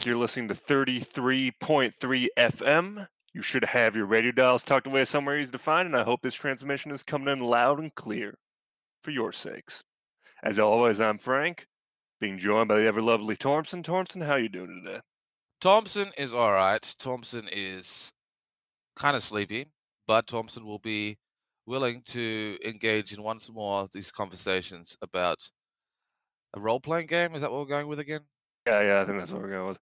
Back. You're listening to 33.3 FM. You should have your radio dials tucked away somewhere easy to find, and I hope this transmission is coming in loud and clear for your sakes. As always, I'm Frank, being joined by the ever lovely Thompson. Thompson, how you doing today? Thompson is all right. Thompson is kind of sleepy, but Thompson will be willing to engage in once more these conversations about a role playing game. Is that what we're going with again? Yeah, yeah, I think that's what we're going with.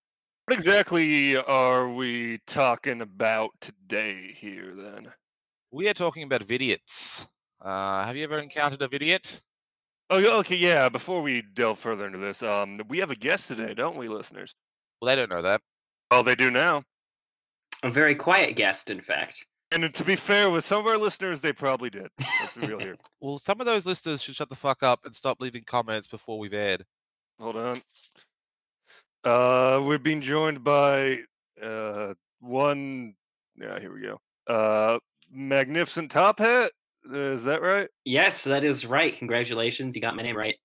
What exactly are we talking about today here then? We are talking about vidiots. Uh, have you ever encountered a vidiot? Oh, okay, yeah. Before we delve further into this, um, we have a guest today, don't we, listeners? Well, they don't know that. Oh, they do now. A very quiet guest, in fact. And to be fair, with some of our listeners, they probably did. Let's be real here. Well, some of those listeners should shut the fuck up and stop leaving comments before we've aired. Hold on. Uh, we're being joined by uh one. Yeah, here we go. Uh, magnificent top hat. Is that right? Yes, that is right. Congratulations, you got my name right.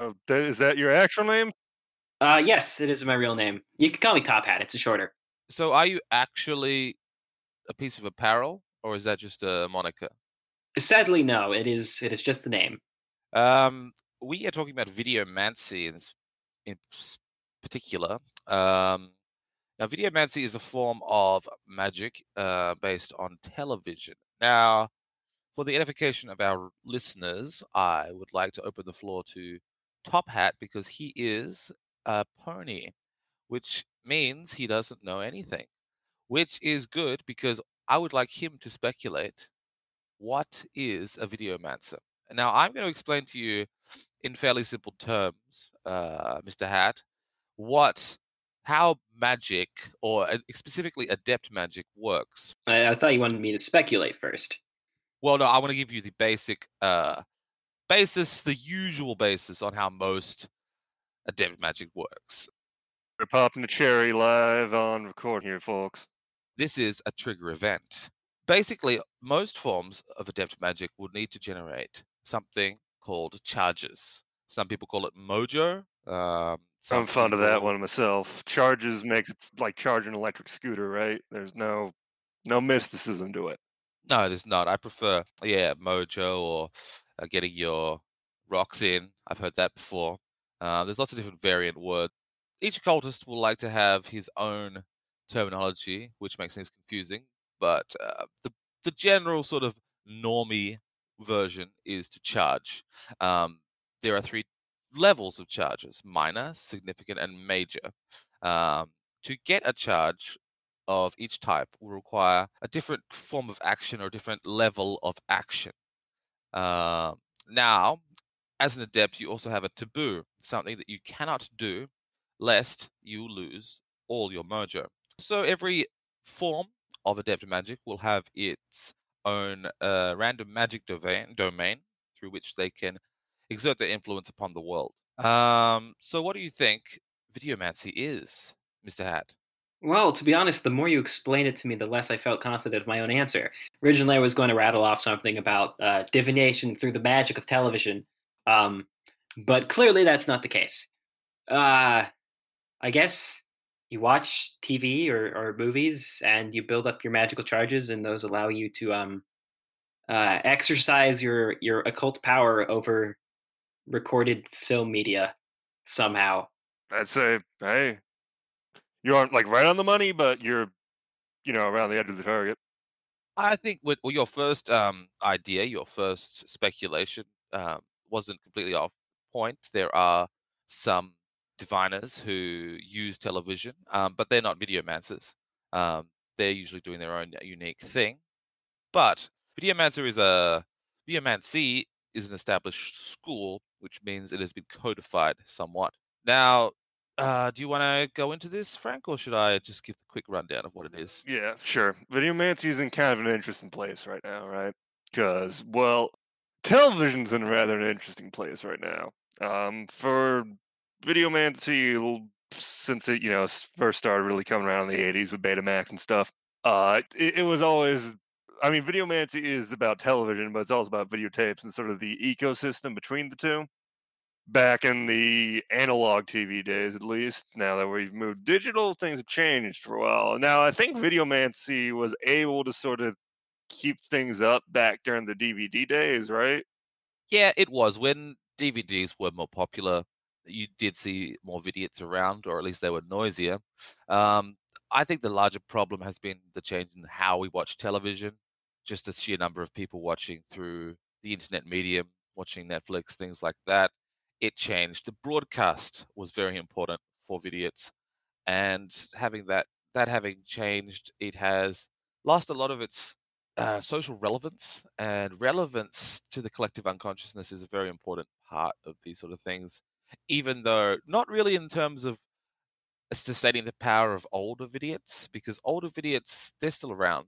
Uh, that, is that your actual name? Uh, yes, it is my real name. You can call me Top Hat. It's a shorter. So, are you actually a piece of apparel, or is that just a moniker? Sadly, no. It is. It is just the name. Um, we are talking about videomancy in, s- in s- particular. Um, now, videomancy is a form of magic uh, based on television. Now, for the edification of our listeners, I would like to open the floor to Top Hat because he is a pony, which means he doesn't know anything, which is good because I would like him to speculate what is a videomancer. Now, I'm going to explain to you in fairly simple terms, uh, Mr. Hat, what how magic or uh, specifically adept magic works. I, I thought you wanted me to speculate first. Well, no, I want to give you the basic uh, basis, the usual basis on how most adept magic works. We're popping the cherry live on record here, folks. This is a trigger event. Basically, most forms of adept magic would need to generate something called charges. Some people call it mojo. Um, some I'm fond of that one myself. Charges makes it like charging an electric scooter, right? There's no no mysticism to it. No, there's not. I prefer, yeah, Mojo or uh, getting your rocks in. I've heard that before. Uh, there's lots of different variant words. Each occultist will like to have his own terminology, which makes things confusing. But uh, the the general sort of normie version is to charge. Um, there are three levels of charges: minor, significant, and major. Um, to get a charge of each type will require a different form of action or a different level of action. Um, now, as an adept, you also have a taboo, something that you cannot do lest you lose all your mojo. So every form of adept magic will have its own uh, random magic domain, domain through which they can exert their influence upon the world. Um, so, what do you think videomancy is, Mr. Hat? Well, to be honest, the more you explain it to me, the less I felt confident of my own answer. Originally, I was going to rattle off something about uh, divination through the magic of television, um, but clearly that's not the case. Uh, I guess you watch TV or, or movies and you build up your magical charges, and those allow you to um, uh, exercise your your occult power over recorded film media somehow. I'd say, hey, you aren't like right on the money, but you're, you know, around the edge of the target. I think with well, your first um, idea, your first speculation um, wasn't completely off point. There are some diviners who use television, um, but they're not videomancers. Um, they're usually doing their own unique thing. But videomancer is a videomancy is an established school, which means it has been codified somewhat. Now, uh, do you want to go into this, Frank, or should I just give the quick rundown of what it is? Yeah, sure. Videomancy is in kind of an interesting place right now, right? Because, well, television's in rather an interesting place right now. Um, for Videomancy, since it, you know, first started really coming around in the 80s with Betamax and stuff, uh, it, it was always, I mean, Videomancy is about television, but it's also about videotapes and sort of the ecosystem between the two. back in the analog TV days, at least. Now that we've moved digital, things have changed for a while. Now, I think Videomancy was able to sort of keep things up back during the DVD days, right? Yeah, it was when DVDs were more popular. You did see more videos around, or at least they were noisier. Um, I think the larger problem has been the change in how we watch television, just the sheer number of people watching through the internet medium, watching Netflix, things like that. It changed. The broadcast was very important for vidiots, and having that that having changed, it has lost a lot of its uh, social relevance and relevance to the collective unconsciousness is a very important part of these sort of things even though not really in terms of sustaining the power of older vidiots because older vidiots they're still around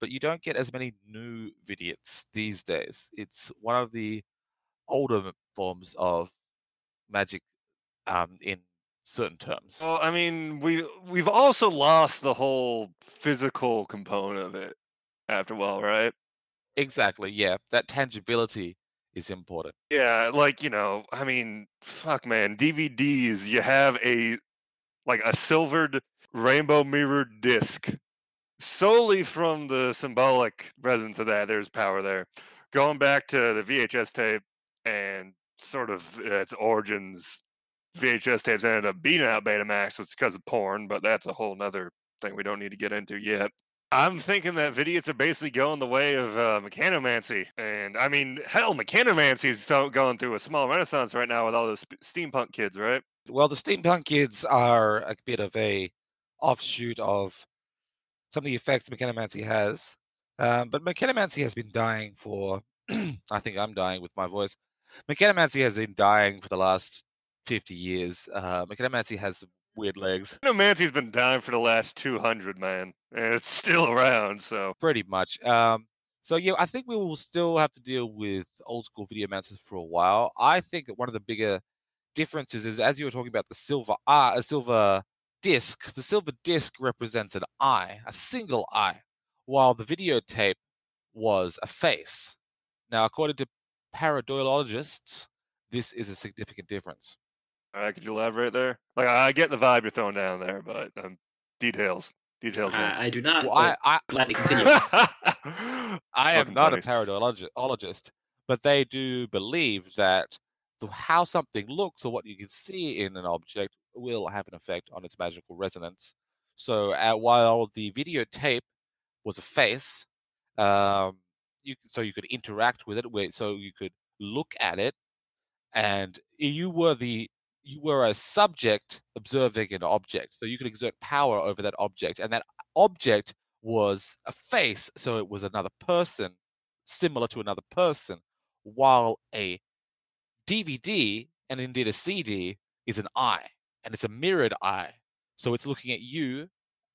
but you don't get as many new vidiots these days it's one of the older forms of magic um, in certain terms Well, I mean, we we've also lost the whole physical component of it after a while, right? exactly yeah that tangibility is important Yeah, like you know, I mean, fuck, man, DVDs. You have a like a silvered rainbow mirrored disc solely from the symbolic presence of that. There's power there. Going back to the VHS tape and sort of its origins, VHS tapes ended up beating out Betamax, which is because of porn, but that's a whole nother thing we don't need to get into yet. I'm thinking that vidiots are basically going the way of uh, mechanomancy, and I mean, hell, mechanomancy is going through a small renaissance right now with all those steampunk kids, right? Well, the steampunk kids are a bit of a offshoot of some of the effects mechanomancy has. Um, but mechanomancy has been dying for, I think I'm dying with my voice. Mechanomancy has been dying for the last 50 years. Uh, mechanomancy has weird legs, Mechanomancy's been dying for the last 200, man, and it's still around. So pretty much. Um, so, yeah, I think we will still have to deal with old school video videomancers for a while. I think one of the bigger differences is, as you were talking about the silver eye, a silver disc, the silver disc represents an eye, a single eye, while the videotape was a face. Now, according to pareidontologists, this is a significant difference. all right, could you elaborate there? Like, I get the vibe you're throwing down there, but um, details, details. man. I, I do not. Well, I, I, gladly continue. I am Fucking not a bunnies. but they do believe that the, how something looks or what you can see in an object will have an effect on its magical resonance. So uh, while the videotape was a face, um, you so you could interact with it, so you could look at it, and you were the you were a subject observing an object, so you could exert power over that object, and that object was a face, so it was another person, similar to another person, while a DVD and indeed a CD is an eye, and it's a mirrored eye, so it's looking at you,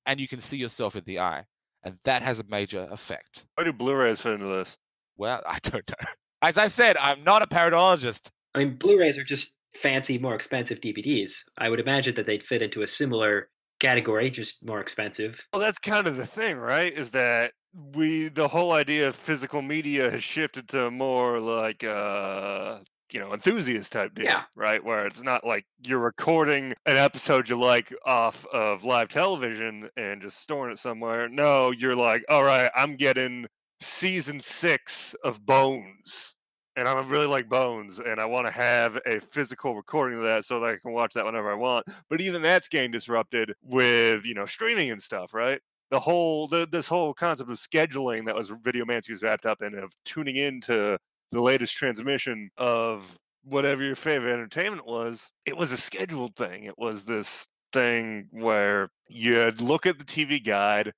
and you can see yourself in the eye, and that has a major effect. Why do Blu-rays fit into this? Well, I don't know. As I said, I'm not a parodologist. I mean, Blu-rays are just fancy, more expensive DVDs. I would imagine that they'd fit into a similar category, just more expensive. Well, that's kind of the thing, right? Is that we the whole idea of physical media has shifted to more like uh you know enthusiast type deal, Yeah. right? Where it's not like you're recording an episode you like off of live television and just storing it somewhere. No, you're like, all right, I'm getting season six of Bones. And I really like Bones, and I want to have a physical recording of that so that I can watch that whenever I want. But even that's getting disrupted with you know streaming and stuff, right? the whole the, this whole concept of scheduling that was Videomancy was wrapped up in of tuning into the latest transmission of whatever your favorite entertainment was. It was a scheduled thing. It was this thing where you'd look at the TV guide,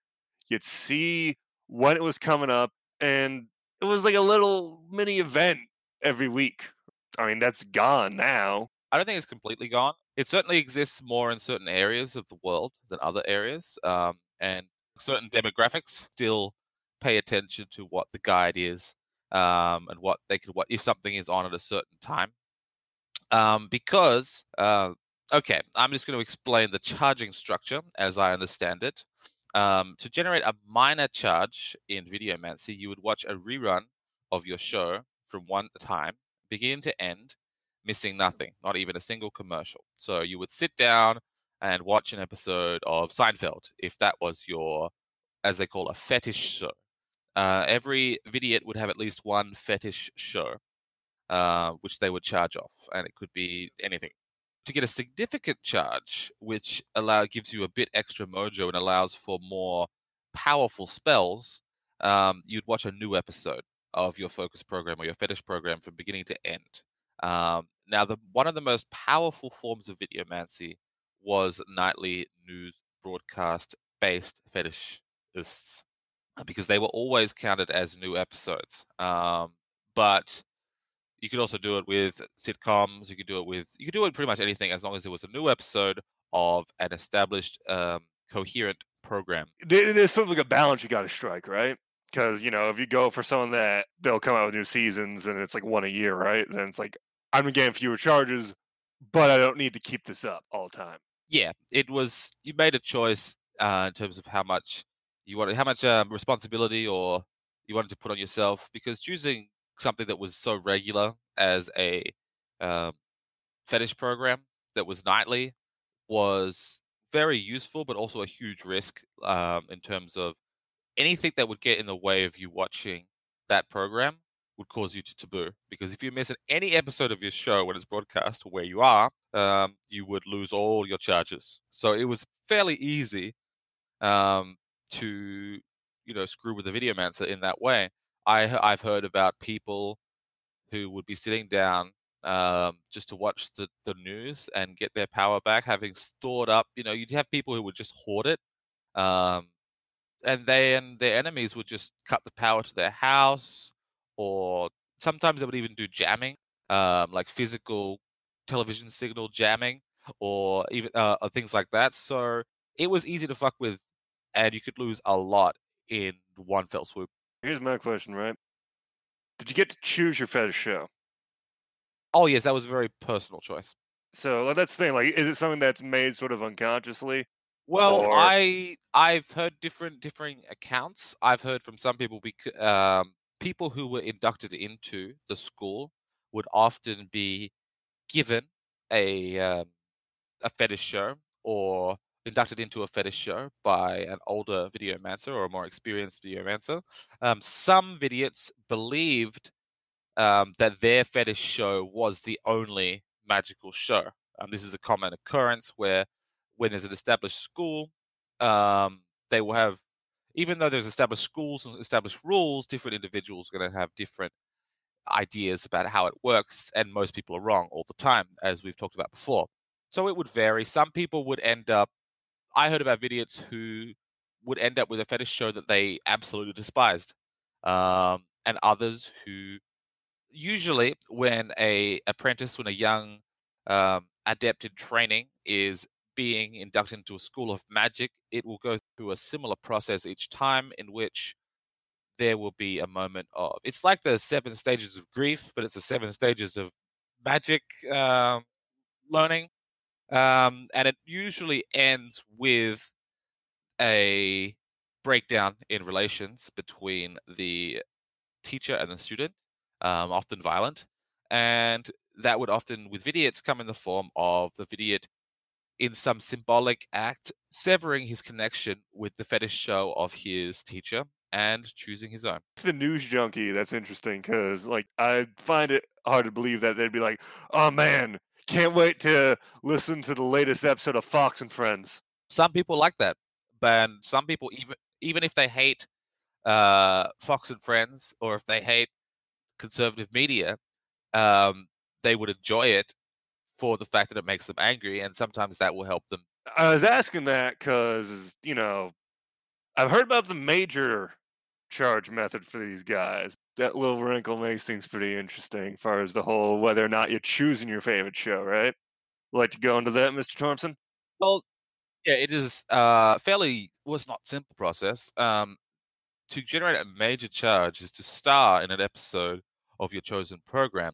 you'd see when it was coming up, and it was like a little mini event every week. I mean, that's gone now. I don't think it's completely gone. It certainly exists more in certain areas of the world than other areas, um, and certain demographics still pay attention to what the guide is um, and what they could what if something is on at a certain time. Um, because uh, okay, I'm just going to explain the charging structure as I understand it. Um, to generate a minor charge in Videomancy, you would watch a rerun of your show from one time, beginning to end, missing nothing, not even a single commercial. So you would sit down and watch an episode of Seinfeld if that was your, as they call a fetish show. Uh, every vidiot would have at least one fetish show, uh, which they would charge off, and it could be anything. To get a significant charge, which allow gives you a bit extra mojo and allows for more powerful spells, um, you'd watch a new episode of your focus program or your fetish program from beginning to end. Um, now, the one of the most powerful forms of videomancy was nightly news broadcast based fetishists because they were always counted as new episodes. Um, but you could also do it with sitcoms. You could do it with you could do it pretty much anything as long as there was a new episode of an established, um, coherent program. There's sort of like a balance you got to strike, right? Because you know, if you go for someone that they'll come out with new seasons and it's like one a year, right? Then it's like I'm getting fewer charges, but I don't need to keep this up all the time. Yeah, it was. You made a choice uh, in terms of how much you wanted, how much um, responsibility or you wanted to put on yourself, because choosing something that was so regular as a um, fetish program that was nightly was very useful, but also a huge risk um, in terms of anything that would get in the way of you watching that program would cause you to taboo. Because if you miss any episode of your show when it's broadcast where you are, um, you would lose all your charges. So it was fairly easy um, to, you know, screw with the Videomancer in that way. I I've heard about people who would be sitting down um, just to watch the, the news and get their power back, having stored up. You know, you'd have people who would just hoard it, um, and then their enemies would just cut the power to their house, or sometimes they would even do jamming, um, like physical television signal jamming, or even uh, things like that. So it was easy to fuck with, and you could lose a lot in one fell swoop. Here's my question, right? Did you get to choose your fetish show? Oh yes, that was a very personal choice. So that's the thing. Like, is it something that's made sort of unconsciously? Well, Or- I I've heard different differing accounts. I've heard from some people bec- um, people who were inducted into the school would often be given a um, a fetish show or inducted into a fetish show by an older videomancer or a more experienced videomancer. Um, some vidiots believed um, that their fetish show was the only magical show. Um, this is a common occurrence where, when there's an established school, um, they will have, even though there's established schools and established rules, different individuals are going to have different ideas about how it works, and most people are wrong all the time, as we've talked about before. So it would vary. Some people would end up. I heard about vidiots who would end up with a fetish show that they absolutely despised, um, and others who usually when a apprentice when a young um, adept in training is being inducted into a school of magic it will go through a similar process each time in which there will be a moment of it's like the seven stages of grief but it's the seven stages of magic um, learning um, and it usually ends with a breakdown in relations between the teacher and the student um, often violent. And that would often, with vidiots, come in the form of the vidiot in some symbolic act severing his connection with the fetish show of his teacher and choosing his own. The news junkie, that's interesting because, like, I find it hard to believe that they'd be like, "Oh man, can't wait to listen to the latest episode of Fox and Friends." Some people like that, but some people even even if they hate uh, Fox and Friends or if they hate conservative media, um, they would enjoy it for the fact that it makes them angry, and sometimes that will help them. I was asking that because you know I've heard about the major charge method for these guys. That little wrinkle makes things pretty interesting, as far as the whole whether or not you're choosing your favorite show, right? Like to go into that, Mr. Thompson? Well, yeah, it is uh, fairly well, not simple process. Um, to generate a major charge is to star in an episode of your chosen program.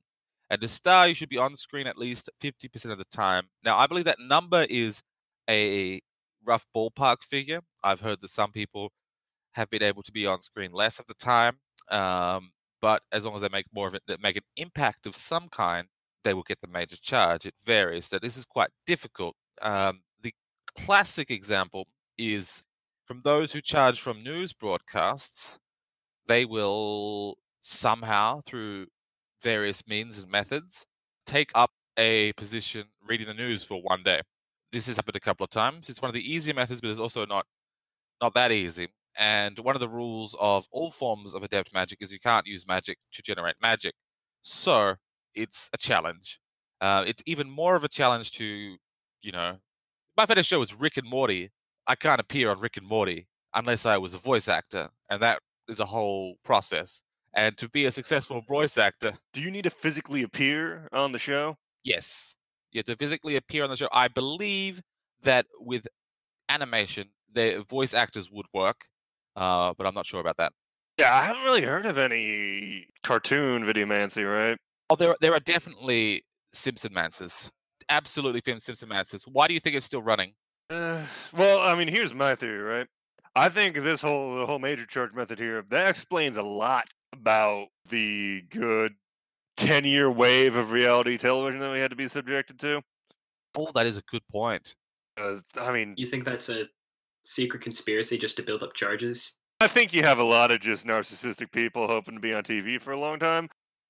And to star, you should be on screen at least 50% of the time. Now, I believe that number is a rough ballpark figure. I've heard that some people have been able to be on screen less of the time, um, but as long as they make more of it, that make an impact of some kind, they will get the major charge. It varies. That this is quite difficult. Um, the classic example is from those who charge from news broadcasts. They will somehow, through various means and methods, take up a position reading the news for one day. This has happened a couple of times. It's one of the easier methods, but it's also not not that easy. And one of the rules of all forms of adept magic is you can't use magic to generate magic. So it's a challenge. Uh, it's even more of a challenge to, you know, my favorite show is Rick and Morty. I can't appear on Rick and Morty unless I was a voice actor, and that is a whole process. And to be a successful voice actor, Do you need to physically appear on the show? yes, you have to physically appear on the show. I believe that with animation, the voice actors would work, uh, but I'm not sure about that. Yeah, I haven't really heard of any cartoon videomancy, right? Oh, there there are definitely Simpson Mancers. Absolutely Fim Simpson Mancers. Why do you think it's still running? Uh, well, I mean, here's my theory, right? I think this whole the whole major charge method here that explains a lot about the good ten year wave of reality television that we had to be subjected to. Oh, that is a good point. 'Cause, I mean, You think that's a secret conspiracy just to build up charges? I think you have a lot of just narcissistic people hoping to be on TV for a long time,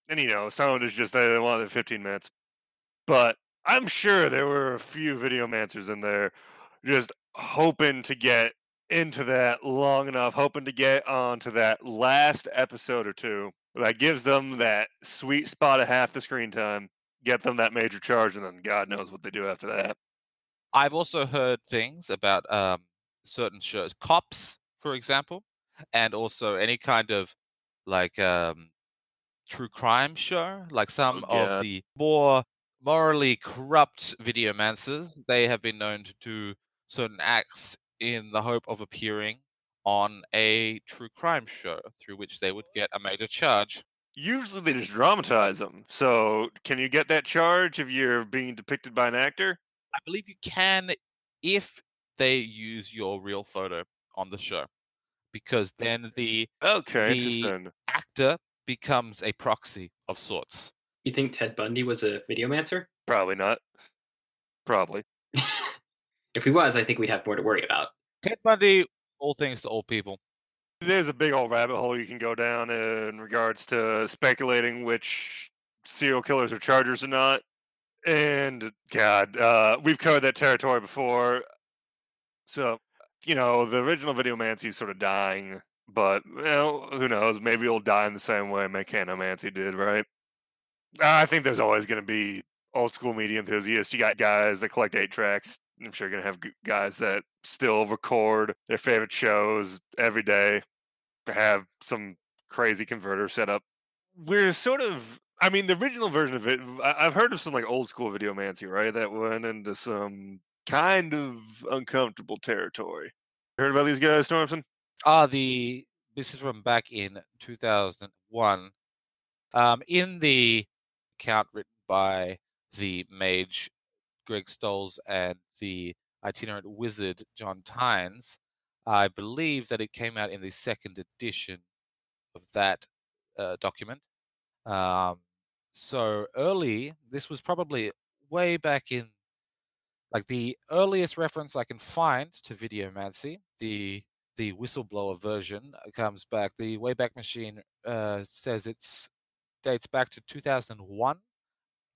and you know, some is just they want their 15 minutes. But I'm sure there were a few video videomancers in there just hoping to get into that long enough, hoping to get onto that last episode or two that gives them that sweet spot of half the screen time, get them that major charge, and then God knows what they do after that. I've also heard things about um, certain shows, Cops, for example, and also any kind of like um, true crime show, like some yeah. of the more morally corrupt videomancers. They have been known to do certain acts in the hope of appearing on a true crime show, through which they would get a major charge. Usually they just dramatize them. So, can you get that charge if you're being depicted by an actor? I believe you can if they use your real photo on the show, because then the Okay, The- interesting. actor becomes a proxy of sorts. You think Ted Bundy was a videomancer? Probably not. Probably. if he was, I think we'd have more to worry about. Ted Bundy, all things to all people. There's a big old rabbit hole you can go down in regards to speculating which serial killers are chargers or not. And God, uh, we've covered that territory before. So, you know, the original Videomancy is sort of dying, but well, who knows? Maybe it'll die in the same way Mechanomancy did, right? I think there's always going to be old school media enthusiasts. You got guys that collect eight tracks. I'm sure you're going to have guys that still record their favorite shows every day, have some crazy converter set up. We're sort of, I mean, the original version of it, I've heard of some like old school Videomancy, right? That went into some kind of uncomfortable territory. Heard about these guys, Stormson? Ah, the this is from back in 2001. Um, in the account written by the mage Greg Stolze and the itinerant wizard John Tynes, I believe that it came out in the second edition of that uh, document. Um, so early, this was probably way back in, like the earliest reference I can find to Videomancy, the the whistleblower version comes back. The Wayback Machine uh, says it's dates back to 2001.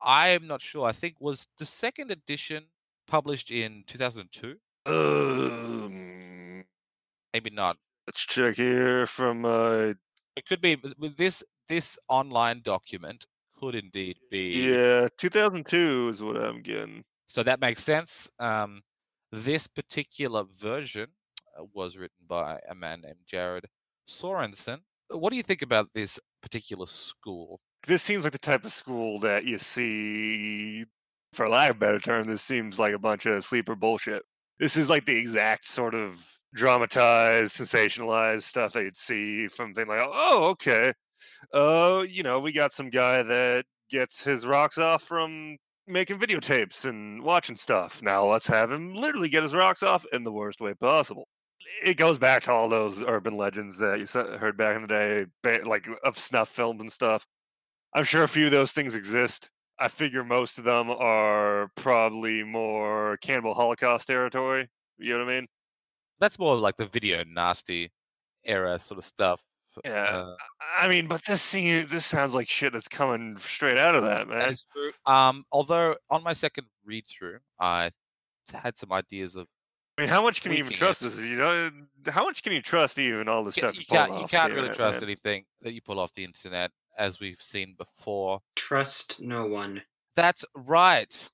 I'm not sure. I think was the second edition published in 2002. Um, Maybe not. let's check here from uh, It could be with this this online document could indeed be. yeah, 2002 is what I'm getting. So that makes sense. Um, this particular version uh, was written by a man named Jared Sorensen. What do you think about this particular school? This seems like the type of school that you see, for lack of a better term, this seems like a bunch of sleeper bullshit. This is like the exact sort of dramatized, sensationalized stuff that you'd see from thing like, oh, okay. Oh, you know, we got some guy that gets his rocks off from making videotapes and watching stuff. Now let's have him literally get his rocks off in the worst way possible. It goes back to all those urban legends that you heard back in the day, like of snuff films and stuff. I'm sure a few of those things exist. I figure most of them are probably more Cannibal Holocaust territory. You know what I mean? That's more like the video nasty era sort of stuff. Yeah. Uh, I mean, but this scene, this sounds like shit that's coming straight out of that, that man. is true. Um, although on my second read through, I had some ideas of I mean, how much can you even trust it. this? You know, how much can you trust even all the you, stuff you pull can't you can't really internet, trust man? anything that you pull off the internet, as we've seen before. Trust no one. That's right.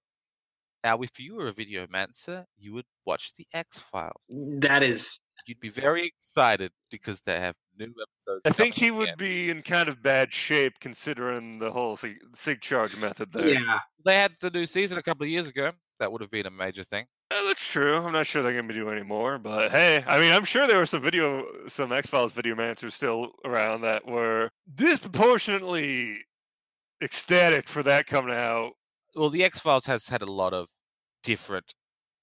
Now, if you were a videomancer, you would watch the X Files. That is You'd be very excited because they have new episodes. I think coming he would be in kind of bad shape considering the whole sig, sig charge method there. yeah. They had the new season a couple of years ago. That would have been a major thing. Yeah, that's true. I'm not sure they're gonna be doing any more, but hey, I mean, I'm sure there were some video, some X Files video mancers still around that were disproportionately ecstatic for that coming out. Well, the X Files has had a lot of different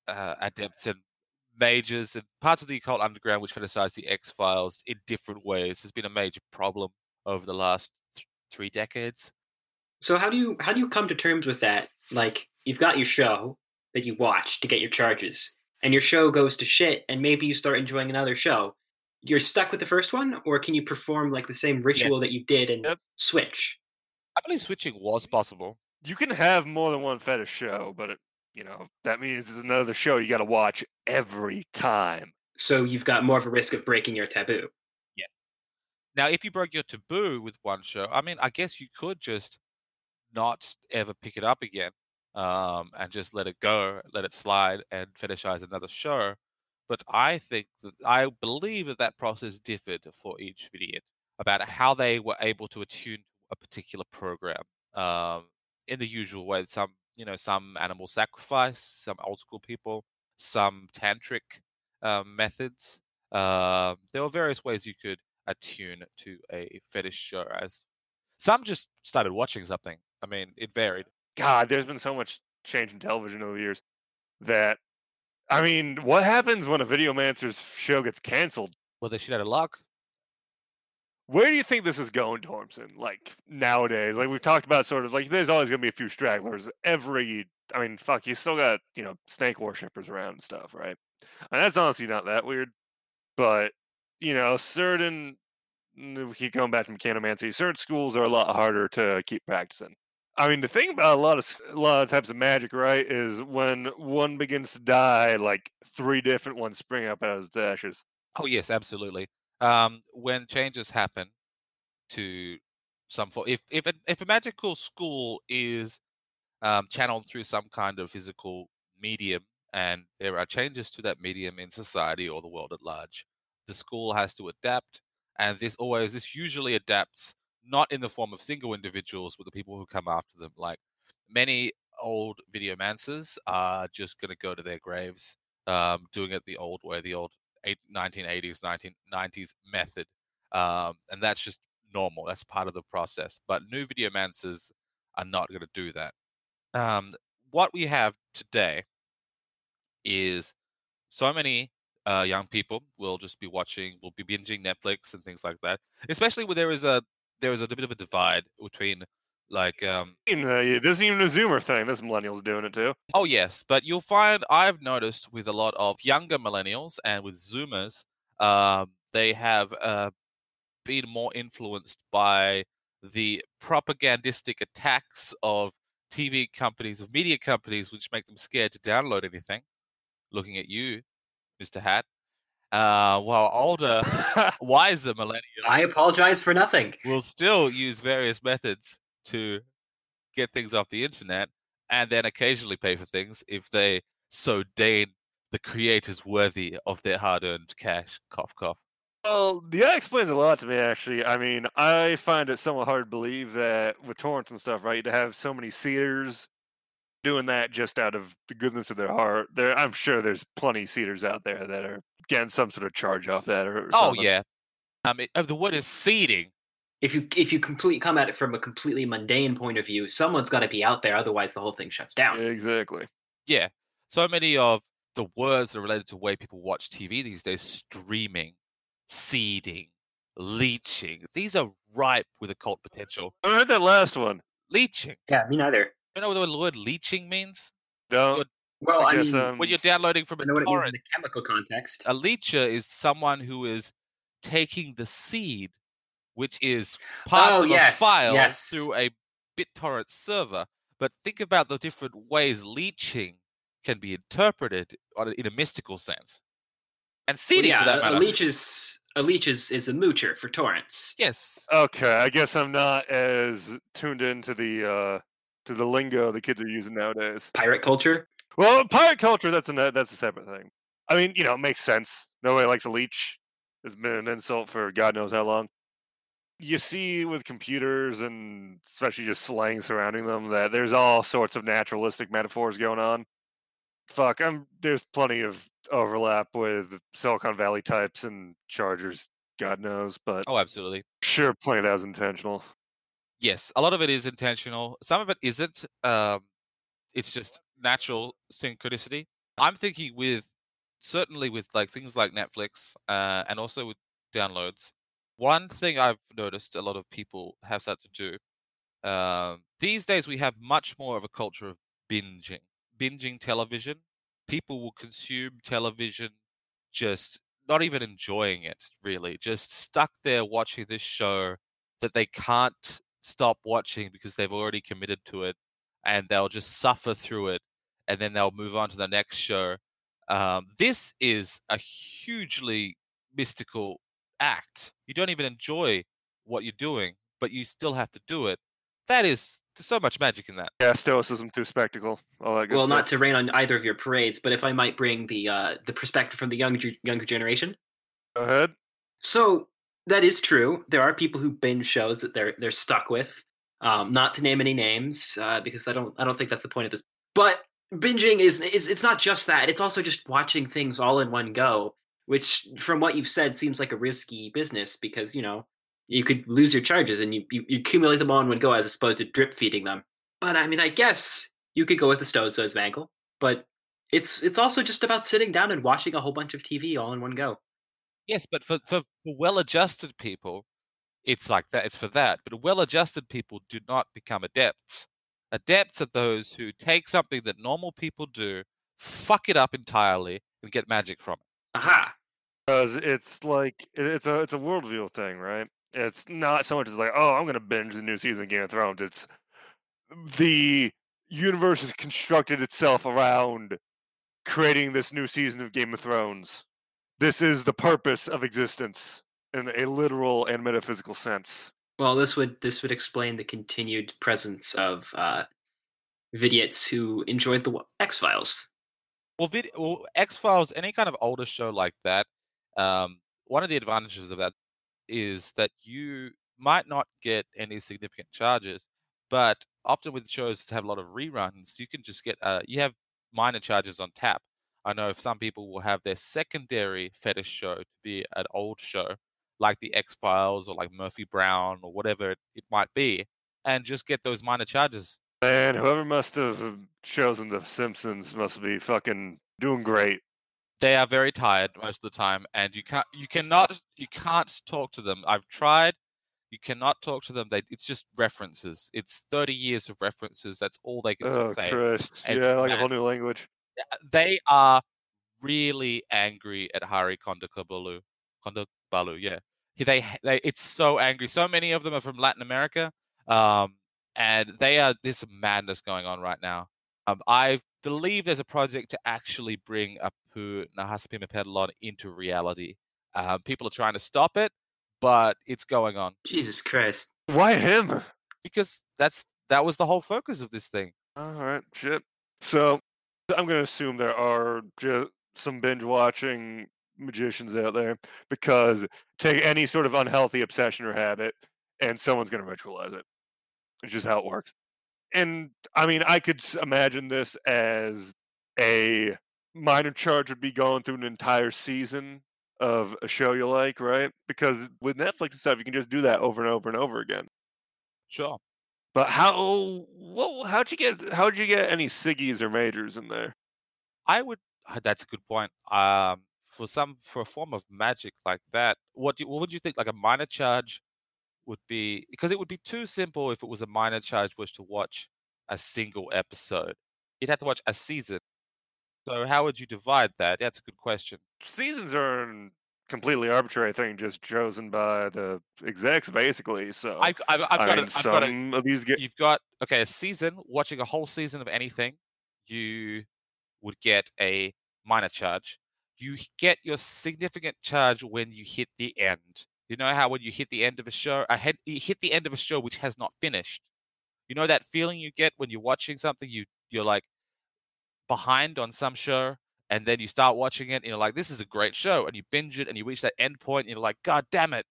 uh, adepts and majors and parts of the occult underground which fetishize the X Files in different ways. Has been a major problem over the last th- three decades. So how do you how do you come to terms with that? Like you've got your show that you watch to get your charges, and your show goes to shit, and maybe you start enjoying another show. You're stuck with the first one, or can you perform like the same ritual that you did and Yep. switch? I believe switching was possible. You can have more than one fetish show, but it, you know that means it's another show you got to watch every time. So you've got more of a risk of breaking your taboo. Yeah. Now, if you broke your taboo with one show, I mean, I guess you could just not ever pick it up again um, and just let it go, let it slide, and fetishize another show. But I think that I believe that that process differed for each video about how they were able to attune a particular program um, in the usual way. that Some, you know, some animal sacrifice, some old school people, some tantric um, methods. Um, there were various ways you could attune to a fetish show. As some just started watching something. I mean, it varied. God, there's been so much change in television over the years that I mean, what happens when a Videomancer's show gets canceled? Well, they should out of luck. Where do you think this is going, Tormson? Like nowadays, like we've talked about, sort of like there's always gonna be a few stragglers. Every, I mean, fuck, you still got you know snake worshippers around and stuff, right? And that's honestly not that weird, but you know, certain we keep going back to mechanomancy. Certain schools are a lot harder to keep practicing. I mean, the thing about a lot of a lot of types of magic, right, is when one begins to die, like three different ones spring up out of its ashes. Oh yes, absolutely. Um, when changes happen to some form, if if a, if a magical school is um, channeled through some kind of physical medium, and there are changes to that medium in society or the world at large, the school has to adapt, and this always this usually adapts not in the form of single individuals, but the people who come after them. Like many old videomancers are just going to go to their graves um, doing it the old way, the old eight, 1980s, 1990s method. Um, and that's just normal. That's part of the process. But new video videomancers are not going to do that. Um, what we have today is so many uh, young people will just be watching, will be binging Netflix and things like that. Especially when there is a there is a bit of a divide between like um, uh, this isn't even a Zoomer thing. This millennials doing it too. Oh yes, but you'll find I've noticed with a lot of younger millennials and with Zoomers, um, they have uh, been more influenced by the propagandistic attacks of TV companies, of media companies, which make them scared to download anything. Looking at you, Mr. Hat, uh, while older, wiser millennials I apologize for nothing. We'll still use various methods to get things off the internet and then occasionally pay for things if they so deign the creators worthy of their hard earned cash. Cough, cough. Well, yeah, that explains a lot to me, actually. I mean, I find it somewhat hard to believe that with torrents and stuff, right, to have so many seeders doing that just out of the goodness of their heart. There, I'm sure there's plenty of seeders out there that are getting some sort of charge off that. Or, or Oh, something. yeah. I mean, the word is seeding. If you if you complete come at it from a completely mundane point of view, someone's got to be out there. Otherwise, the whole thing shuts down. exactly. Yeah. So many of the words that are related to the way people watch TV these days streaming, seeding, leeching. These are ripe with occult potential. I heard that last one. Leeching. Yeah, me neither. Do you know what the word leeching means? Don't. Good. Well, I, guess, mean, um, When you're downloading from I a know what it means in torrent, the chemical context. a leecher is someone who is taking the seed, which is part Oh, of yes, a file yes. through a BitTorrent server. But think about the different ways leeching can be interpreted on a, in a mystical sense, and Well, yeah, for that a, a leech is a leech is, is a moocher for torrents. Yes, Okay, I guess I'm not as tuned into the uh to the lingo the kids are using nowadays. Pirate culture. Well, pirate culture that's a that's a separate thing. I mean, you know, it makes sense. Nobody likes a leech. It's been an insult for God knows how long. You see with computers and especially just slang surrounding them that there's all sorts of naturalistic metaphors going on. Fuck, I'm there's plenty of overlap with Silicon Valley types and Chargers, God knows, but oh, absolutely. sure, plenty of that was intentional. Yes, a lot of it is intentional. Some of it isn't. Um, it's just natural synchronicity. I'm thinking with certainly with like things like Netflix uh, and also with downloads. One thing I've noticed a lot of people have started to do um, these days. We have much more of a culture of binging, binging television. People will consume television just not even enjoying it really, just stuck there watching this show that they can't stop watching because they've already committed to it and they'll just suffer through it and then they'll move on to the next show. Um, this is a hugely mystical act. You don't even enjoy what you're doing, but you still have to do it. That is there's so much magic in that. Yeah, stoicism through spectacle, all that good Well, stuff. not to rain on either of your parades, but if I might bring the uh, the perspective from the younger younger generation. Go ahead. So that is true. There are people who binge shows that they're they're stuck with. Um, not to name any names, uh, because I don't I don't think that's the point of this. But binging is, is it's not just that. It's also just watching things all in one go, which, from what you've said, seems like a risky business because you know you could lose your charges and you, you, you accumulate them all in one go as opposed to drip feeding them. But I mean, I guess you could go with the Stozos angle, but it's it's also just about sitting down and watching a whole bunch of TV all in one go. Yes, but for, for, for well-adjusted people, it's like that. It's for that. But well-adjusted people do not become adepts. Adepts are those who take something that normal people do, fuck it up entirely, and get magic from it. Aha! Because it's like it- it's a it's a worldview thing, right? It's not so much as like, oh, I'm gonna binge the new season of Game of Thrones. It's the universe has constructed itself around creating this new season of Game of Thrones. This is the purpose of existence in a literal and metaphysical sense. Well, this would this would explain the continued presence of uh, vidiots who enjoyed the X Files. Well, vid- well, X Files, any kind of older show like that, um, one of the advantages of that is that you might not get any significant charges, but often with shows that have a lot of reruns, you can just get uh, you have minor charges on tap. I know if some people will have their secondary fetish show to be an old show, like the X Files or like Murphy Brown or whatever it, might be, and just get those minor charges. Man, whoever must have chosen The Simpsons must be fucking doing great. They are very tired most of the time and you can't you cannot you can't talk to them. I've tried you cannot talk to them. They it's just references. It's 30 years of references. That's all they can Oh say. Christ! It's Yeah, like a whole new language. they are really angry at Hari Kondabolu Kondabolu yeah. They they it's so angry. So many of them are from latin america um and they are this madness going on right now. Um, I believe there's a project to actually bring Apu Nahasapeemapetilon into reality. Um, people are trying to stop it, but it's going on Jesus Christ! Why him? because that's that was the whole focus of this thing. All right, shit. So I'm gonna assume there are just some binge watching magicians out there because take any sort of unhealthy obsession or habit, and someone's gonna ritualize it. It's just how it works. And I mean, I could imagine this as a minor charge would be going through an entire season of a show you like, right? Because with Netflix and stuff, you can just do that over and over and over again. Sure. But how? Well, how'd you get? How'd you get any Siggies or majors in there? I would. uh, That's a good point. Um, for some for a form of magic like that, what do, what would you think? Like a minor charge would be because it would be too simple if it was a minor charge was to watch a single episode. You'd have to watch a season. So how would you divide that? That's a good question. Seasons are a completely arbitrary thing, just chosen by the execs, basically. So I've, I've, I've I got mean, it. I've got some of these get You've got okay a season. Watching a whole season of anything, you would get a minor charge. You get your significant charge when you hit the end. You know how when you hit the end of a show, I had you hit the end of a show which has not finished. You know that feeling you get when you're watching something you you're like behind on some show and then you start watching it and you're like this is a great show and you binge it and you reach that end point and you're like god damn it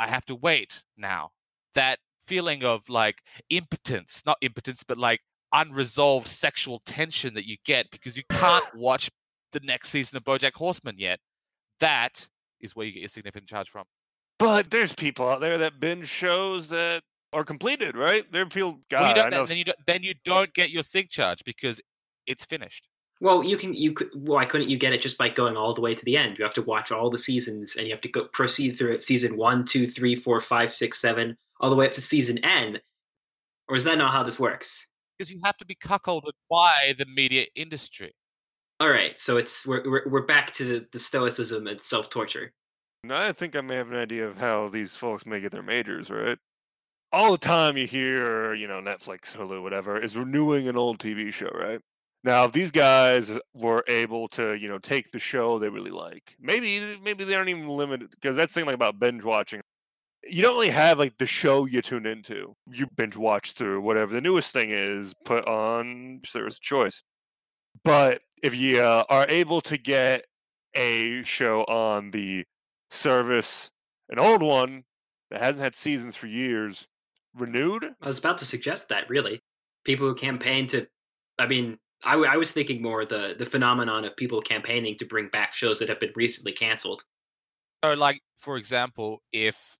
I have to wait now. That feeling of like impotence, not impotence but like unresolved sexual tension that you get because you can't watch the next season of BoJack Horseman yet. That is where you get your significant charge from. But there's people out there that binge shows that are completed, right? There are people. Well, you God, I don't, know. then you don't, then you don't get your sig charge because it's finished. Well, you can you could why couldn't you get it just by going all the way to the end? You have to watch all the seasons and you have to go proceed through it season one, two, three, four, five, six, seven, all the way up to season N. Or is that not how this works? Because you have to be cuckolded by the media industry. All right, so it's we're we're, we're back to the, the stoicism and self torture. Now, I think I may have an idea of how these folks may get their majors, right? All the time you hear, you know, Netflix, Hulu, whatever, is renewing an old TV show, right? Now, if these guys were able to, you know, take the show they really like, maybe maybe they aren't even limited because that's the thing like about binge watching. You don't really have like the show you tune into. You binge watch through whatever the newest thing is put on service choice. But if you uh, are able to get a show on the service, an old one that hasn't had seasons for years, renewed, I was about to suggest that really, people who campaign to, I mean, I was thinking more the the phenomenon of people campaigning to bring back shows that have been recently canceled. So, like for example, if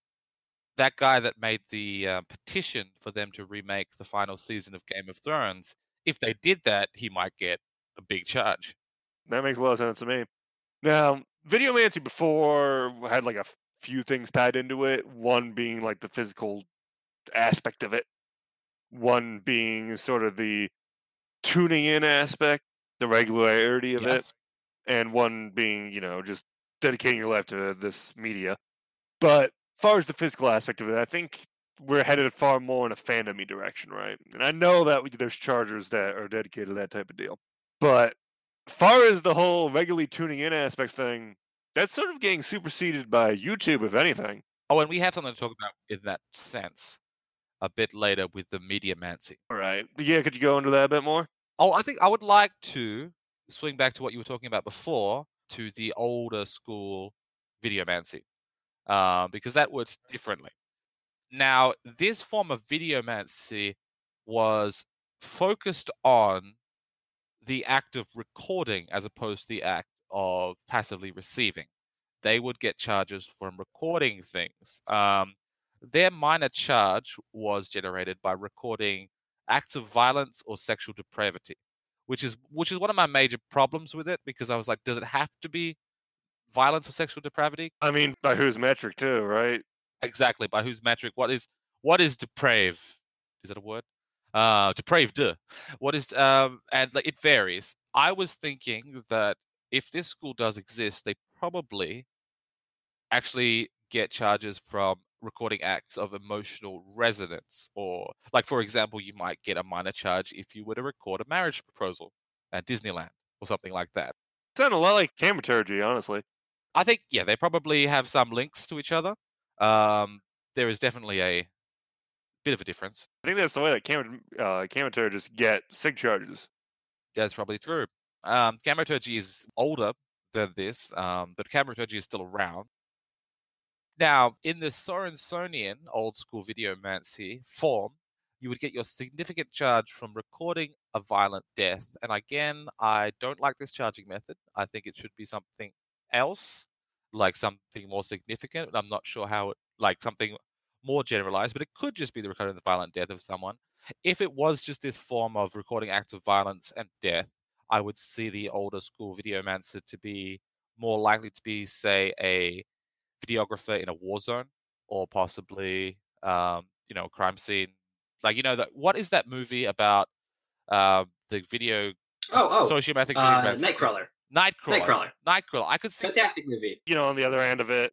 that guy that made the uh, petition for them to remake the final season of Game of Thrones, if they did that, he might get a big charge. That makes a lot of sense to me. Now, Videomancy before had like a few things tied into it. One being like the physical aspect of it. One being sort of the tuning in aspect, the regularity of Yes. it, and one being, you know, just dedicating your life to this media. But as far as the physical aspect of it, I think we're headed far more in a fandomy direction, right? And I know that we, there's chargers that are dedicated to that type of deal. But far as the whole regularly tuning in aspect thing, that's sort of getting superseded by YouTube, if anything. Oh, and we have something to talk about in that sense a bit later with the Mediamancy. All right. Yeah, could you go into that a bit more? Oh, I think I would like to swing back to what you were talking about before to the older school Videomancy, uh, because that works differently. Now, this form of Videomancy was focused on the act of recording as opposed to the act of passively receiving. They would get charges from recording things. Um, their minor charge was generated by recording acts of violence or sexual depravity, which is which is one of my major problems with it because I was like, does it have to be violence or sexual depravity? I mean, by whose metric, too, right? Exactly. By whose metric? What is what is deprave? Is that a word? Uh, depraved. duh. What is um? And like, it varies. I was thinking that if this school does exist, they probably actually get charges from recording acts of emotional resonance, or like for example, you might get a minor charge if you were to record a marriage proposal at Disneyland or something like that. Sound a lot like Camaturgy, honestly. I think yeah, they probably have some links to each other. Um, there is definitely a bit of a difference. I think that's the way that Cam- uh, Camaturgists get sig charges. That's probably true. Um, Camaturgy is older than this, um, but Camaturgy is still around. Now, in the Sorensenian old school videomancy form, you would get your significant charge from recording a violent death. And again, I don't like this charging method. I think it should be something else, like something more significant. I'm not sure how it, like something more generalized, but it could just be the recording of the violent death of someone. If it was just this form of recording acts of violence and death, I would see the older school videomancer to be more likely to be, say, a videographer in a war zone or possibly, um, you know, a crime scene. Like, you know, that what is that movie about uh, the video Oh, oh, sociopathic uh, Nightcrawler. Nightcrawler. Nightcrawler. Nightcrawler. I could see Fantastic movie. You know, on the other end of it,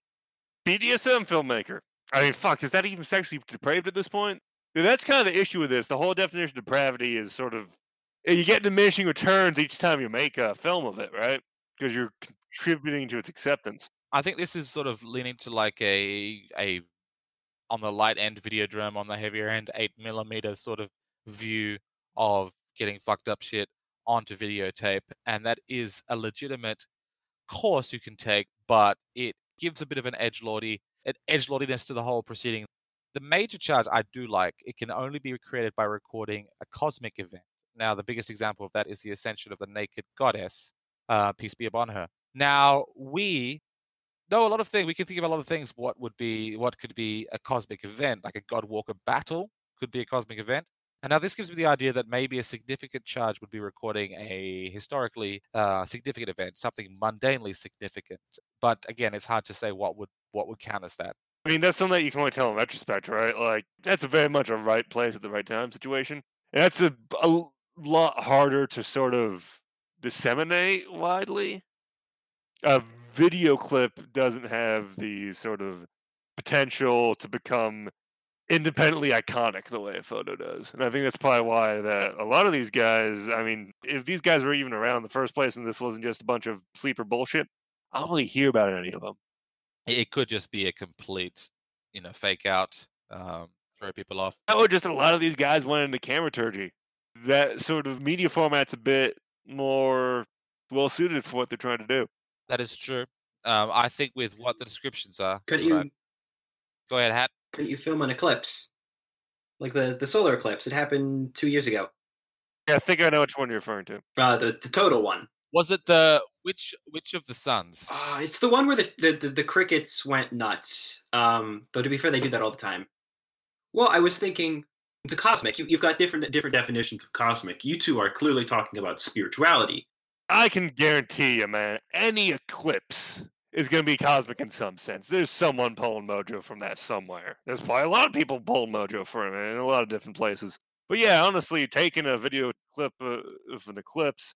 BDSM filmmaker. I mean, fuck, is that even sexually depraved at this point? That's kind of the issue with this. The whole definition of depravity is sort of eh, you get diminishing returns each time you make a film of it, right? Because you're contributing to its acceptance. I think this is sort of leaning to like a a on the light end Videodrome, on the heavier end eight millimeter sort of view of getting fucked up shit onto videotape, and that is a legitimate course you can take, but it gives a bit of an edge lordy an edge lordiness to the whole proceeding. The major charge I do like, it can only be created by recording a cosmic event. Now, the biggest example of that is the ascension of the naked goddess, uh, peace be upon her. Now, we know a lot of things. We can think of a lot of things. What would be, what could be a cosmic event, like a Godwalker battle could be a cosmic event. And now this gives me the idea that maybe a significant charge would be recording a historically uh, significant event, something mundanely significant. But again, it's hard to say what would what would count as that. I mean, that's something that you can only tell in retrospect, right? Like, that's very much a right place at the right time situation. And that's a, a lot harder to sort of disseminate widely. A video clip doesn't have the sort of potential to become independently iconic the way a photo does. And I think that's probably why that a lot of these guys, I mean, if these guys were even around in the first place and this wasn't just a bunch of sleeper bullshit, I don't really hear about any of them. It it could just be a complete, you know, fake out, um, throw people off. Or just a lot of these guys went into cameraturgy. That sort of media format's a bit more well suited for what they're trying to do. That is true. Um, I think with what the descriptions are. Couldn't right. you Go ahead, Hat. couldn't you film an eclipse? Like the, the solar eclipse. It happened two years ago. Yeah, I think I know which one you're referring to. Uh, the, the total one. Was it the which which of the suns? Uh, it's the one where the, the, the, the crickets went nuts. Um, though to be fair, they do that all the time. Well, I was thinking it's a cosmic. You, you've got different different definitions of cosmic. You two are clearly talking about spirituality. I can guarantee you, man, any eclipse is going to be cosmic in some sense. There's someone pulling mojo from that somewhere. There's probably a lot of people pulling mojo from it in a lot of different places. But yeah, honestly, taking a video clip uh, of an eclipse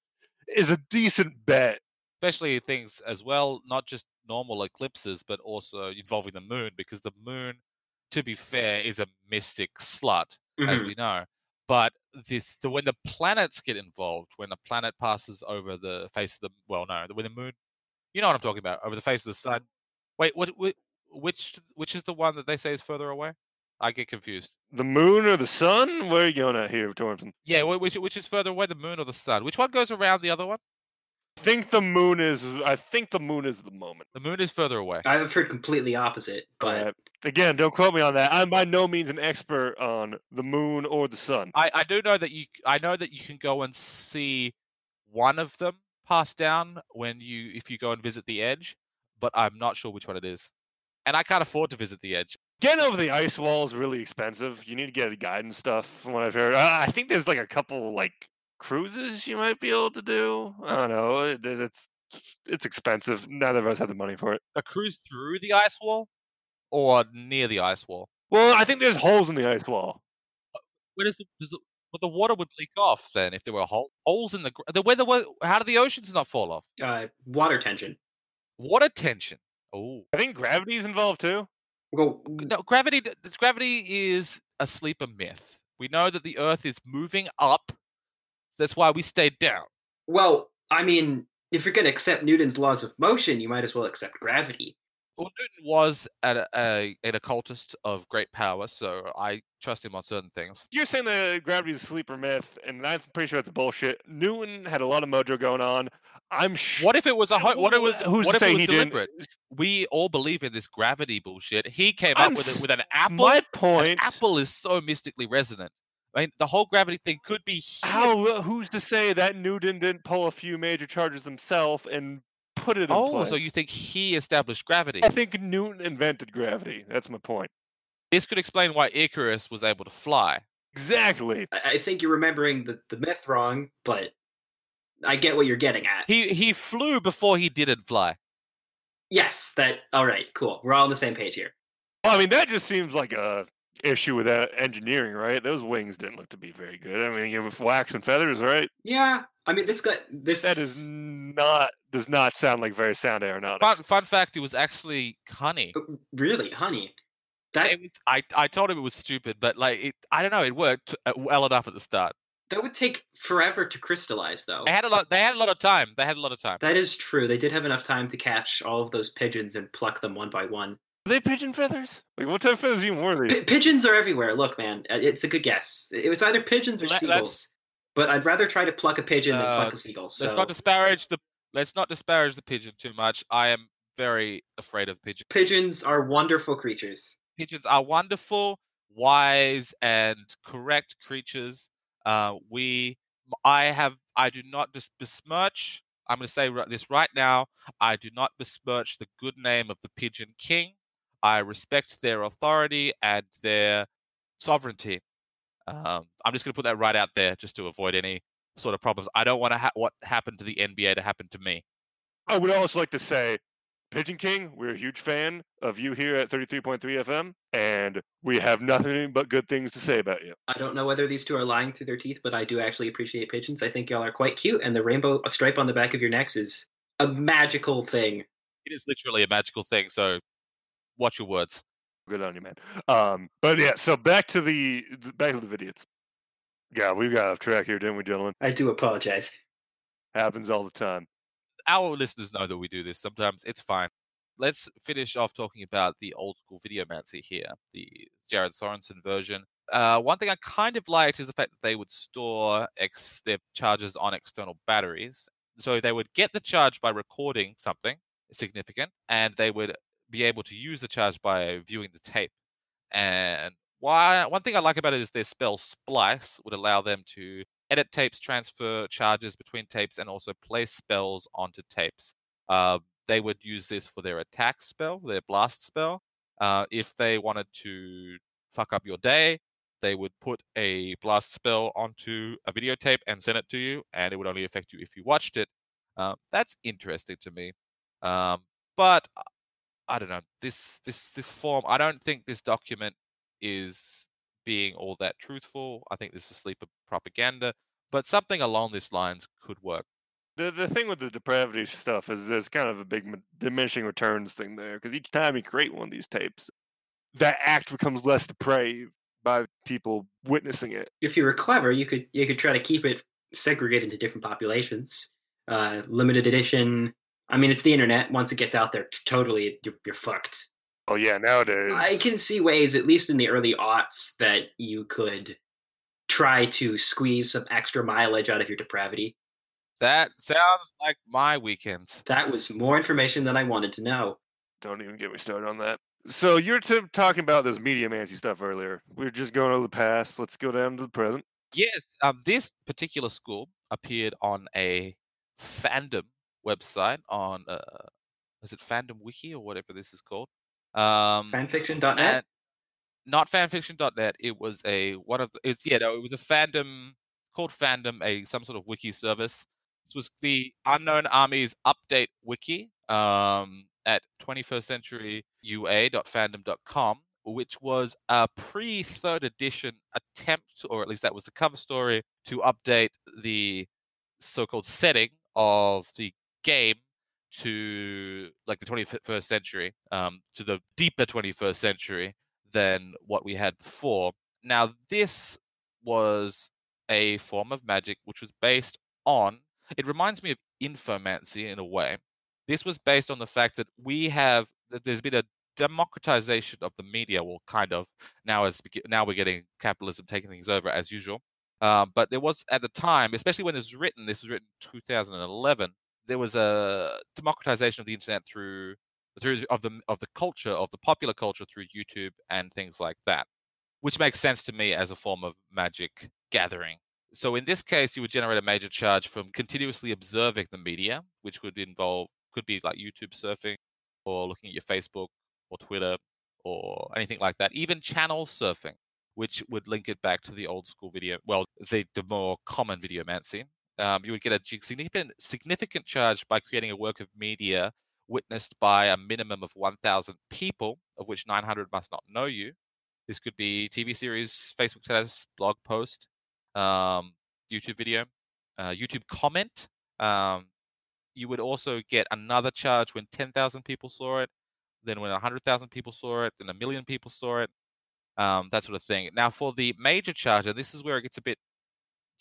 is a decent bet. Especially things as well, not just normal eclipses, but also involving the moon, because the moon, to be fair, is a mystic slut, as Mhm. we know. But this, the, when the planets get involved, when a planet passes over the face of the well, no, when the moon, you know what I'm talking about, over the face of the sun. Wait, what? Which which is the one that they say is further away? I get confused. The moon or the sun? Where are you going at here, Thompson? Yeah, which which is further away, the moon or the sun? Which one goes around the other one? I think the moon is. I think the moon is the moment. The moon is further away. I've heard completely opposite, but Uh, again, don't quote me on that. I'm by no means an expert on the moon or the sun. I, I do know that you I know that you can go and see one of them pass down when you if you go and visit the edge, but I'm not sure which one it is. And I can't afford to visit the edge. Getting over the ice wall is really expensive. You need to get a guide and stuff. From what I've heard, I I think there's like a couple like cruises you might be able to do. I don't know. It, it- it's it's expensive. None of us have the money for it. A cruise through the ice wall or near the ice wall. Well, I think there's holes in the ice wall. Where does the, does the well, the water would leak off then if there were hole, holes in the gr- the weather. How do the oceans not fall off? uh, water tension. Water tension. Oh I think gravity's involved too. Well, no, gravity. d- d- Gravity is a sleeper myth. We know that the Earth is moving up. That's why we stayed down. well, I mean, if you're going to accept Newton's laws of motion, you might as well accept gravity. Well, Newton was a, a, an occultist of great power, so I trust him on certain things. You're saying that gravity is a sleeper myth, and I'm pretty sure that's bullshit. Newton had a lot of mojo going on. I'm sure. What if it was a ho- what it was? Who's what if say it was he didn't? We all believe in this gravity bullshit. He came up I'm with it with an apple. My An point. apple is so mystically resonant. I mean, the whole gravity thing could be hidden. How? Uh, who's to say that Newton didn't pull a few major charges himself and put it in Oh, place? so you think he established gravity? I think Newton invented gravity. That's my point. This could explain why Icarus was able to fly. Exactly. I, I think you're remembering the, the myth wrong, but I get what you're getting at. He he flew before he didn't fly. yes, that. All right, cool. We're all on the same page here. Well, I mean, that just seems like a issue with that engineering, right? Those wings didn't look to be very good. I mean, with wax and feathers, right? Yeah, I mean, this guy, this That is not does not sound like very sound aeronautics. Fun, fun fact: it was actually honey. uh, really honey. That It was, I I told him it was stupid, but like it, I don't know, it worked uh, well enough at the start. That would take forever to crystallize, though. They had a lot. They had a lot of time. They had a lot of time. That is true. They did have enough time to catch all of those pigeons and pluck them one by one. Are they pigeon feathers? Like what type of feathers even were P- these? pigeons are everywhere. Look, man, uh, it's a good guess. It was either pigeons or Let- seagulls. let's- But I'd rather try to pluck a pigeon than Uh, pluck a seagull. So Let's not disparage the. Let's not disparage the pigeon too much. I am very afraid of pigeons. pigeons are wonderful creatures. Pigeons are wonderful, wise, and correct creatures. Uh, we, I have, I do not besmirch. I'm going to say this right now. I do not besmirch the good name of the Pigeon King. I respect their authority and their sovereignty. Um, I'm just going to put that right out there, just to avoid any sort of problems. I don't want to ha- what happened to the NBA to happen to me. I would also like to say, Pigeon King, we're a huge fan of you here at 33.3 FM, and we have nothing but good things to say about you. I don't know whether these two are lying through their teeth, but I do actually appreciate pigeons. I think y'all are quite cute, and the rainbow stripe on the back of your necks is a magical thing. It is literally a magical thing. So, watch your words. Good on you, man. Um, but yeah, so back to the th- back to the videos. Yeah, we got off track here, didn't we, gentlemen? I do apologize. Happens all the time. Our listeners know that we do this. Sometimes it's fine. Let's finish off talking about the old school video Videomancy here, the Jared Sorensen version. Uh, one thing I kind of liked is the fact that they would store ex- their charges on external batteries. So they would get the charge by recording something significant, and they would be able to use the charge by viewing the tape. And why, one thing I like about it is their spell Splice would allow them to edit tapes, transfer charges between tapes, and also place spells onto tapes. Uh, they would use this for their attack spell, their blast spell. Uh, if they wanted to fuck up your day, they would put a blast spell onto a videotape and send it to you, and it would only affect you if you watched it. Uh, that's interesting to me. Um, but uh, I don't know this this this form. I don't think this document is being all that truthful. I think this is a sleeper propaganda, but something along these lines could work. The the thing with the depravity stuff is there's kind of a big diminishing returns thing there because each time you create one of these tapes, that act becomes less depraved by people witnessing it. If you were clever, you could you could try to keep it segregated into different populations. Uh, limited edition. I mean, it's the internet. Once it gets out there, totally, you're, you're fucked. Oh yeah, nowadays. I can see ways, at least in the early aughts, that you could try to squeeze some extra mileage out of your depravity. That sounds like my weekends. That was more information than I wanted to know. Don't even get me started on that. So you're t- talking about this media mancy stuff earlier. We are just going over the past. Let's go down to the present. Yes, um, this particular school appeared on a fandom website on uh, is it Fandom Wiki or whatever this is called? Um, Fanfiction.net? not fanfiction.net. It was a one of the, it's yeah no it was a fandom called fandom a some sort of wiki service. This was the Unknown Armies update wiki um, at 21st century ua.fandom.com, which was a pre third edition attempt, or at least that was the cover story, to update the so called setting of the game to like the 21st century, um, to the deeper 21st century than what we had before. Now, this was a form of magic which was based on, it reminds me of infomancy in a way. This was based on the fact that we have, that there's been a democratization of the media, well, kind of. Now, as now we're getting capitalism taking things over as usual. Um, but there was at the time, especially when it was written, this was written 2011. There was a democratization of the internet through through of the of the culture of the popular culture through YouTube and things like that, which makes sense to me as a form of magic gathering. So in this case, you would generate a major charge from continuously observing the media, which would involve could be like YouTube surfing or looking at your Facebook or Twitter or anything like that. Even channel surfing, which would link it back to the old school video, well, the, the more common videomancy. Um, you would get a significant significant charge by creating a work of media witnessed by a minimum of 1,000 people, of which 900 must not know you. This could be TV series, Facebook status, blog post, um, YouTube video, uh, YouTube comment. Um, you would also get another charge when 10,000 people saw it, then when 100,000 people saw it, then a million people saw it, um, that sort of thing. Now, for the major charge, and this is where it gets a bit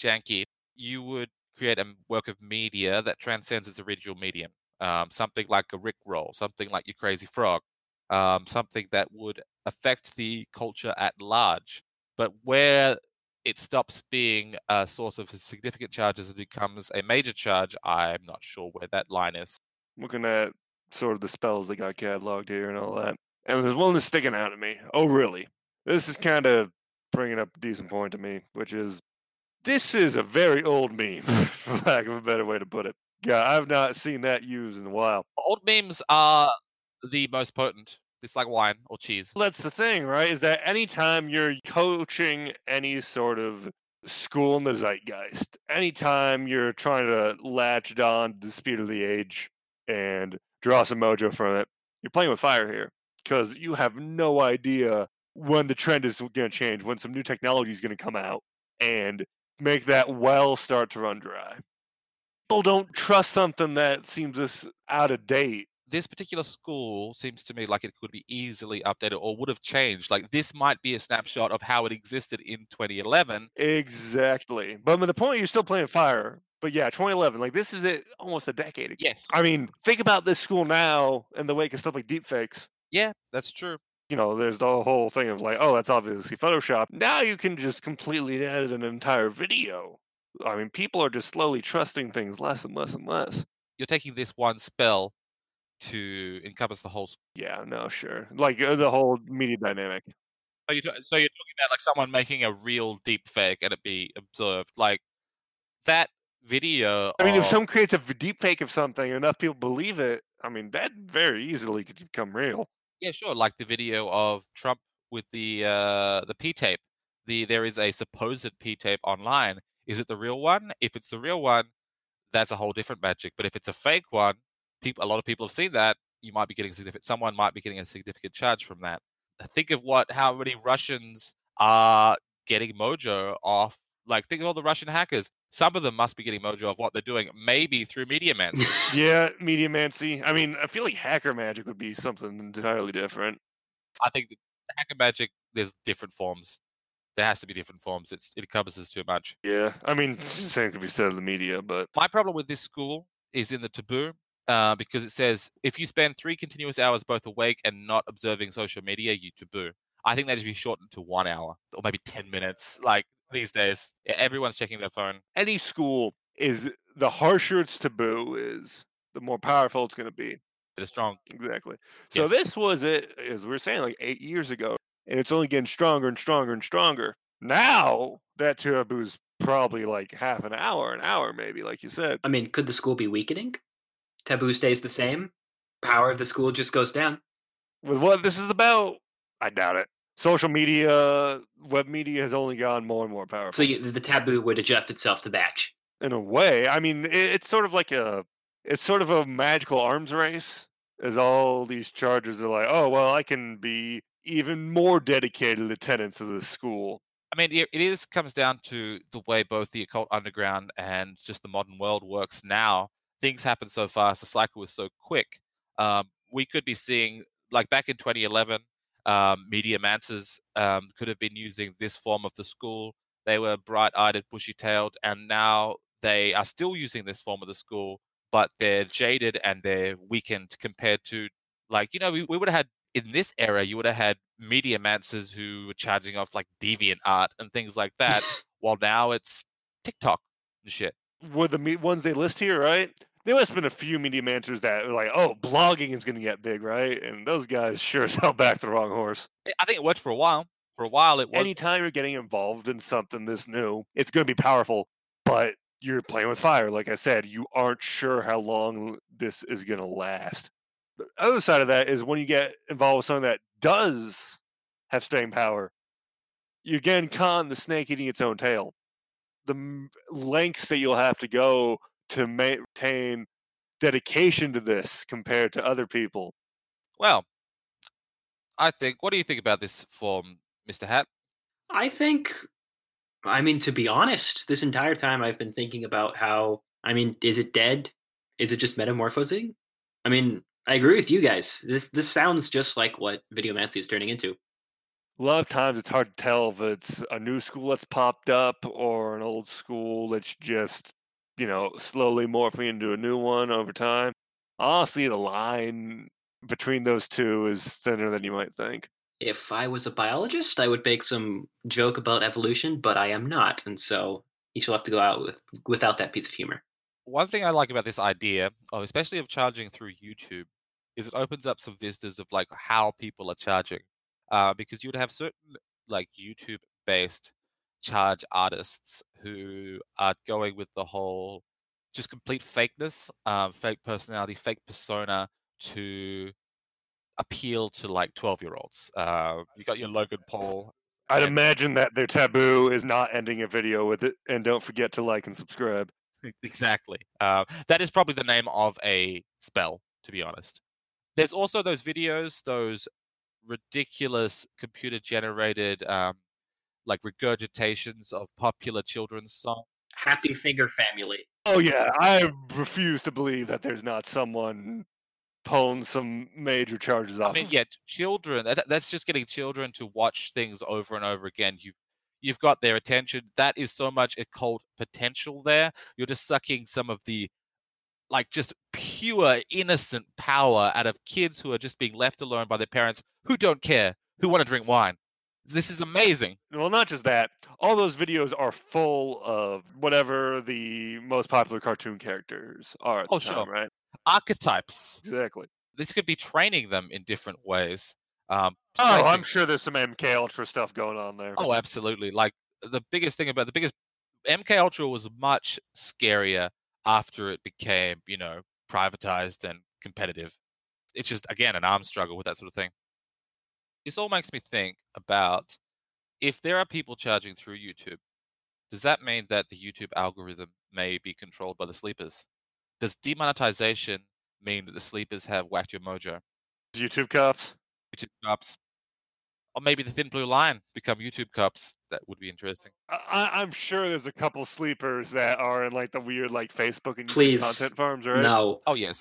janky, you would create a work of media that transcends its original medium. Um, something like a Rick roll, something like your Crazy Frog, um, something that would affect the culture at large. But where it stops being a source of significant charges and becomes a major charge, I'm not sure where that line is. Looking at sort of the spells that got cataloged here and all that. And there's one that's sticking out at me. Oh, really? This is kind of bringing up a decent point to me, which is this is a very old meme, for lack of a better way to put it. Yeah, I've not seen that used in a while. Old memes are the most potent. It's like wine or cheese. That's the thing, right? Is that anytime you're coaching any sort of school in the zeitgeist, anytime you're trying to latch on to the speed of the age and draw some mojo from it, you're playing with fire here because you have no idea when the trend is going to change, when some new technology is going to come out and make that well start to run dry. People don't trust something that seems this out of date this particular school seems to me like it could be easily updated or would have changed. Like this might be a snapshot of how it existed in 2011. Exactly. But the point you're still playing fire. But yeah, 2011, like this is it almost a decade ago. Yes. I mean, think about this school now and the wake of stuff like deepfakes. Yeah, that's true. You know, there's the whole thing of like, oh, that's obviously Photoshop. Now you can just completely edit an entire video. I mean, people are just slowly trusting things less and less and less. You're taking this one spell to encompass the whole. Yeah, no, sure. Like uh, the whole media dynamic. So you're, so you're talking about like someone making a real deep fake and it be observed. Like that video. I mean, of, if someone creates a deep fake of something, enough people believe it. I mean, that very easily could become real. Yeah, sure. Like the video of Trump with the uh, the P tape. The there is a supposed P tape online. Is it the real one? If it's the real one, that's a whole different magic. But if it's a fake one, people, a lot of people have seen that. You might be getting significant. Someone might be getting a significant charge from that. Think of what how many Russians are getting mojo off. Like think of all the Russian hackers. Some of them must be getting mojo of what they're doing, maybe through Mediamancy. yeah, Mediamancy. I mean, I feel like hacker magic would be something entirely different. I think hacker magic. There's different forms there has to be different forms. It's it encompasses too much. Yeah, I mean, same could be said of the media, but my problem with this school is in the taboo uh, because it says if you spend three continuous hours both awake and not observing social media, you taboo. I think that should be shortened to one hour or maybe 10 minutes. Like these days, Yeah, everyone's checking their phone. Any school is the harsher its taboo is, the more powerful it's going to be. It's strong. Exactly. So Yes. this was it, as we were saying, like eight years ago, and it's only getting stronger and stronger and stronger. Now that taboo's probably like half an hour, an hour maybe, like you said. I mean, could the school be weakening? Taboo stays the same. Power of the school just goes down. With what this is about, I doubt it. Social media, web media has only gotten more and more powerful. So you, the taboo would adjust itself to batch. in a way. I mean, it, it's sort of like a, it's sort of a magical arms race. As all these charges are like, oh well, I can be even more dedicated to the tenants of the school. I mean, it it is comes down to the way both the occult underground and just the modern world works now. Things happen so fast, the cycle is so quick. Um, we could be seeing, like back in 2011, um, media mancers um, could have been using this form of the school. They were bright-eyed and bushy-tailed, and now they are still using this form of the school, but they're jaded and they're weakened compared to, like, you know, we, we would have had in this era, you would have had media mancers who were charging off like deviant art and things like that, while now it's TikTok and shit. Were the me- ones they list here, right? There must have been a few media managers that were like, oh, blogging is going to get big, right? And those guys sure as hell backed the wrong horse. I- think it worked for a while. For a while, it was. Anytime you're getting involved in something this new, it's going to be powerful, but you're playing with fire. Like I said, you aren't sure how long this is going to last. The other side of that is when you get involved with something that does have staying power, you're again caught in mm-hmm. the snake eating its own tail. The lengths that you'll have to go to maintain dedication to this compared to other people. Well, I think. What do you think about this form, Mr. Hat? I think, I mean, to be honest, this entire time I've been thinking about how, I mean, is it dead? Is it just metamorphosing? I mean, I agree with you guys. This this sounds just like what Videomancy is turning into. A lot of times it's hard to tell if it's a new school that's popped up or an old school that's just, you know, slowly morphing into a new one over time. Honestly, the line between those two is thinner than you might think. If I was a biologist, I would make some joke about evolution, but I am not, and so you shall have to go out with without that piece of humor. One thing I like about this idea, oh, especially of charging through YouTube, is it opens up some vistas of like how people are charging. Uh, because you would have certain like YouTube based charge artists who are going with the whole just complete fakeness, um, fake personality, fake persona to appeal to like 12 year olds. Uh, you got your Logan Paul. I'd and- imagine that their taboo is not ending a video with it, and don't forget to like and subscribe. exactly. Uh, that is probably the name of a spell, to be honest. There's also those videos, those ridiculous computer generated, um, like regurgitations of popular children's songs. Happy Finger Family. Oh yeah, I refuse to believe that there's not someone pulling some major charges off. I mean, of- yeah, children. that's just getting children to watch things over and over again. You've you've got their attention. That is so much occult potential there. You're just sucking some of the like just pure innocent power out of kids who are just being left alone by their parents who don't care, who want to drink wine. This is amazing. Well, not just that. All those videos are full of whatever the most popular cartoon characters are. Oh, time, sure. right? Archetypes. Exactly. This could be training them in different ways. Um, Oh, I'm sure there's some MK Ultra stuff going on there. Oh, absolutely. Like the biggest thing about the biggest MK Ultra was much scarier after it became, you know, privatized and competitive. It's just again an arms struggle with that sort of thing. This all makes me think about if there are people charging through YouTube, does that mean that the YouTube algorithm may be controlled by the sleepers? Does demonetization mean that the sleepers have whacked your mojo? YouTube cops. YouTube cups, or maybe the thin blue line become YouTube cups. That would be interesting. I, I- I'm sure there's a couple sleepers that are in like the weird like Facebook and YouTube Please, content farms, right? No. Oh yes,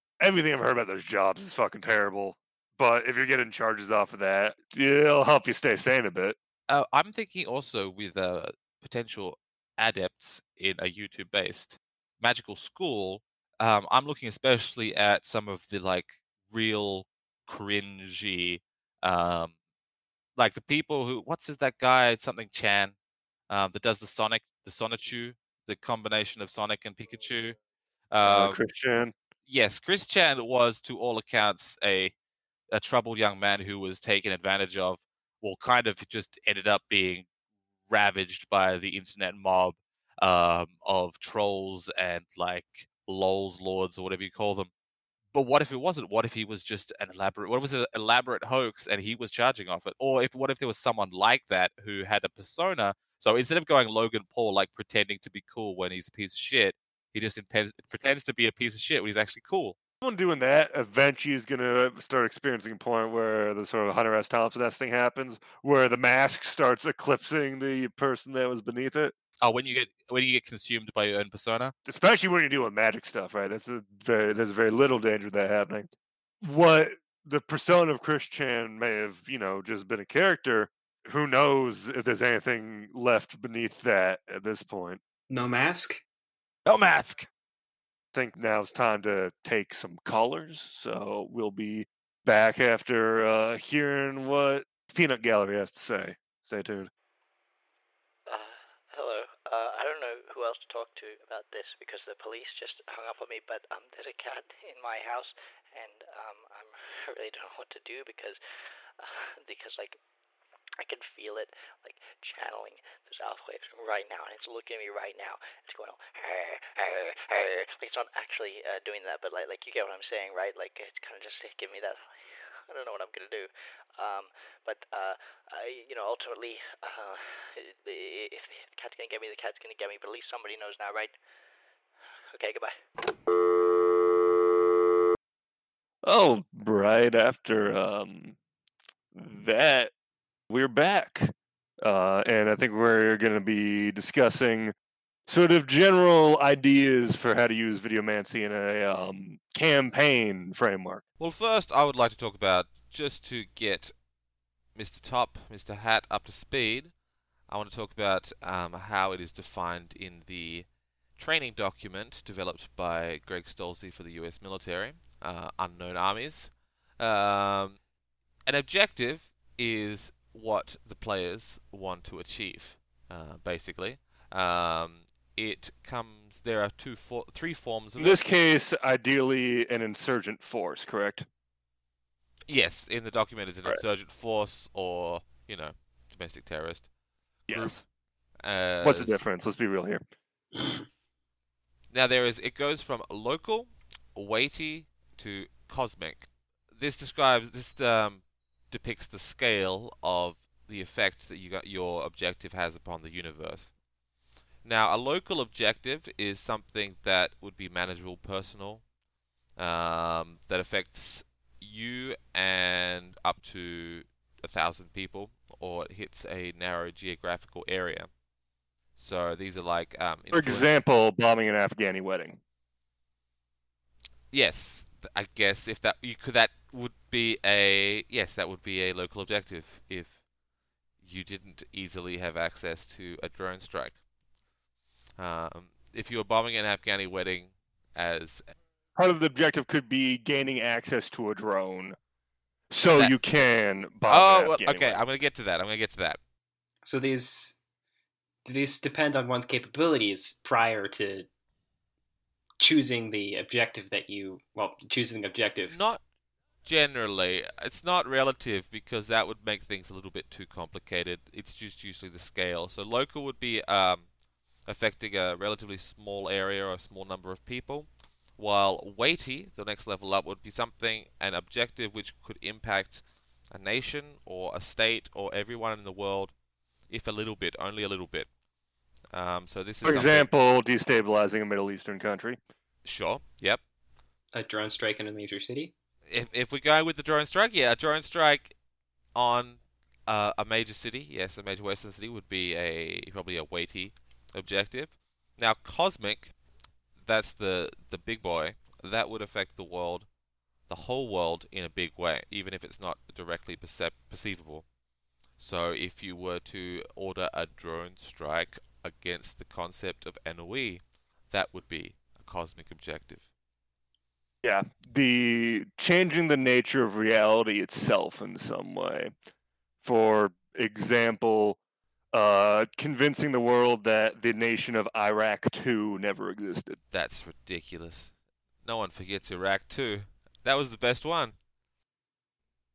Everything I've heard about those jobs is fucking terrible. But if you're getting charges off of that, it'll help you stay sane a bit. uh, I'm thinking also with uh, potential adepts in a YouTube-based magical school. Um, I'm looking especially at some of the like real cringy, um, like the people who what's his that guy something Chan, um, that does the Sonic the Sonichu, the combination of Sonic and Pikachu. Uh, Um, Christian. yes, Chris Chan was to all accounts a a troubled young man who was taken advantage of. Well, kind of just ended up being ravaged by the internet mob um, of trolls and like lols lords or whatever you call them. But what if it wasn't? What if he was just an elaborate? What if it was an elaborate hoax and he was charging off it? Or if what if there was someone like that who had a persona? So instead of going Logan Paul like pretending to be cool when he's a piece of shit, he just impens- pretends to be a piece of shit when he's actually cool. Someone doing that eventually is going to start experiencing a point where the sort of Hunter S. Thompson thing happens, where the mask starts eclipsing the person that was beneath it. Oh, when you get when you get consumed by your own persona. especially when you're doing magic stuff, right? That's a very there's very little danger of that happening. What the persona of Chris Chan may have, you know, just been a character. Who knows if there's anything left beneath that at this point? No mask? No mask. Think now's time to take some callers. So we'll be back after uh, hearing what Peanut Gallery has to say. Stay tuned. Uh, hello. Uh, I don't know who else to talk to about this because the police just hung up on me. But um, there's a cat in my house, and um, I'm I really don't know what to do because because like I can feel it like channeling those alpha waves right now, and it's looking at me right now. It's going, "Arr, arr, arr." like it's not actually uh, doing that, but like like you get what I'm saying, right? Like it's kind of just giving me that. I don't know what I'm gonna do. Um, but uh, I, you know, ultimately, uh, if the cat's gonna get me, the cat's gonna get me. But at least somebody knows now, right? Okay, goodbye. Oh, right after um that we're back. Uh, and I think we're going to be discussing sort of general ideas for how to use Videomancy in a um, campaign framework. Well, first, I would like to talk about just to get Mr. Top, Mr. Hat up to speed. I want to talk about um, how it is defined in the training document developed by Greg Stolze for the U.S. military, uh, Unknown Armies. Um, an objective is what the players want to achieve, uh, basically. Um, it comes. There are two, for, three forms of In this case, ideally an insurgent force, correct? Yes, in the document is an Right. insurgent force or you know domestic terrorist. Group. Yes. What's the difference? Let's be real here. Now there is it goes from local, weighty to cosmic. This describes this um, depicts the scale of the effect that you got your objective has upon the universe. Now a local objective is something that would be manageable, personal, um, that affects you and up to a thousand people, or it hits a narrow geographical area. So these are like um, For example, bombing an Afghani wedding. Yes, I guess if that you could that be a yes, that would be a local objective if you didn't easily have access to a drone strike. Um, if you were bombing an Afghani wedding as Part of the objective could be gaining access to a drone, so That- you can bomb. oh an well, okay, wedding. I'm gonna get to that. I'm gonna get to that. So these these depend on one's capabilities prior to choosing the objective that you well choosing the objective. Not generally. It's not relative because that would make things a little bit too complicated. It's just usually the scale. So local would be um, affecting a relatively small area or a small number of people, while weighty, the next level up, would be something an objective which could impact a nation or a state or everyone in the world, if a little bit, only a little bit. Um, so this is For something- example, destabilizing a Middle Eastern country. sure, yep. A drone strike in a major city. If if we go with the drone strike, yeah, a drone strike on uh, a major city, yes, a major western city would be a probably a weighty objective. Now, cosmic, that's the the big boy. That would affect the world, the whole world, in a big way, even if it's not directly percep- perceivable. So, if you were to order a drone strike against the concept of NOE, that would be a cosmic objective. Yeah, the changing the nature of reality itself in some way. For example, uh, convincing the world that the nation of Iraq 2 never existed. That's ridiculous. No one forgets Iraq 2. That was the best one.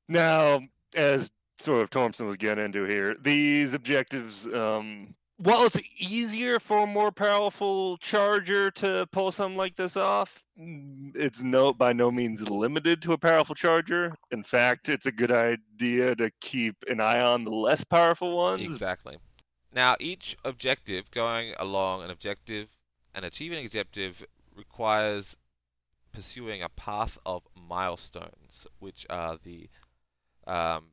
Now, as sort of Thompson was getting into here, these objectives, um, while it's easier for a more powerful charger to pull something like this off, mm, it's no by no means limited to a powerful charger. In fact, it's a good idea to keep an eye on the less powerful ones. Exactly. Now, each objective, going along an objective and achieving an objective, requires pursuing a path of milestones, which are the um,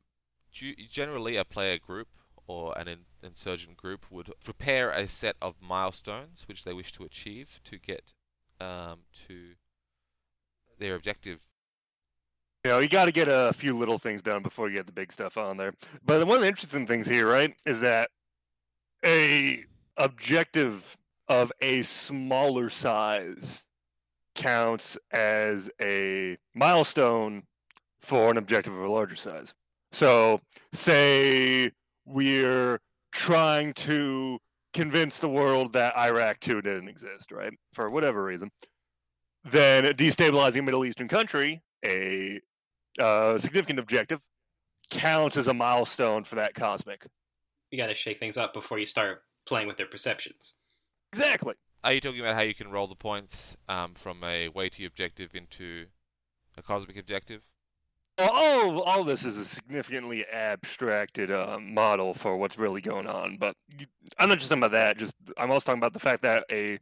generally a player group or an in- insurgent group would prepare a set of milestones which they wish to achieve to get um, to their objective You know, you got to get a few little things done before you get the big stuff on there. But one of the interesting things here, right, is that a objective of a smaller size counts as a milestone for an objective of a larger size. So, say we're trying to convince the world that Iraq 2 didn't exist, right? For whatever reason. Then destabilizing a Middle Eastern country, a uh, significant objective, counts as a milestone for that cosmic. You got to shake things up before you start playing with their perceptions. Exactly. Are you talking about how you can roll the points um, from a weighty objective into a cosmic objective? All all this is a significantly abstracted uh, model for what's really going on. But I'm not just talking about that. Just I'm also talking about the fact that a,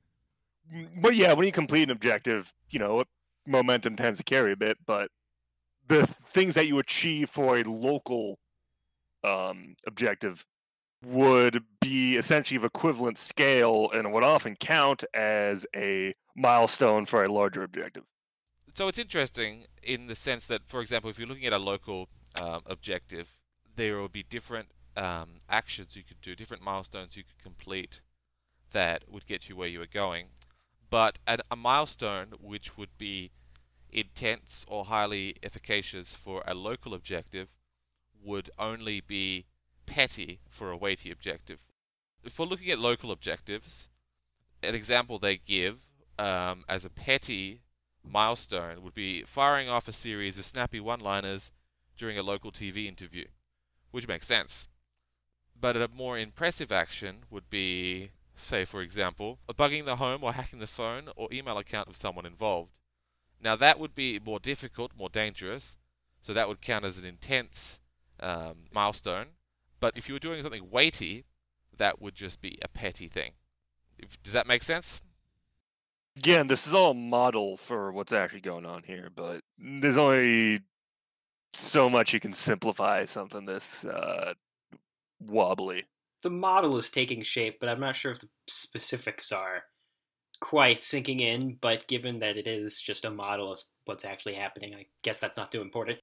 but yeah, when you complete an objective, you know, momentum tends to carry a bit. But the things that you achieve for a local um, objective would be essentially of equivalent scale and would often count as a milestone for a larger objective. So it's interesting in the sense that, for example, if you're looking at a local um, objective, there will be different um, actions you could do, different milestones you could complete that would get you where you were going. But at a milestone which would be intense or highly efficacious for a local objective would only be petty for a weighty objective. If we're looking at local objectives, an example they give um, as a petty milestone would be firing off a series of snappy one liners during a local TV interview, which makes sense. But a more impressive action would be, say, for example, bugging the home or hacking the phone or email account of someone involved. Now, that would be more difficult, more dangerous, so that would count as an intense um, milestone. But if you were doing something weighty, that would just be a petty thing. If, does that make sense? Again, this is all a model for what's actually going on here, but there's only so much you can simplify something this uh, wobbly. The model is taking shape, but I'm not sure if the specifics are quite sinking in. But given that it is just a model of what's actually happening, I guess that's not too important.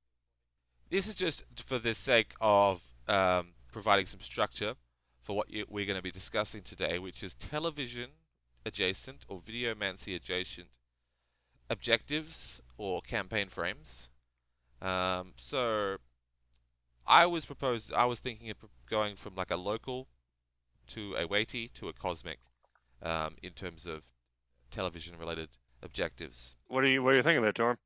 This is just for the sake of um, providing some structure for what you, we're going to be discussing today, which is television adjacent or videomancy adjacent objectives or campaign frames. Um, so I was proposed. I was thinking of going from like a local to a weighty to a cosmic um, in terms of television related objectives. What are you What are you thinking there, Torm?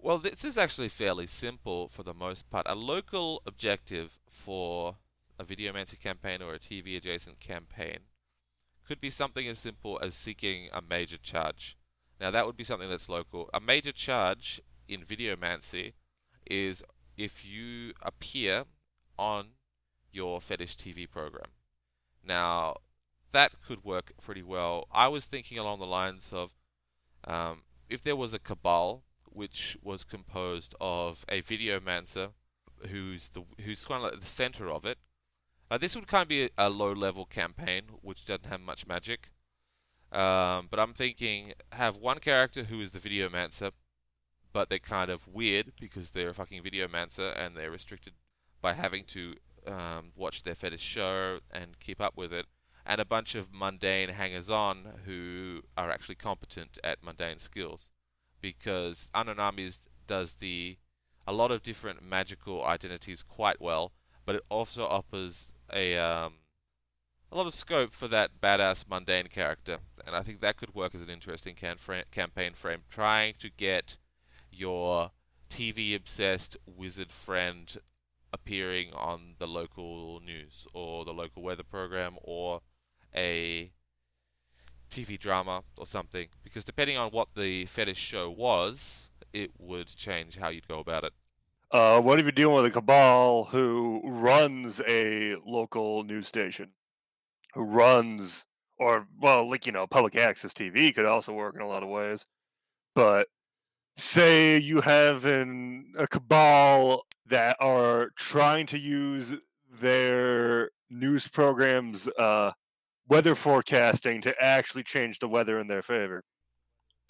Well, this is actually fairly simple for the most part. A local objective for a Videomancy campaign or a TV adjacent campaign could be something as simple as seeking a major charge. Now, that would be something that's local. A major charge in Videomancy is if you appear on your fetish TV program. Now, that could work pretty well. I was thinking along the lines of um, if there was a cabal which was composed of a videomancer who's the who's kind of like the center of it, uh, this would kind of be a, a low level campaign, which doesn't have much magic. Um, but I'm thinking have one character who is the Videomancer, but they're kind of weird because they're a fucking Videomancer and they're restricted by having to um, watch their fetish show and keep up with it. And a bunch of mundane hangers on who are actually competent at mundane skills. Because Unknown does the a lot of different magical identities quite well, but it also offers a um, a lot of scope for that badass mundane character, and I think that could work as an interesting can- campaign frame. Trying to get your TV obsessed wizard friend appearing on the local news or the local weather program or a TV drama or something, because depending on what the fetish show was, it would change how you'd go about it. Uh, what if you're dealing with a cabal who runs a local news station? Who runs, or, well, like, you know, public access TV could also work in a lot of ways. But say you have an, a cabal that are trying to use their news programs uh, weather forecasting to actually change the weather in their favor.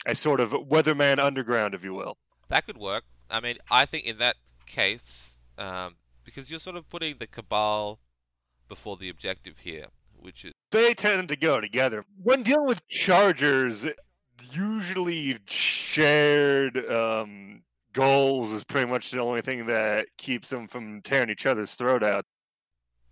A sort of weatherman underground, if you will. That could work. I mean, I think in that case, um, because you're sort of putting the cabal before the objective here, which is They tend to go together. When dealing with chargers, usually shared um, goals is pretty much the only thing that keeps them from tearing each other's throat out.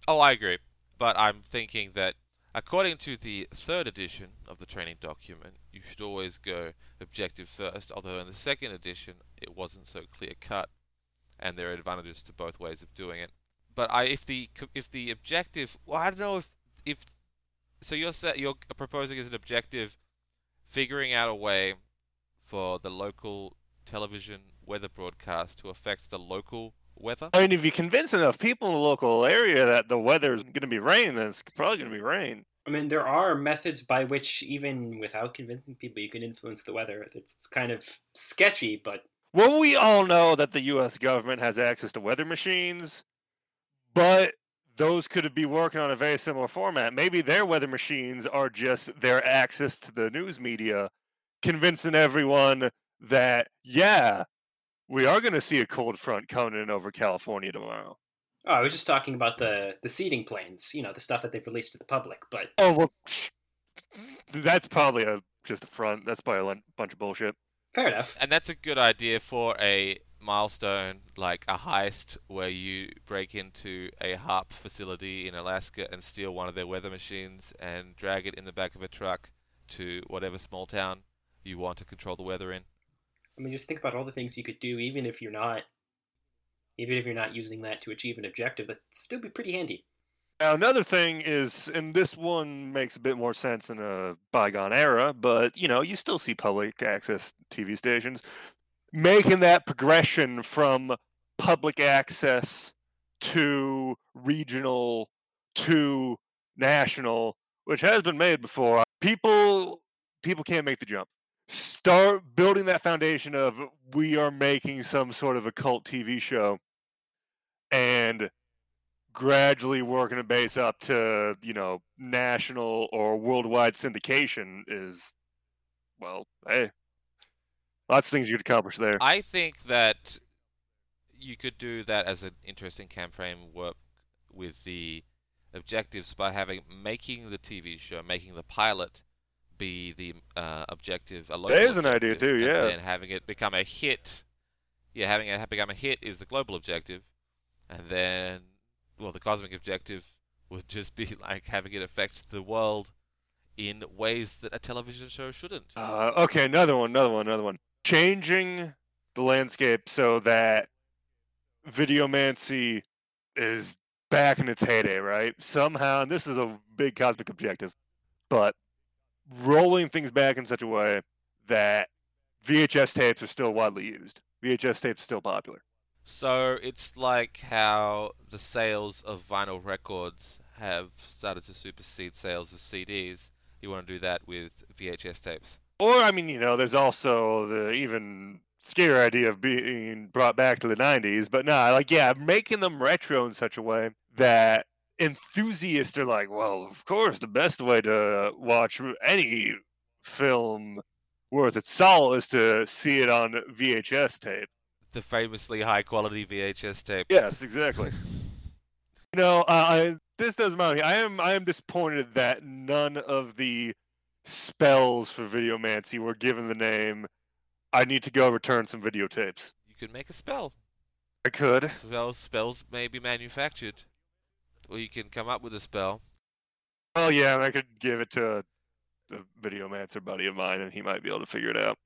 Oh, I agree. But I'm thinking that according to the third edition of the training document, you should always go objective first, although in the second edition it wasn't so clear cut and there are advantages to both ways of doing it. But I if the if the objective, well, I don't know if if so you're set, you're proposing as an objective figuring out a way for the local television weather broadcast to affect the local weather. I mean, if you convince enough people in the local area that the weather is going to be rain, then it's probably going to be rain. I mean, there are methods by which, even without convincing people, you can influence the weather. It's kind of sketchy, but Well, we all know that the U.S. government has access to weather machines, but those could be working on a very similar format. Maybe their weather machines are just their access to the news media, convincing everyone that yeah, we are going to see a cold front coming in over California tomorrow. Oh, I was just talking about the the seeding planes, you know, the stuff that they've released to the public. But Oh well, that's probably a just a front. That's probably a bunch of bullshit. Fair enough. And that's a good idea for a milestone like a heist where you break into a HAARP facility in Alaska and steal one of their weather machines and drag it in the back of a truck to whatever small town you want to control the weather in. I mean, just think about all the things you could do, even if you're not, even if you're not using that to achieve an objective. That'd still be pretty handy. Now, another thing is, and this one makes a bit more sense in a bygone era, but you know, you still see public access TV stations making that progression from public access to regional to national, which has been made before. People people can't make the jump. Start building that foundation of we are making some sort of a cult TV show and gradually working a base up to, you know, national or worldwide syndication is well, hey. Lots of things you could accomplish there. I think that you could do that as an interesting campaign work with the objectives by having making the TV show, making the pilot be the uh, objective. A local There's an idea too, and yeah. then having it become a hit. Yeah, having it become a hit is the global objective, and then well, the cosmic objective would just be like having it affect the world in ways that a television show shouldn't. Uh, okay, another one, another one, another one. Changing the landscape so that videomancy is back in its heyday, right? Somehow, and this is a big cosmic objective, but rolling things back in such a way that VHS tapes are still widely used. VHS tapes are still popular. So it's like how the sales of vinyl records have started to supersede sales of CDs. You want to do that with VHS tapes. Or, I mean, you know, there's also the even scarier idea of being brought back to the 90s. But nah, like, yeah, making them retro in such a way that enthusiasts are like, well, of course, the best way to watch any film worth its salt is to see it on VHS tape. The famously high quality VHS tape. Yes, exactly. you know, uh, I, this doesn't matter. I am I am disappointed that none of the spells for videomancy were given the name. I need to go return some videotapes. You could make a spell. I could. Spells, spells may be manufactured. Or you can come up with a spell. Oh yeah, and I could give it to a, a videomancer buddy of mine, and he might be able to figure it out.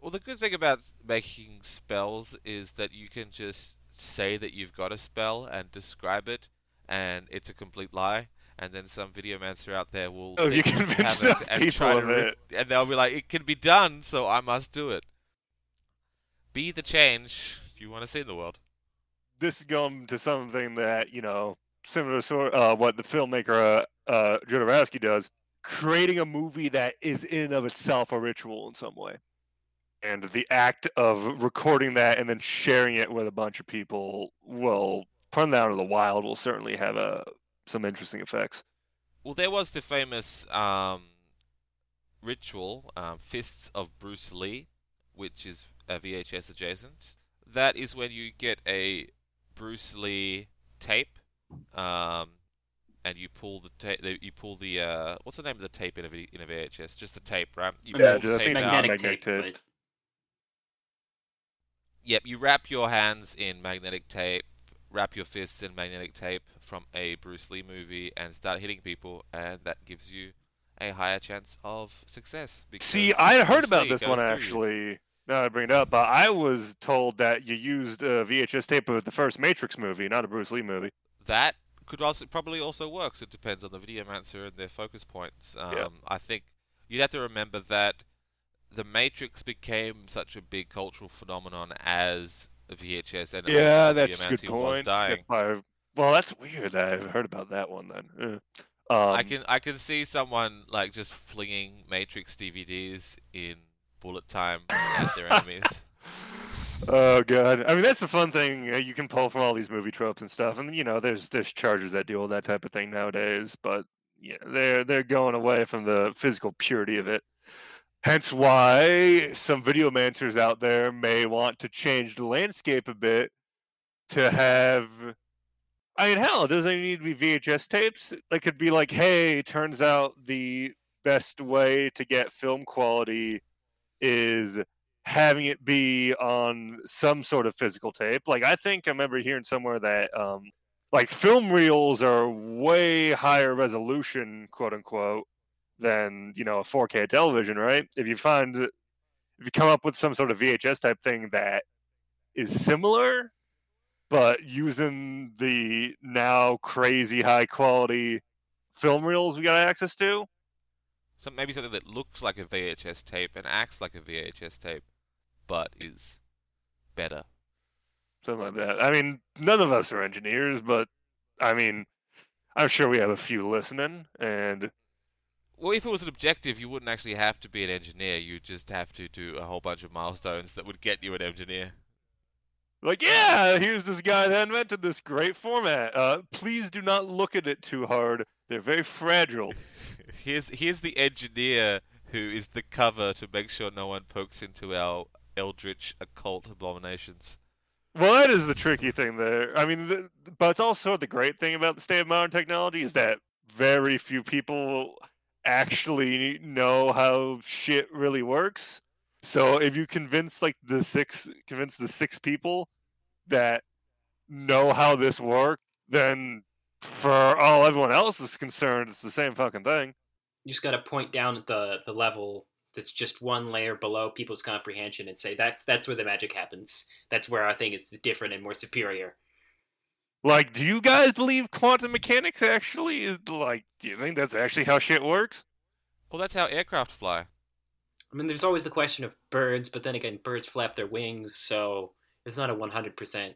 Well, the good thing about making spells is that you can just say that you've got a spell and describe it, and it's a complete lie. And then some videomancer out there will Oh, you convince have it and try to of it. and they'll be like, "It can be done, so I must do it." Be the change you want to see in the world. This is going to something that you know, similar to sort uh, what the filmmaker uh, uh, Jodorowsky does, creating a movie that is in and of itself a ritual in some way. And the act of recording that and then sharing it with a bunch of people will put that out of the wild will certainly have a some interesting effects. Well, there was the famous um, ritual, um, Fists of Bruce Lee, which is a VHS adjacent. That is when you get a Bruce Lee tape, um, and you pull the tape. You pull the uh, what's the name of the tape in a v- in a VHS? Just the tape, right? You Yeah, pull the just tape out. magnetic, magnetic tape. tape. Yep, you wrap your hands in magnetic tape, wrap your fists in magnetic tape from a Bruce Lee movie, and start hitting people, and that gives you a higher chance of success. See, I heard Bruce about Lee this one actually. Now I bring it up, but I was told that you used uh, VHS tape of the first Matrix movie, not a Bruce Lee movie. That could also probably also works. It depends on the videomancer and their focus points. Um, Yeah. I think you'd have to remember that the Matrix became such a big cultural phenomenon as VHS, and Yeah, that's a good point. dying. Well, that's weird that I've heard about that one then. Um, I can I can see someone like just flinging Matrix DVDs in bullet time at their enemies. Oh god! I mean, that's the fun thing uh, you can pull from all these movie tropes and stuff, and you know, there's there's chargers that deal with that type of thing nowadays. But yeah, they're they're going away from the physical purity of it. Hence, why some videomancers out there may want to change the landscape a bit to have. I mean, hell, it doesn't even need to be VHS tapes. It could be like, hey, turns out the best way to get film quality is having it be on some sort of physical tape. Like I think I remember hearing somewhere that um like film reels are way higher resolution, quote unquote, than, you know, a 4K television, right? If you find if you come up with some sort of VHS type thing that is similar but using the now crazy high quality film reels we got access to, So maybe something that looks like a VHS tape and acts like a VHS tape, but is better. something like that. I mean, none of us are engineers, but I mean, I'm sure we have a few listening, and Well, if it was an objective, you wouldn't actually have to be an engineer. You'd just have to do a whole bunch of milestones that would get you an engineer. like, yeah, here's this guy that invented this great format. Uh, please do not look at it too hard; they're very fragile. here's here's the engineer who is the cover to make sure no one pokes into our eldritch occult abominations. Well, that is the tricky thing there. I mean, the, but it's also the great thing about the state of modern technology is that very few people actually know how shit really works. So if you convince like the six, convince the six people that know how this works, then for all everyone else is concerned, it's the same fucking thing. You just got to point down at the the level that's just one layer below people's comprehension and say that's that's where the magic happens. That's where our thing is different and more superior. Like, do you guys believe quantum mechanics actually is like? Do you think that's actually how shit works? Well, that's how aircraft fly. I mean, there's always the question of birds, but then again, birds flap their wings, so it's not a 100%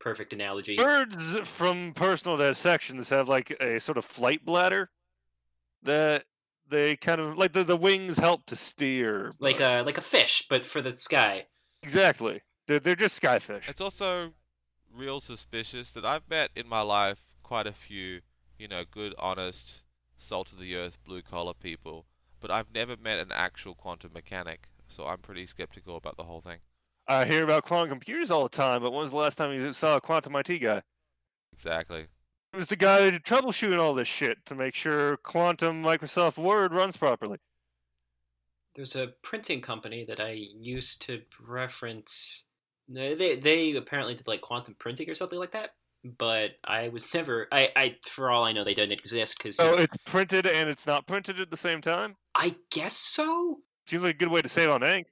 perfect analogy. Birds from personal dissections have like a sort of flight bladder that they kind of like the, the wings help to steer. Like but- a like a fish, but for the sky. exactly. They're, they're just skyfish. It's also real suspicious that I've met in my life quite a few, you know, good, honest, salt of the earth, blue collar people, but I've never met an actual quantum mechanic, so I'm pretty skeptical about the whole thing. I hear about quantum computers all the time, but when was the last time you saw a quantum IT guy? Exactly. It was the guy that did troubleshooting all this shit to make sure quantum Microsoft Word runs properly. There's a printing company that I used to reference. They they, they apparently did like quantum printing or something like that. But I was never. I, I for all I know, they didn't exist because So it's printed and it's not printed at the same time. I guess so. Seems like a good way to save on ink.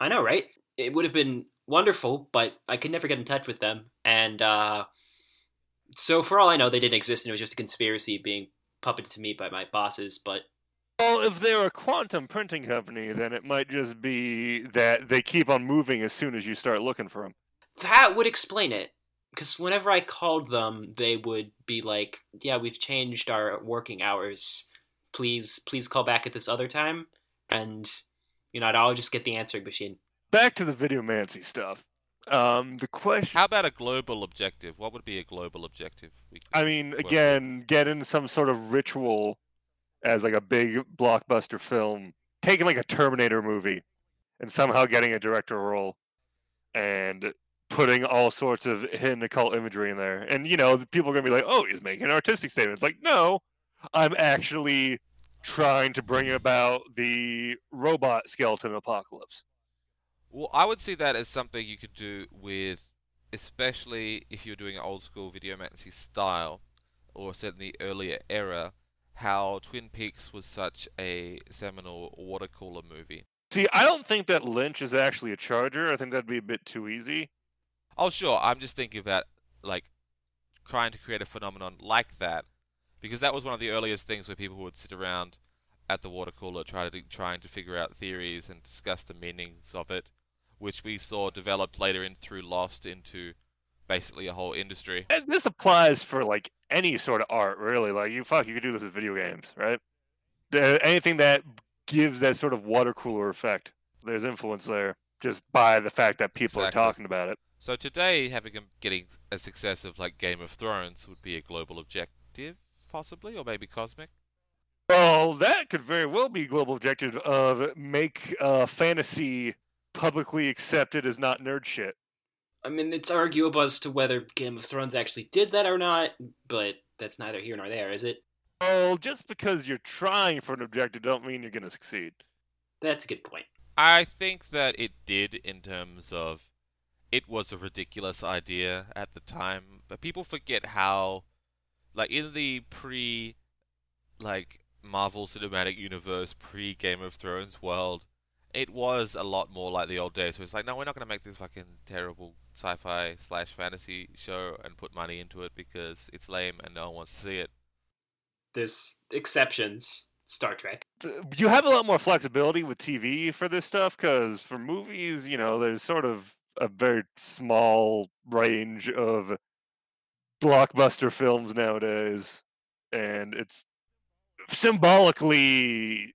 I know, right? It would have been wonderful, but I could never get in touch with them. And uh, so, for all I know, they didn't exist, and it was just a conspiracy being puppeted to me by my bosses. But Well, if they're a quantum printing company, then it might just be that they keep on moving as soon as you start looking for them. that would explain it. Because whenever I called them, they would be like, "Yeah, we've changed our working hours. Please, please call back at this other time." And you know, I'd always just get the answering machine. Back to the videomancy stuff. Um, the question. How about a global objective? What would be a global objective? We could I mean, work with? again, getting some sort of ritual as like a big blockbuster film, taking like a Terminator movie, and somehow getting a director role, and putting all sorts of hidden occult imagery in there. And you know, people are gonna be like, "Oh, he's making an artistic statement." It's like, no, I'm actually trying to bring about the robot skeleton apocalypse. Well, I would see that as something you could do with, especially if you're doing an old school video videomancy style, or the earlier era, how Twin Peaks was such a seminal water cooler movie. See, I don't think that Lynch is actually a charger. I think that'd be a bit too easy. Oh, sure. I'm just thinking about like trying to create a phenomenon like that, because that was one of the earliest things where people would sit around at the water cooler trying to trying to figure out theories and discuss the meanings of it, which we saw developed later in through Lost into basically a whole industry. And this applies for like any sort of art, really. Like you fuck, you could do this with video games, right? Anything that gives that sort of water cooler effect, there's influence there. just by the fact that people Exactly. are talking about it. So today, having getting a success of like Game of Thrones would be a global objective, possibly, or maybe cosmic. Oh, that could very well be global objective of make uh, fantasy publicly accepted as not nerd shit. I mean, it's arguable as to whether Game of Thrones actually did that or not, but that's neither here nor there, is it? Well, just because you're trying for an objective don't mean you're going to succeed. That's a good point. I think that it did in terms of it was a ridiculous idea at the time, but people forget how, like in the pre, like Marvel Cinematic Universe pre Game of Thrones world, it was a lot more like the old days. Where it's like, no, we're not gonna make this fucking terrible sci-fi slash fantasy show and put money into it because it's lame and no one wants to see it. There's exceptions. Star Trek. You have a lot more flexibility with TV for this stuff because for movies, you know, there's sort of a very small range of blockbuster films nowadays, and it's symbolically,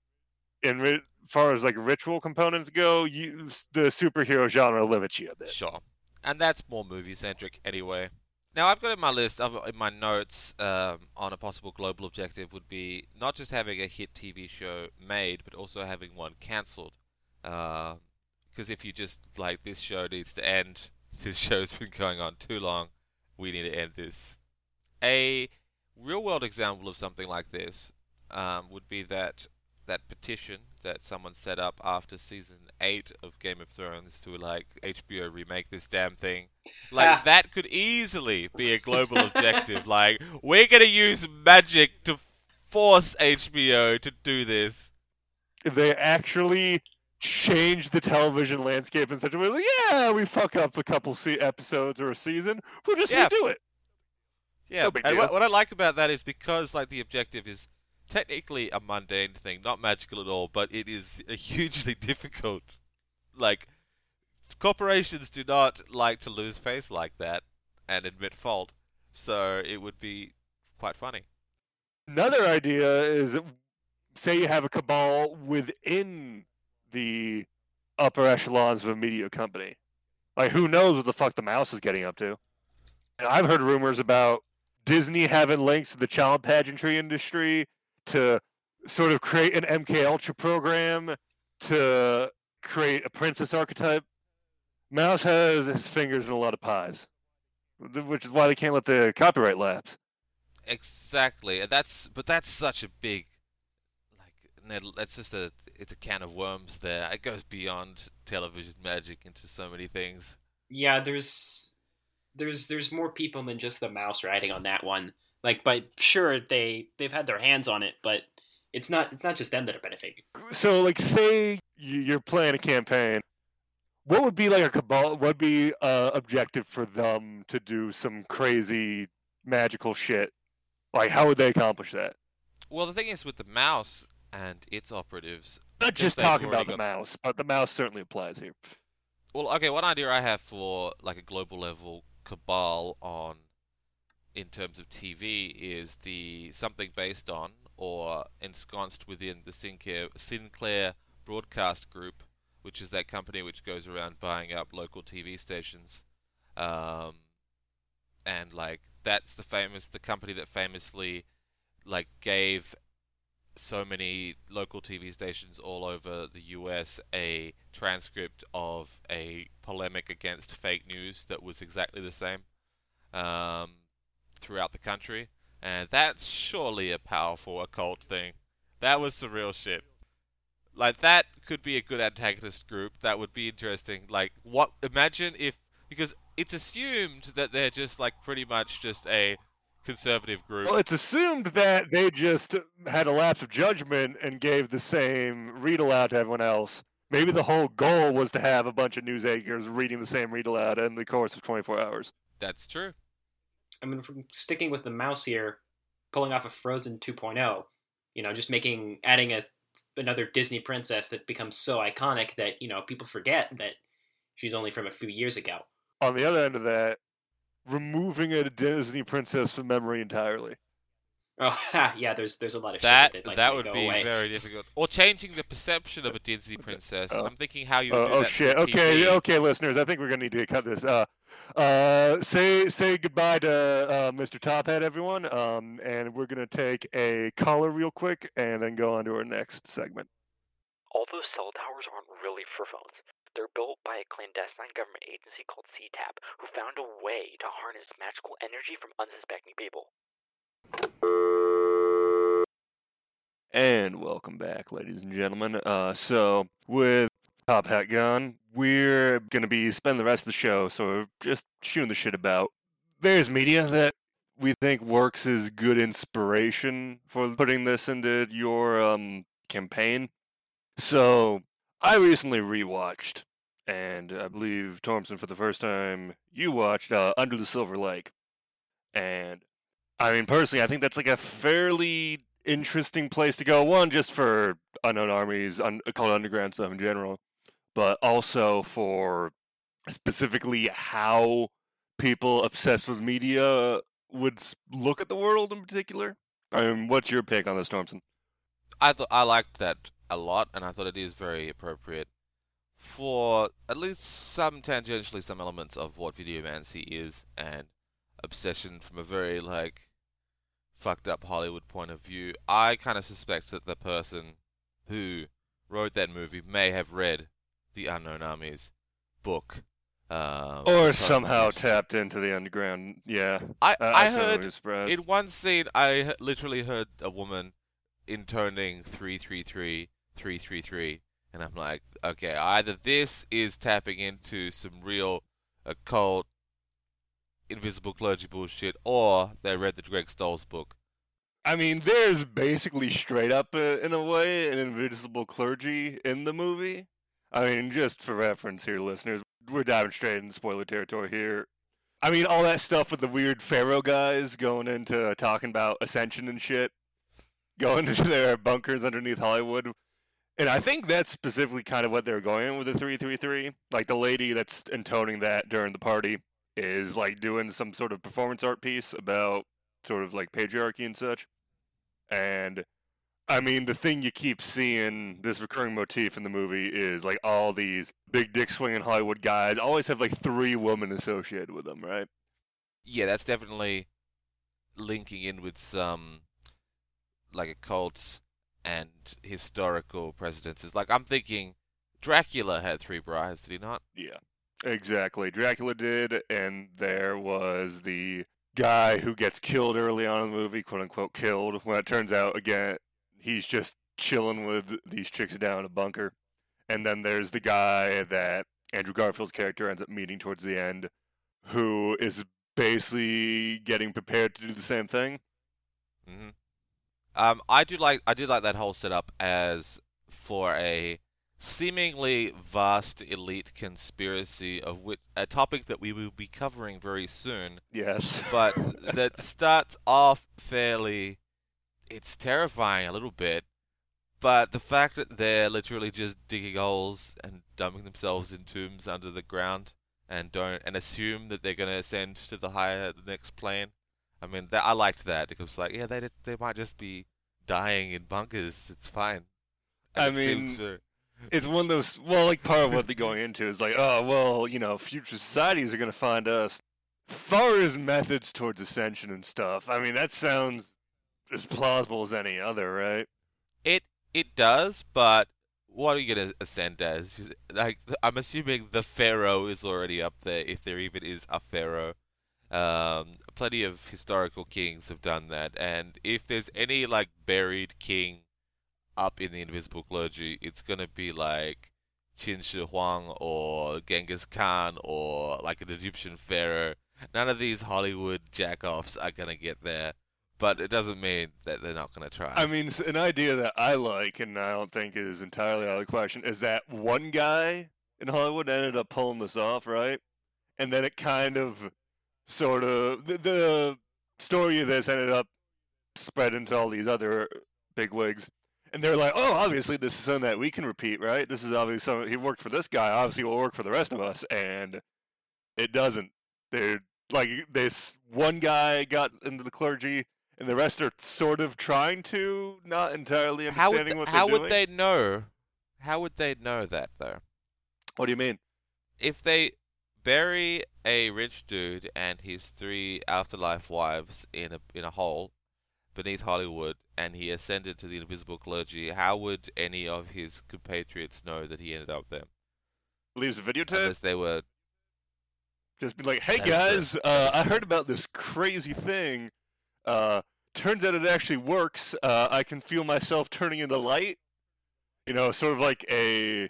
in ri- far as like ritual components go, you the superhero genre limits you a bit. Sure. And that's more movie centric anyway. Now, I've got in my list, of, in my notes, um, on a possible global objective would be not just having a hit TV show made, but also having one cancelled. Because if you just, like, this show needs to end, this show's been going on too long, we need to end this. A real world example of something like this um, would be that that petition that someone set up after season eight of Game of Thrones to like HBO remake this damn thing. Like Ah. that could easily be a global objective. Like we're gonna use magic to force HBO to do this. If they actually change the television landscape in such a way, like, yeah, we fuck up a couple se- episodes or a season, we'll just Yeah. redo it. Yeah, No and what, what I like about that is because like the objective is technically a mundane thing, not magical at all, but it is a hugely difficult. Like corporations do not like to lose face like that and admit fault, so it would be quite funny. Another idea is say you have a cabal within the upper echelons of a media company. Like, who knows what the fuck the mouse is getting up to? And I've heard rumors about Disney having links to the child pageantry industry to sort of create an MK Ultra program to create a princess archetype. Mouse has his fingers in a lot of pies, which is why they can't let the copyright lapse. Exactly, and that's but that's such a big like That's just a it's a can of worms there. It goes beyond television magic into so many things. Yeah, there's there's there's more people than just the mouse riding on that one. Like, but sure they they've had their hands on it, but it's not it's not just them that are benefiting. so like say you- you're playing a campaign what would be like a cabal what would be uh objective for them to do some crazy magical shit like how would they accomplish that Well, the thing is with the mouse and its operatives. not just talking about the got- mouse but the mouse certainly applies here Well, okay, one idea I have for like a global level cabal on in terms of TV is the something based on or ensconced within the Sinclair, Sinclair Broadcast Group, which is that company which goes around buying up local TV stations. Um, and like that's the famous the company that famously like gave so many local TV stations all over the US a transcript of a polemic against fake news that was exactly the same um, throughout the country. And that's surely a powerful occult thing. That was some real shit. Like, that could be a good antagonist group. That would be interesting. Like, what? Imagine if. Because it's assumed that they're just, like, pretty much just a conservative group. well it's assumed that they just had a lapse of judgment and gave the same read aloud to everyone else maybe the whole goal was to have a bunch of news anchors reading the same read aloud in the course of 24 hours That's true. I mean, sticking with the mouse here, pulling off a Frozen 2.0, you know, just making adding a another Disney princess that becomes so iconic that you know people forget that she's only from a few years ago. on the other end of that, removing a Disney princess from memory entirely. Oh, yeah. There's there's a lot of That shit that, they'd like that would go be away. very difficult. Or changing the perception of a Disney princess. Oh. I'm thinking how you. Uh, do oh that shit. Okay, TV. okay, listeners. I think we're gonna need to cut this. Uh, uh, say say goodbye to uh, Mr. Hat, everyone. Um, and we're gonna take a caller real quick, and then go on to our next segment. All those cell towers aren't really for phones. They're built by a clandestine government agency called CTAP, who found a way to harness magical energy from unsuspecting people. And welcome back, ladies and gentlemen. Uh, so with Top Hat Gun, we're gonna be spending the rest of the show sort of just shooting the shit about various media that we think works as good inspiration for putting this into your um, campaign. So I recently rewatched, and I believe Thompson for the first time you watched uh, Under the Silver Lake, and I mean personally, I think that's like a fairly interesting place to go. One, just for unknown armies, un- called underground stuff in general, but also for specifically how people obsessed with media would look at the world in particular. I mean, what's your pick on this, Thompson? I thought I liked that a lot, and I thought it is very appropriate for at least some tangentially some elements of what videomancy is and obsession from a very like fucked up Hollywood point of view. I kind of suspect that the person who wrote that movie may have read the Unknown Armies book. Um, Or somehow tapped into the underground. Yeah, I, I, I heard in one scene, I literally heard a woman intoning 333, 333, and I'm like, okay, either this is tapping into some real occult, invisible clergy bullshit, or they read the Greg Stolze book. I mean, there's basically straight up, uh, in a way, an invisible clergy in the movie. I mean, just for reference here, listeners, we're diving straight into spoiler territory here. I mean, all that stuff with the weird Pharaoh guys going into talking about ascension and shit, going into their bunkers underneath Hollywood. And I think that's specifically kind of what they're going with the 333. Like, the lady that's intoning that during the party is, like, doing some sort of performance art piece about sort of like patriarchy and such. And I mean, the thing you keep seeing, this recurring motif in the movie is like all these big dick swinging Hollywood guys always have like three women associated with them, right? Yeah, that's definitely linking in with some like occults and historical precedences. Like I'm thinking Dracula had three brides, did he not? Yeah, exactly. Dracula did, and there was the guy who gets killed early on in the movie, quote unquote killed, when it turns out again he's just chilling with these chicks down in a bunker. And then there's the guy that Andrew Garfield's character ends up meeting towards the end, who is basically getting prepared to do the same thing. hmm Um, I do like I do like that whole setup as for a seemingly vast elite conspiracy of which a topic that we will be covering very soon, Yes. but that starts off fairly. It's terrifying a little bit, but the fact that they're literally just digging holes and dumping themselves in tombs under the ground and don't and assume that they're going to ascend to the higher the next plane. I mean, that, I liked that because like, yeah, they they might just be dying in bunkers. It's fine. I And it seems mean, it's one of those well like part of what they're going into is like oh well you know future societies are going to find us far as methods towards ascension and stuff i mean that sounds as plausible as any other right It it does, but what are you gonna ascend as? Like I'm assuming the pharaoh is already up there, if there even is a pharaoh. Um, plenty of historical kings have done that, and if there's any like buried king up in the invisible clergy, it's gonna be like Qin Shi Huang or Genghis Khan or like an Egyptian pharaoh. None of these Hollywood jackoffs are gonna get there, but it doesn't mean that they're not gonna try. i mean an idea that i like and i don't think is entirely out of the question is that one guy in hollywood ended up pulling this off right and then it kind of sort of the, the story of this ended up spread into all these other bigwigs and they're like, "Oh, obviously this is something that we can repeat, right? This is obviously something he worked for this guy. Obviously, will work for the rest of us." And it doesn't. They're like this one guy got into the clergy, and the rest are sort of trying to, not entirely How would understanding what how they're would doing. they know? How would they know that though? What do you mean? If they bury a rich dude and his three afterlife wives in a in a hole beneath Hollywood, and he ascended to the invisible clergy, how would any of his compatriots know that he ended up there? Leaves a videotape. Unless they were Just be like, hey That guys, uh, I heard about this crazy thing. Uh, turns out it actually works. Uh, I can feel myself turning into light. You know, sort of like a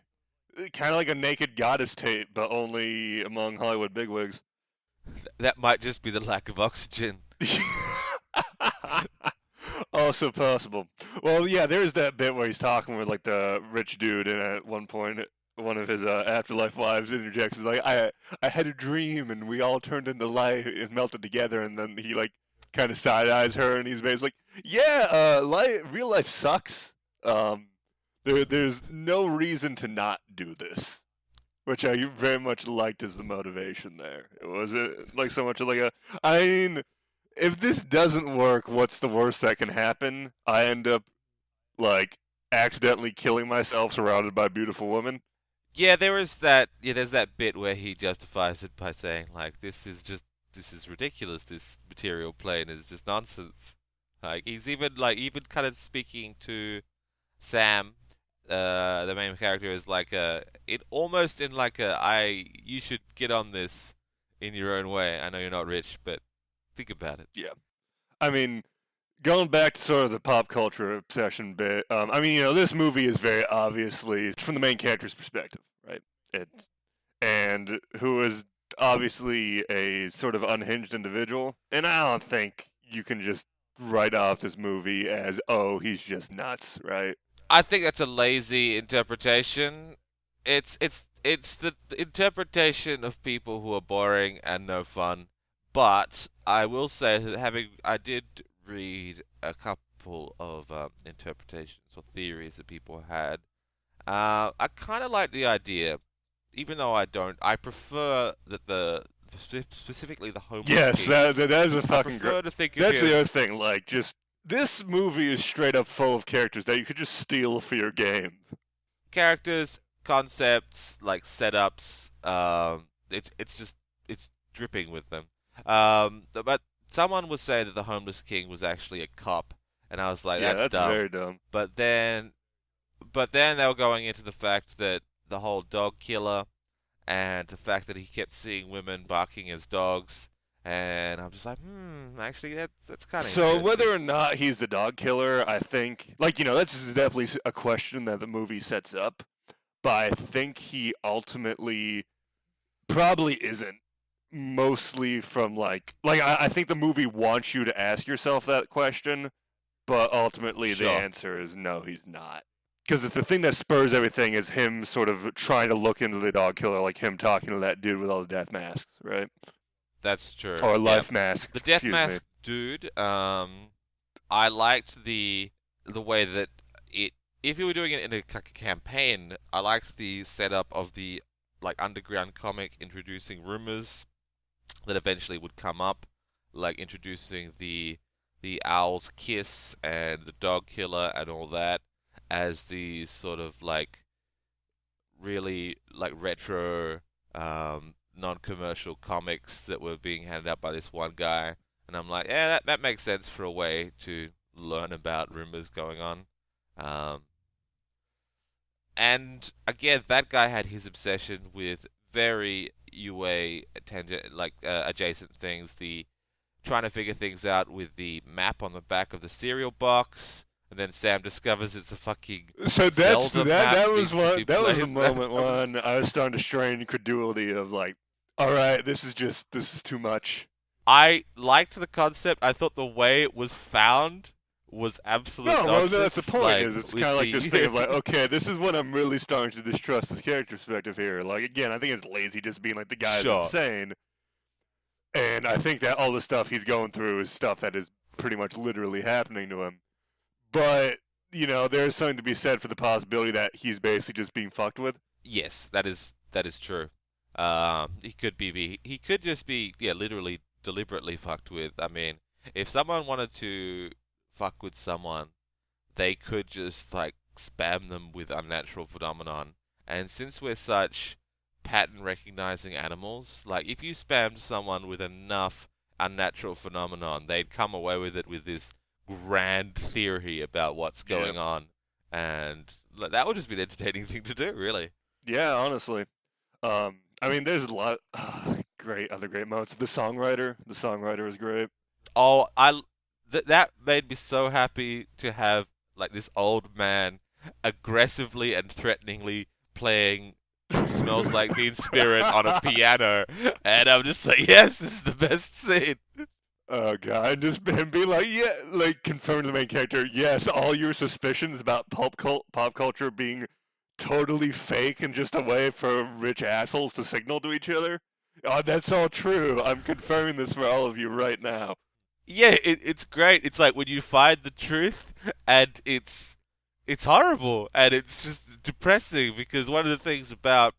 kind of like a naked goddess tape, but only among Hollywood bigwigs. that might just be the lack of oxygen. also possible. Well, yeah, there's that bit where he's talking with like the rich dude, and at one point, one of his uh, afterlife wives interjects, "Is like, I, I had a dream, and we all turned into light and melted together." And then he like kind of side eyes her, and he's basically like, "Yeah, uh, life, real life sucks. Um, there, there's no reason to not do this." Which I very much liked as the motivation there. It wasn't like so much like a. I mean, if this doesn't work, what's the worst that can happen? I end up like accidentally killing myself surrounded by beautiful women. Yeah, there is that. Yeah, there's that bit where he justifies it by saying like, "This is just this is ridiculous. This material plane is just nonsense." Like he's even like even kind of speaking to Sam, uh, the main character, is like a it almost in like a I you should get on this in your own way. I know you're not rich, but think about it. Yeah. I mean, going back to sort of the pop culture obsession bit. Um, I mean, you know, this movie is very obviously from the main character's perspective, right? It and who is obviously a sort of unhinged individual, and I don't think you can just write off this movie as oh he's just nuts, right? I think that's a lazy interpretation. It's it's it's the interpretation of people who are boring and no fun. But I will say that having I did read a couple of um, interpretations or theories that people had. Uh, I kind of like the idea, even though I don't. I prefer that the spe- specifically the homeless. Yes, king, that, that is a I fucking prefer great. to think of That's him- the other thing. Like, just this movie is straight up full of characters that you could just steal for your game. characters, concepts, like setups. Um, it's it's just it's dripping with them. Um, but someone was saying that the homeless king was actually a cop, and I was like, yeah, that's, that's dumb. very dumb. But then, but then they were going into the fact that the whole dog killer, and the fact that he kept seeing women barking as dogs. And I'm just like, hmm, actually, that's that's kind of So whether or not he's the dog killer, I think, like you know, that's definitely a question that the movie sets up. But I think he ultimately probably isn't. Mostly from like, like I, I think the movie wants you to ask yourself that question, but ultimately the answer is no, he's not. Because it's the thing that spurs everything is him sort of trying to look into the dog killer, like him talking to that dude with all the death masks, right? that's true. Or Yeah. life masks. The death excuse me. mask dude, um, I liked the the way that it. If you were doing it in a ca- campaign, I liked the setup of the like underground comic introducing rumors that eventually would come up, like introducing the the owl's kiss and the dog killer and all that as these sort of like really like retro um, non-commercial comics that were being handed out by this one guy, and I'm like, yeah, that that makes sense for a way to learn about rumors going on. Um, and again, that guy had his obsession with very UA tangent, like uh, adjacent things. The trying to figure things out with the map on the back of the cereal box, and then Sam discovers it's a fucking So that's Zelda that. That was needs to one. be That was the moment when I was starting to strain credulity of like, all right, this is just this is too much. I liked the concept. I thought the way it was found was absolute No, well, nonsense. that's the point. like, is it's kind of like the- this thing of like, okay, this is when I'm really starting to distrust this character perspective here. Like again, I think it's lazy just being like the guy Sure. insane, and I think that all the stuff he's going through is stuff that is pretty much literally happening to him. But you know, there's something to be said for the possibility that he's basically just being fucked with. Yes, that is that is true. Um, he could be, be he could just be yeah, literally deliberately fucked with. I mean, if someone wanted to fuck with someone, they could just like spam them with unnatural phenomenon. And since we're such pattern recognizing animals, like if you spammed someone with enough unnatural phenomenon, they'd come away with it with this grand theory about what's Yeah. going on. And that would just be an entertaining thing to do, really. Yeah, honestly. Um, I mean, there's a lot great other great moments. The songwriter, the songwriter is great. Oh, I th- that made me so happy to have like this old man aggressively and threateningly playing "Smells Like Teen Spirit" on a piano, and I'm just like, yes, this is the best scene. Oh god, and just him being like, yeah, like confirm the main character, yes, all your suspicions about pop cult, pop culture being totally fake and just a way for rich assholes to signal to each other. Oh, that's all true. I'm confirming this for all of you right now. Yeah, it, it's great. It's like when you find the truth, and it's it's horrible and it's just depressing because one of the things about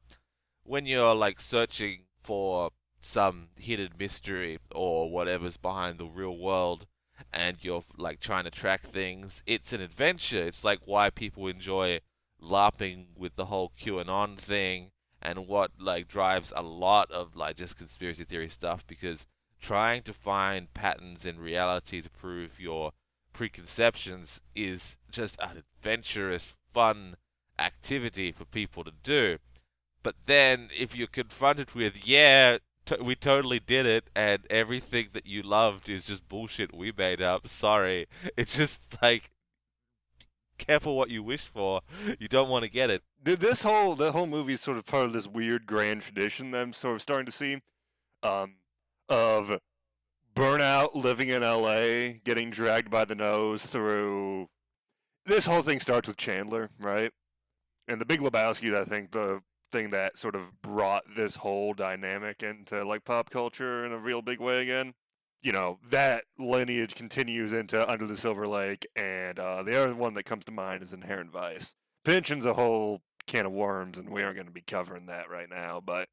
when you're like searching for some hidden mystery or whatever's behind the real world and you're like trying to track things, it's an adventure. It's like why people enjoy LARPing with the whole QAnon thing and what like drives a lot of like just conspiracy theory stuff because trying to find patterns in reality to prove your preconceptions is just an adventurous, fun activity for people to do. But then, if you're confronted with, yeah, we totally did it, and everything that you loved is just bullshit we made up, sorry. It's just like, careful what you wish for. You don't want to get it. This whole the whole movie is sort of part of this weird grand tradition that I'm sort of starting to see, um, of burnout living in L.A., getting dragged by the nose through. This whole thing starts with Chandler, right? And the Big Lebowski, I think, the thing that sort of brought this whole dynamic into like pop culture in a real big way again. You know that lineage continues into Under the Silver Lake, and uh, the other one that comes to mind is Inherent Vice. Pynchon's a whole can of worms, and we aren't going to be covering that right now. But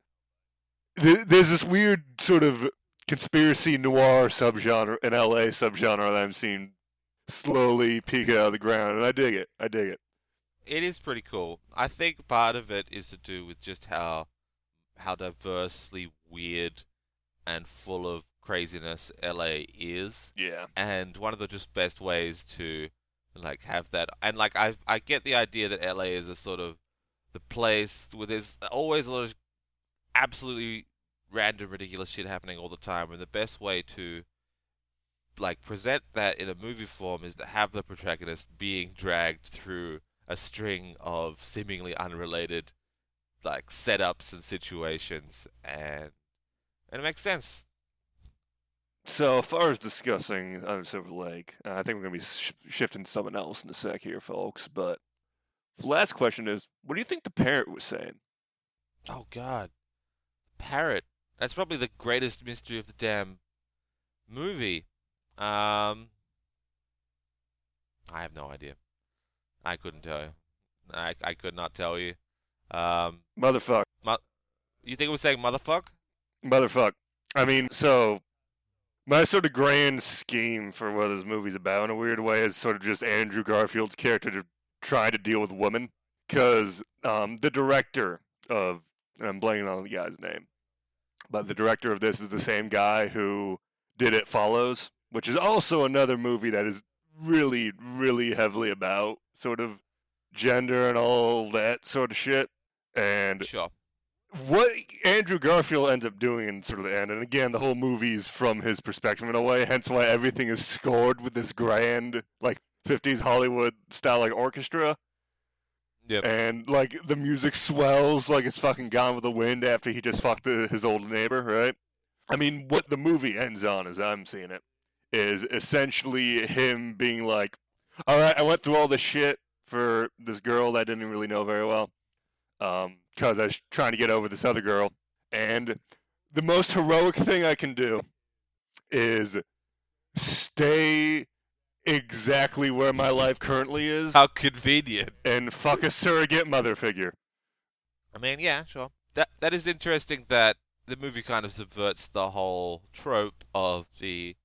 th- there's this weird sort of conspiracy noir subgenre, an LA subgenre that I'm seeing slowly peek out of the ground, and I dig it. I dig it. It is pretty cool. I think part of it is to do with just how how diversely weird and full of craziness LA is. Yeah. and one of the just best ways to like have that and like I I get the idea that LA is a sort of the place where there's always a lot of absolutely random ridiculous shit happening all the time and the best way to like present that in a movie form is to have the protagonist being dragged through a string of seemingly unrelated like setups and situations and and it makes sense So, as far as discussing Under Silver Lake, uh, I think we're going to be sh- shifting to something else in a sec here, folks. But the last question is what do you think the parrot was saying? Oh God, parrot. That's probably the greatest mystery of the damn movie. Um, I have no idea. I couldn't tell you. I I could not tell you. Um, Motherfuck. you think it was saying motherfuck? Motherfuck. I mean, so my sort of grand scheme for what this movie's about, in a weird way, is sort of just Andrew Garfield's character to try to deal with women. Because um, the director of, and I'm blanking on the guy's name, but the director of this is the same guy who did It Follows, which is also another movie that is really, really heavily about sort of gender and all that sort of shit. And Sure. what Andrew Garfield ends up doing in sort of the end, and again, the whole movie's from his perspective in a way, hence why everything is scored with this grand, like 50s Hollywood style, like orchestra, Yep. and like the music swells like it's fucking Gone with the Wind after he just fucked his old neighbor, right? I mean, what the movie ends on, as I'm seeing it, is essentially him being like, all right, I went through all this shit for this girl that I didn't really know very well um, because I was trying to get over this other girl. And the most heroic thing I can do is stay exactly where my life currently is How convenient. and fuck a surrogate mother figure. I mean, yeah, sure. That that is interesting that the movie kind of subverts the whole trope of the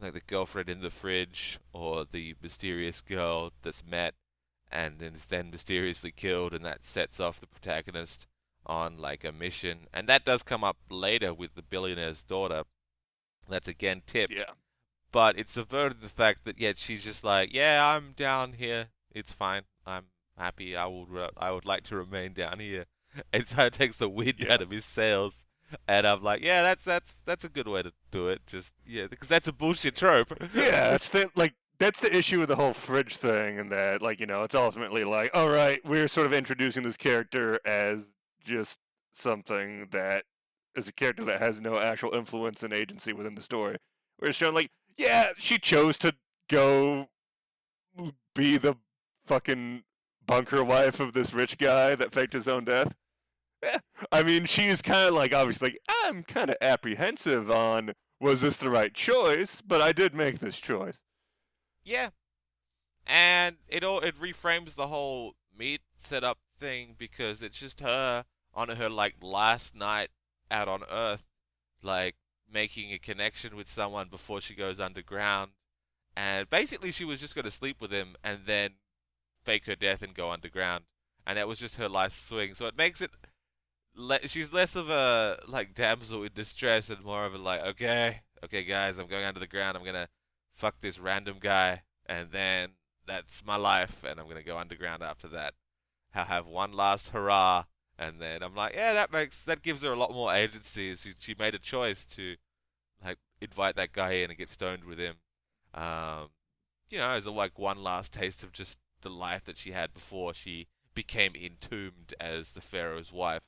like the girlfriend in the fridge or the mysterious girl that's met and is then mysteriously killed, and that sets off the protagonist on like a mission. And that does come up later with the billionaire's daughter. That's again tipped Yeah. But it subverted the fact that yeah, she's just like, yeah, I'm down here. It's fine. I'm happy. I would re- I would like to remain down here. It kind of takes the wind Yeah. out of his sails, and I'm like, yeah, that's that's that's a good way to do it. Just yeah, because that's a bullshit trope. yeah, that's the like that's the issue with the whole fridge thing, and that like you know it's ultimately like, all right, we're sort of introducing this character as just something that is a character that has no actual influence and agency within the story. We're showing like, yeah, she chose to go be the fucking bunker wife of this rich guy that faked his own death. Yeah, I mean, she's kind of like obviously I'm kind of apprehensive on was this the right choice, but I did make this choice. Yeah, and it all it reframes the whole meet setup thing because it's just her on her like last night out on Earth, like making a connection with someone before she goes underground, and basically she was just going to sleep with him and then fake her death and go underground, and that was just her last swing. So it makes it. Le- she's less of a like damsel in distress and more of a like okay okay guys I'm going under the ground I'm gonna fuck this random guy, and then that's my life, and I'm gonna go underground after that. I'll have one last hurrah, and then I'm like, yeah, that makes that gives her a lot more agency. She she made a choice to like invite that guy in and get stoned with him. Um, you know, as a like one last taste of just the life that she had before she became entombed as the pharaoh's wife.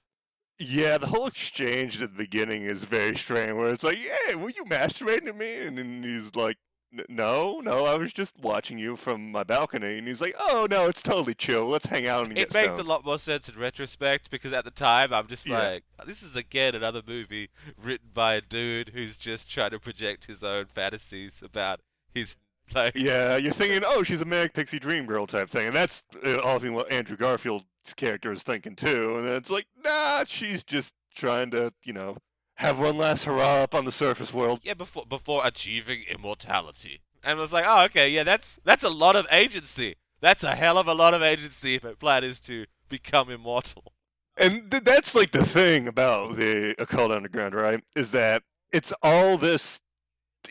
Yeah, the whole exchange at the beginning is very strange. Where it's like, "Hey, were you masturbating to me?" And then he's like, "N- "No, no, I was just watching you from my balcony." And he's like, "Oh no, it's totally chill. Let's hang out and It get makes a lot more sense in retrospect because at the time I'm just Yeah. like, this is again another movie written by a dude who's just trying to project his own fantasies about his like. Yeah, you're thinking, "Oh, she's a manic pixie dream girl type thing," and that's uh, often what Andrew Garfield's character is thinking too. And it's like, nah, she's just trying to, you know, have one last hurrah up on the surface world. Yeah, before before achieving immortality, and I was like, oh, okay, yeah, that's that's a lot of agency. That's a hell of a lot of agency if her plan is to become immortal. And th- that's like the thing about the occult underground, right? Is that it's all this.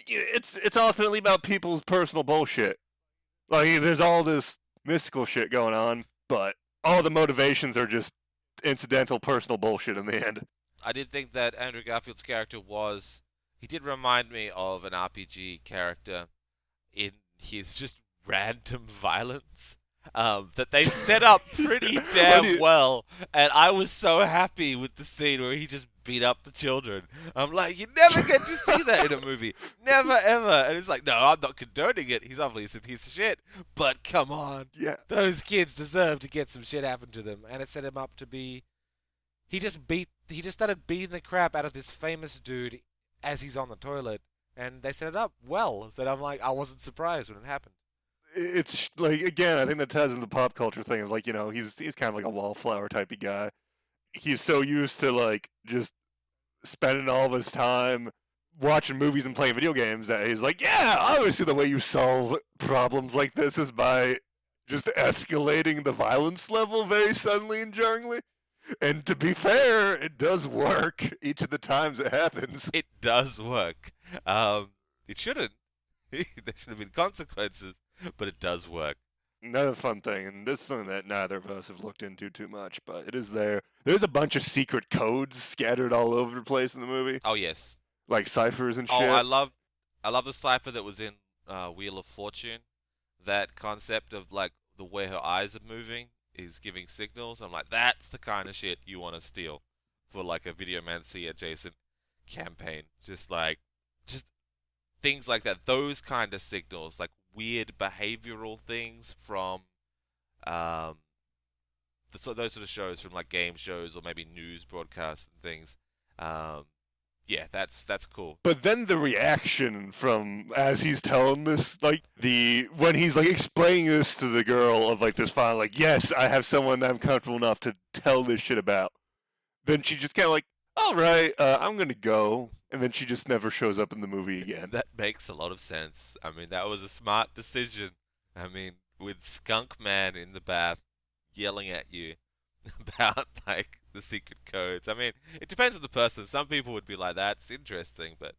It's it's ultimately about people's personal bullshit. Like there's all this mystical shit going on, but all the motivations are just incidental personal bullshit in the end. I did think that Andrew Garfield's character was. He did remind me of an RPG character in his just random violence um, that they set up pretty damn you- well. And I was so happy with the scene where he just beat up the children. I'm like, you never get to see that in a movie. Never, ever. And it's like, no, I'm not condoning it. He's obviously a piece of shit. But come on Yeah. those kids deserve to get some shit happen to them, and it set him up to be. He just beat. He just started beating the crap out of this famous dude as he's on the toilet, and they set it up well. That I'm like, I wasn't surprised when it happened. It's like again, I think that ties into the pop culture thing of like you know he's he's kind of like a wallflower type of guy. He's so used to like just spending all of his time watching movies and playing video games that he's like, yeah, obviously the way you solve problems like this is by just escalating the violence level very suddenly and jarringly. And to be fair, it does work each of the times it happens. It does work. Um, it shouldn't. there should have been consequences, but it does work. Another fun thing, and this is something that neither of us have looked into too much, but it is there. There's a bunch of secret codes scattered all over the place in the movie, Oh yes. like ciphers and shit. Oh, I love, I love the cipher that was in uh, Wheel of Fortune. That concept of like the way her eyes are moving is giving signals. I'm like, that's the kind of shit you want to steal for like a Videomancy adjacent campaign. Just like, just things like that. Those kind of signals, like weird behavioral things from, um, the, so those sort of shows from like game shows or maybe news broadcasts and things. Um, yeah, that's that's cool. But then the reaction from as he's telling this, like the when he's like explaining this to the girl of like this final, like yes, I have someone that I'm comfortable enough to tell this shit about. Then she just kind of like, all right, uh, I'm gonna go, and then she just never shows up in the movie again. That makes a lot of sense. I mean, that was a smart decision. I mean, with Skunk Man in the bath yelling at you about like the secret codes. I mean, it depends on the person. Some people would be like, "That's interesting," but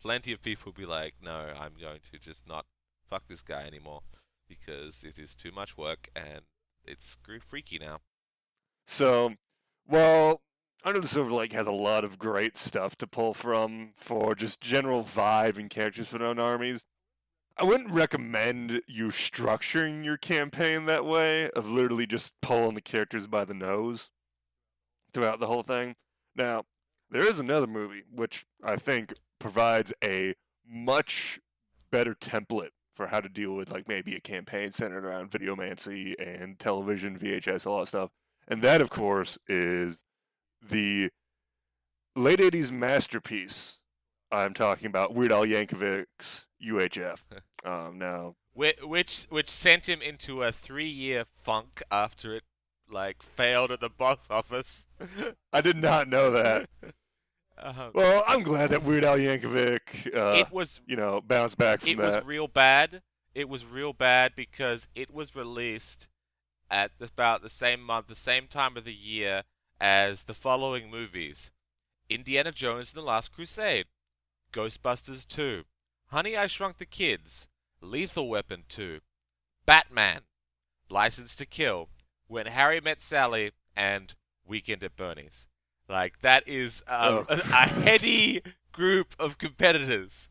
plenty of people would be like, "No, I'm going to just not fuck this guy anymore because it is too much work and it's freaky now." So, well, Under the Silver Lake has a lot of great stuff to pull from for just general vibe and characters for known armies. I wouldn't recommend you structuring your campaign that way, of literally just pulling the characters by the nose throughout the whole thing. Now, there is another movie which I think provides a much better template for how to deal with like maybe a campaign centered around videomancy and television, VHS, all that stuff. And that of course is the late 80s masterpiece I'm talking about Weird Al Yankovic's UHF. Um, now, Which which sent him into a three-year funk after it like failed at the box office. I did not know that. Um, Well, I'm glad that Weird Al Yankovic, uh, it was you know, bounced back from it that. was real bad. It was real bad because it was released at about the same month, the same time of the year as the following movies: Indiana Jones and the Last Crusade, Ghostbusters 2, Honey I Shrunk the Kids, Lethal Weapon 2, Batman, License to Kill, When Harry Met Sally, and Weekend at Bernie's. Like that is um, Oh. a, a heady group of competitors.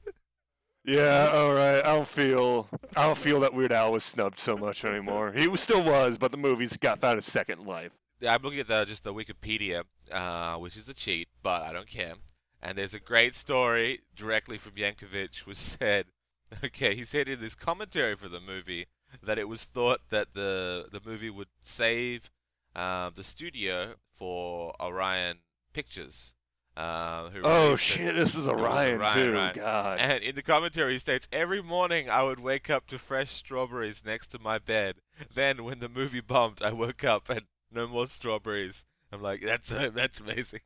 Yeah, all right. I don't feel I don't feel that Weird Al was snubbed so much anymore. He was, still was, but the movies got found a second life. I'm looking at the just the Wikipedia, uh, which is a cheat, but I don't care. And there's a great story directly from Yankovic, was said. Okay, he said in this commentary for the movie that it was thought that the the movie would save uh, the studio for Orion Pictures. Uh, who Oh released it. shit, this was Orion, Orion, too. right. God. And in the commentary, he states, Every morning I would wake up to fresh strawberries next to my bed. Then, when the movie bombed, I woke up and no more strawberries. I'm like, that's uh, that's amazing.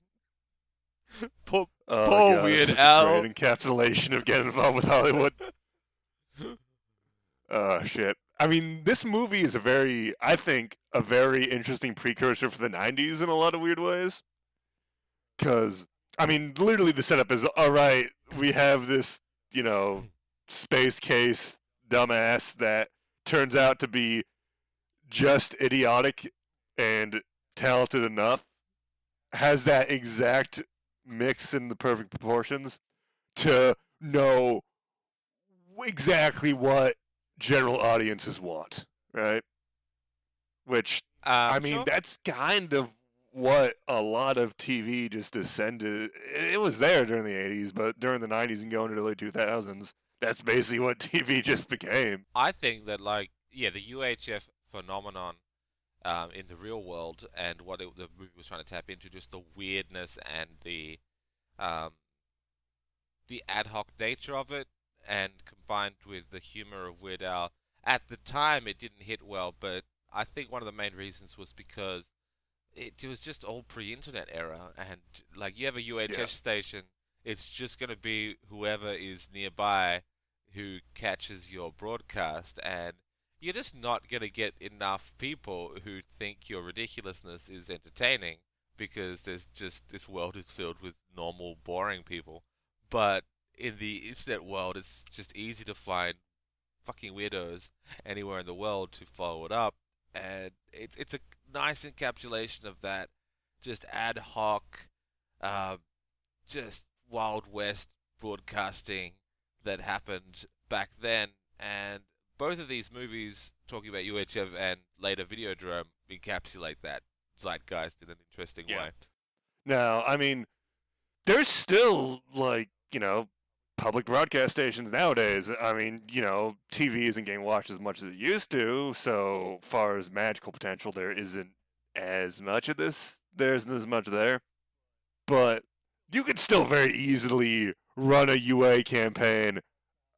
Poor, Oh, Poor God, Weird Al. Great encapsulation of getting involved with Hollywood. Oh shit. I mean, this movie is a very, I think, a very interesting precursor for the '90s in a lot of weird ways. Because, I mean, literally the setup is all right. We have this, you know, space case dumbass that turns out to be just idiotic and talented enough. Has that exact mix in the perfect proportions to know exactly what general audiences want, right? Which um, I mean, sure. that's kind of what a lot of TV just descended. It was there during the '80s, but during the '90s and going into the early 2000s, that's basically what TV just became. I think that like yeah, the UHF phenomenon um, in the real world and what it, the movie was trying to tap into, just the weirdness and the um, the ad hoc nature of it, and combined with the humor of Weird Al. At the time, it didn't hit well, but I think one of the main reasons was because it, was just all pre-internet era, and like you have a UHF Yeah. station, it's just gonna be whoever is nearby who catches your broadcast, and you're just not going to get enough people who think your ridiculousness is entertaining because there's just this world is filled with normal, boring people. But in the internet world, it's just easy to find fucking weirdos anywhere in the world to follow it up, and it's it's a nice encapsulation of that just ad hoc, uh, just Wild West broadcasting that happened back then, and both of these movies, talking about UHF and later Videodrome, encapsulate that zeitgeist in an interesting Yeah. way. Now, I mean, there's still like you know public broadcast stations nowadays. I mean, you know, TV isn't getting watched as much as it used to. So far as magical potential, there isn't as much of this. There isn't as much there, but you could still very easily run a UA campaign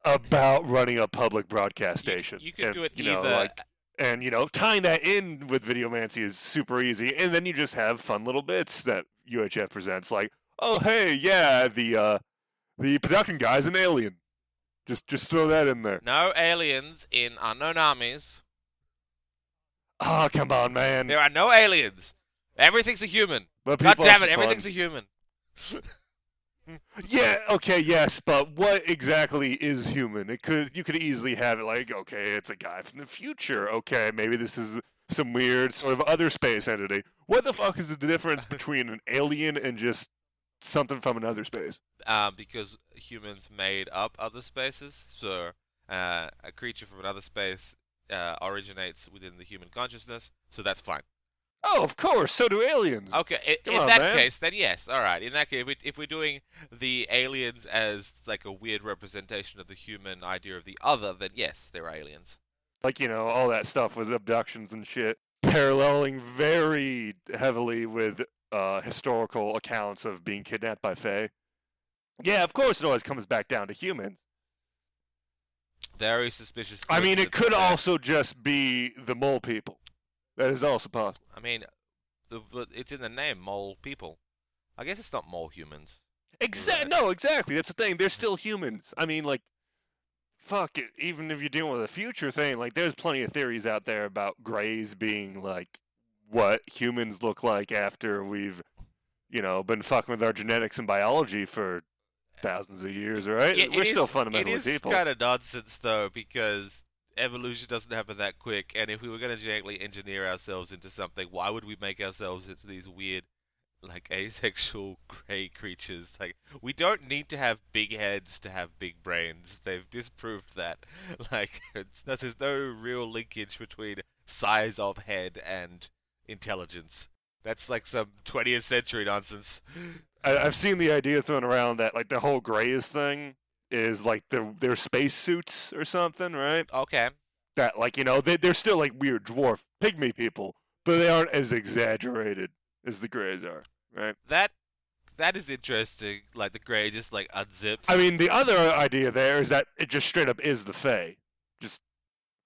about running a public broadcast You- station. You, could And, do it you know, either. like and you know tying that in with videomancy is super easy and then you just have fun little bits that UHF presents like oh hey, yeah, the uh, the production guy's an alien. Just just throw that in there. No aliens in unknown armies. Oh come on, man. There are no aliens. Everything's a human. But God damn it, fun. everything's a human. Yeah, okay, yes, but what exactly is human? It could you could easily have it like, okay, it's a guy from the future. Okay, maybe this is some weird sort of other space entity. What the fuck is the difference between an alien and just something from another space? Um, because humans made up other spaces. So uh, a creature from another space uh, originates within the human consciousness. So that's fine. Oh, of course, so do aliens. Okay, i- in on, that man. case, then yes. All right. In that case, if, we, if we're doing the aliens as like a weird representation of the human idea of the other, then yes, they're aliens. Like, you know, all that stuff with abductions and shit. Paralleling very heavily with uh, historical accounts of being kidnapped by Fae. Yeah, of course it always comes back down to humans. Very suspicious. I mean, it could also just be the mole people. That is also possible. I mean, the, but it's in the name, mole people. I guess it's not mole humans. Exactly. No, exactly. That's the thing. They're still humans. I mean, like, fuck it. Even if you're dealing with a future thing, like, there's plenty of theories out there about grays being like what humans look like after we've, you know, been fucking with our genetics and biology for thousands of years. Right? It- We're it still is- fundamentally It is people. kind of nonsense though, because evolution doesn't happen that quick. And if we were going to genetically engineer ourselves into something, why would we make ourselves into these weird, like asexual gray creatures? Like we don't need to have big heads to have big brains. They've disproved that. Like it's, there's no real linkage between size of head and intelligence. That's like some 20th century nonsense. I, I've seen the idea thrown around that like the whole grays thing is like their their space suits or something, right? Okay. that like you know they, they're still like weird dwarf pygmy people but they aren't as exaggerated as the grays are right That that is interesting. Like the gray just like unzips. i mean the other idea there is that it just straight up is the fae just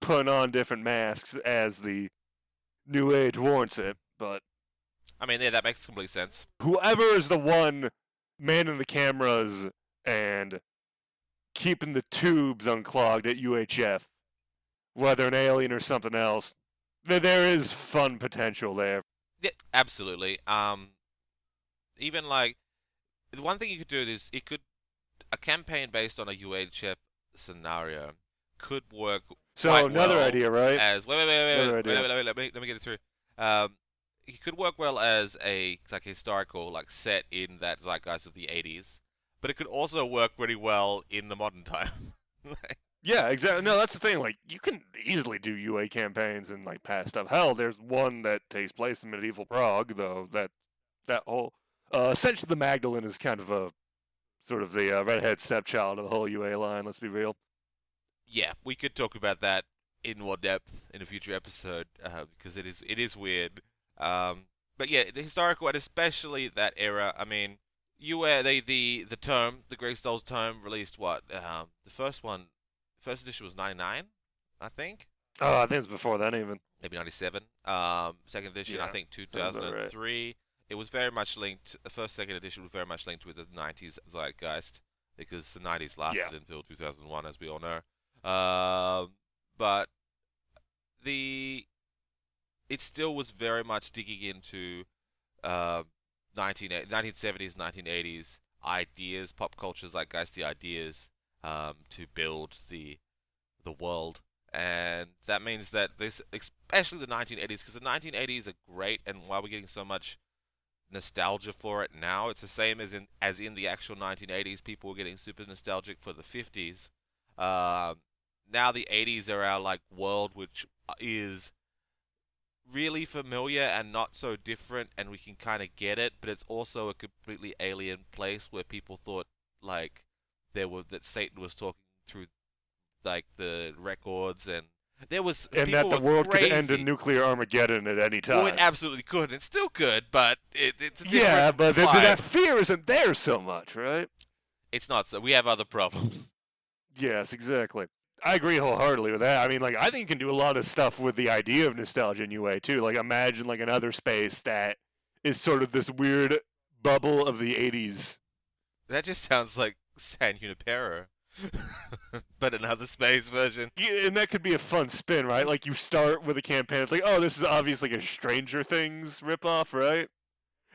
putting on different masks as the new age warrants it but I mean, yeah, that makes complete sense. whoever is the one manning the cameras and keeping the tubes unclogged at uhf whether an alien or something else there, is fun potential there Yeah, absolutely. Um, even like the one thing you could do is it could a campaign based on a UHF scenario could work so another well idea right as wait wait wait wait, wait, wait, idea. wait, wait, let me let me get it through. Um, it could work well as a like historical like set in that zeitgeist of the 80s, but it could also work really well in the modern time. Like, Yeah, exactly. No, that's the thing. Like, you can easily do UA campaigns and like past stuff. Hell, there's one that takes place in medieval Prague, though. That that whole uh, essentially the Magdalene is kind of a sort of the uh, redhead stepchild of the whole UA line. Let's be real. yeah, we could talk about that in more depth in a future episode uh, because it is it is weird. Um, but yeah, the historical and especially that era. I mean, you were the the the tome, the Greg Stolze tome, released what? Um, the first one, first edition was ninety nine, I think, Oh, I think it's before then even. maybe ninety seven. Um, second edition, I think two sounds about thousand right. It was very much linked. The first second edition was very much linked with the nineties zeitgeist because the nineties lasted Yeah. until two thousand one, as we all know. Um, but the it still was very much digging into uh, 19, 1970s, 1980s ideas, pop culture zeitgeisty ideas um, to build the the world. And that means that this, especially the 1980s, because the 1980s are great, and why we're getting so much nostalgia for it now, it's the same as in as in the actual 1980s. People were getting super nostalgic for the 50s. Um, now the 80s are our like world, which is really familiar and not so different, and we can kind of get it. But it's also a completely alien place where people thought like there were that Satan was talking through like the records, and there was And that the world could end in nuclear Armageddon at any time. Well, it absolutely could, and it still could, but it, it's yeah, but th- that fear isn't there so much, right? it's not. So we have other problems. Yes, exactly. I agree wholeheartedly with that. I mean, like, I think you can do a lot of stuff with the idea of nostalgia in UA too. Like, imagine like another space that is sort of this weird bubble of the '80s. That just sounds like San Junipero, but another space version. Yeah, and that could be a fun spin, right? Like you start with a campaign, it's like, oh, this is obviously like a Stranger Things ripoff, right?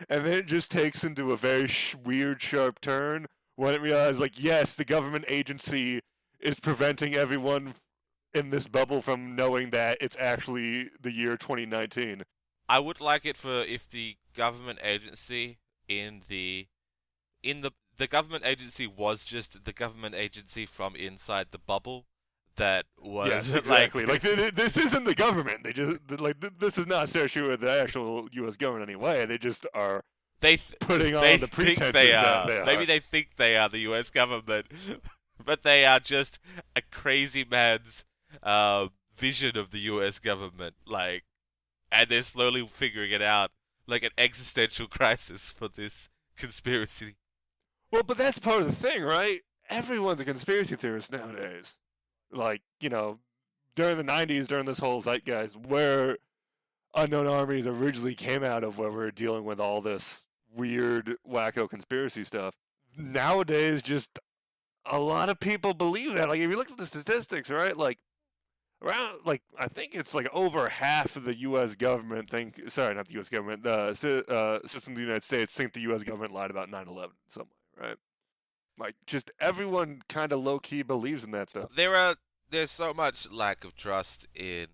And then it just takes into a very sh- weird, sharp turn when it realizes, like, yes, the government agency is preventing everyone in this bubble from knowing that it's actually the year 2019. I would like it for if the government agency in the in the the government agency was just the government agency from inside the bubble that was yes, exactly. like, th- this isn't the government. They just like this is not with the actual U.S. government anyway. They just are they th- putting on they the think pretenses they are. they are. Maybe they think they are the U.S. government, but they are just a crazy man's uh, vision of the U.S. government. Like, and they're slowly figuring it out, like an existential crisis for this conspiracy. Well, but that's part of the thing, right? Everyone's a conspiracy theorist nowadays. Like, you know, during the 90s, during this whole zeitgeist, where Unknown Armies originally came out of, where we are dealing with all this weird, wacko conspiracy stuff. Nowadays, just a lot of people believe that. Like, if you look at the statistics, right? Like, around, like, I think it's like over half of the U.S. government think, sorry, not the U.S. government, the sy- uh, system of the United States think the U.S. government lied about 9 11 in some way, right? Like, just everyone kind of low key believes in that stuff. There are there's so much lack of trust in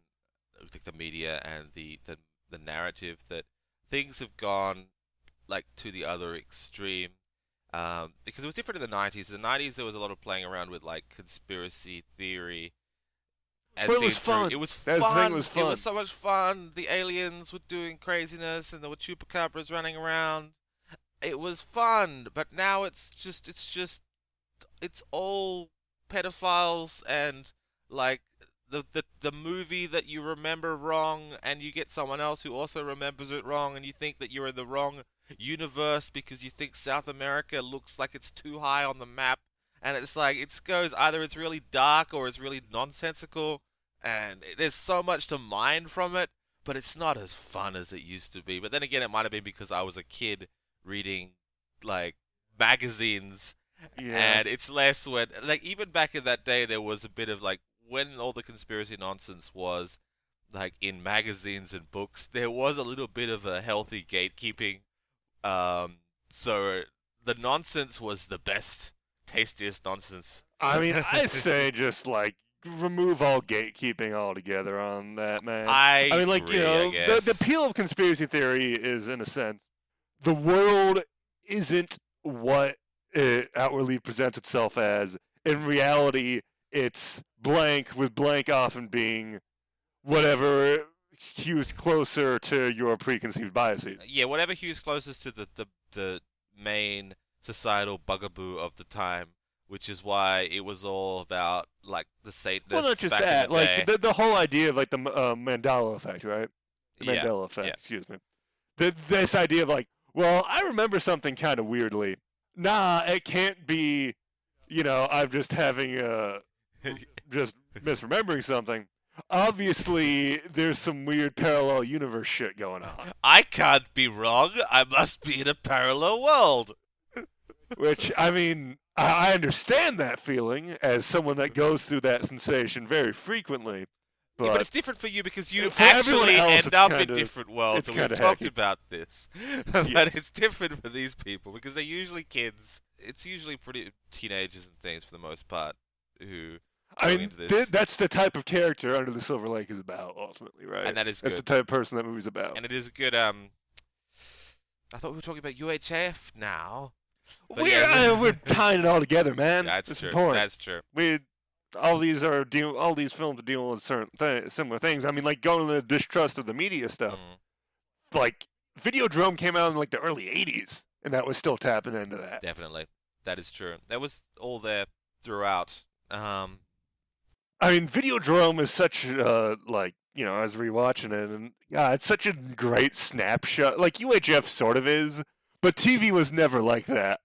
like the media and the, the the narrative that things have gone like to the other extreme. Um, because it was different in the 90s. In the 90s, there was a lot of playing around with like conspiracy theory. as But it was through- fun. It was thing, fun. it was was so much fun. The aliens were doing craziness, and there were chupacabras running around. It was fun, but now it's just it's just it's all pedophiles and like the, the the movie that you remember wrong and you get someone else who also remembers it wrong and you think that you're in the wrong universe because you think South America looks like it's too high on the map and it's like it goes either it's really dark or it's really nonsensical and there's so much to mine from it but it's not as fun as it used to be but then again it might have been because I was a kid reading like magazines Yeah. and it's less when like even back in that day there was a bit of like when all the conspiracy nonsense was like in magazines and books there was a little bit of a healthy gatekeeping um so the nonsense was the best tastiest nonsense I mean, I say just like remove all gatekeeping altogether on that, man. I, I mean, like you agree, I know, the, the appeal of conspiracy theory is, in a sense, the world isn't what it outwardly presents itself as. In reality, it's blank, with blank often being whatever cues closer to your preconceived biases. yeah whatever hews closest to the, the the main societal bugaboo of the time which is why it was all about like the Satanists Well, not just back that, the like the, the whole idea of like the uh, Mandela effect, right? The yeah. Mandela effect, yeah. excuse me. The, this idea of like, well, I remember something kind of weirdly. Nah, it can't be, you know, I'm just having a, just misremembering something. Obviously, there's some weird parallel universe shit going on. I can't be wrong. I must be in a parallel world. Which, I mean, I understand that feeling as someone that goes through that sensation very frequently. Yeah, But, but it's different for you because you For actually else, end up in kinda- different worlds, and we've talked hacky. about this. Yes. but it's different for these people because they're usually kids. It's usually pretty teenagers and things for the most part who, I mean, th- that's the type of character Under the Silver Lake is about, ultimately, right? and that is good. That's good. the type of person that movie's about. and it is a good. Um, I thought we were talking about UHF now. but we're, yeah. uh, we're tying it all together, man. That's it's true. important. That's true. we all these are deal all these films are dealing with certain th- similar things. I mean, like going to the distrust of the media stuff. Mm, Like Videodrome came out in like the early '80s, and that was still tapping into that. definitely, that is true. That was all there throughout. Um, I mean, Videodrome is such uh like you know I was rewatching it, and yeah, it's such a great snapshot. Like UHF sort of is, but TV was never like that.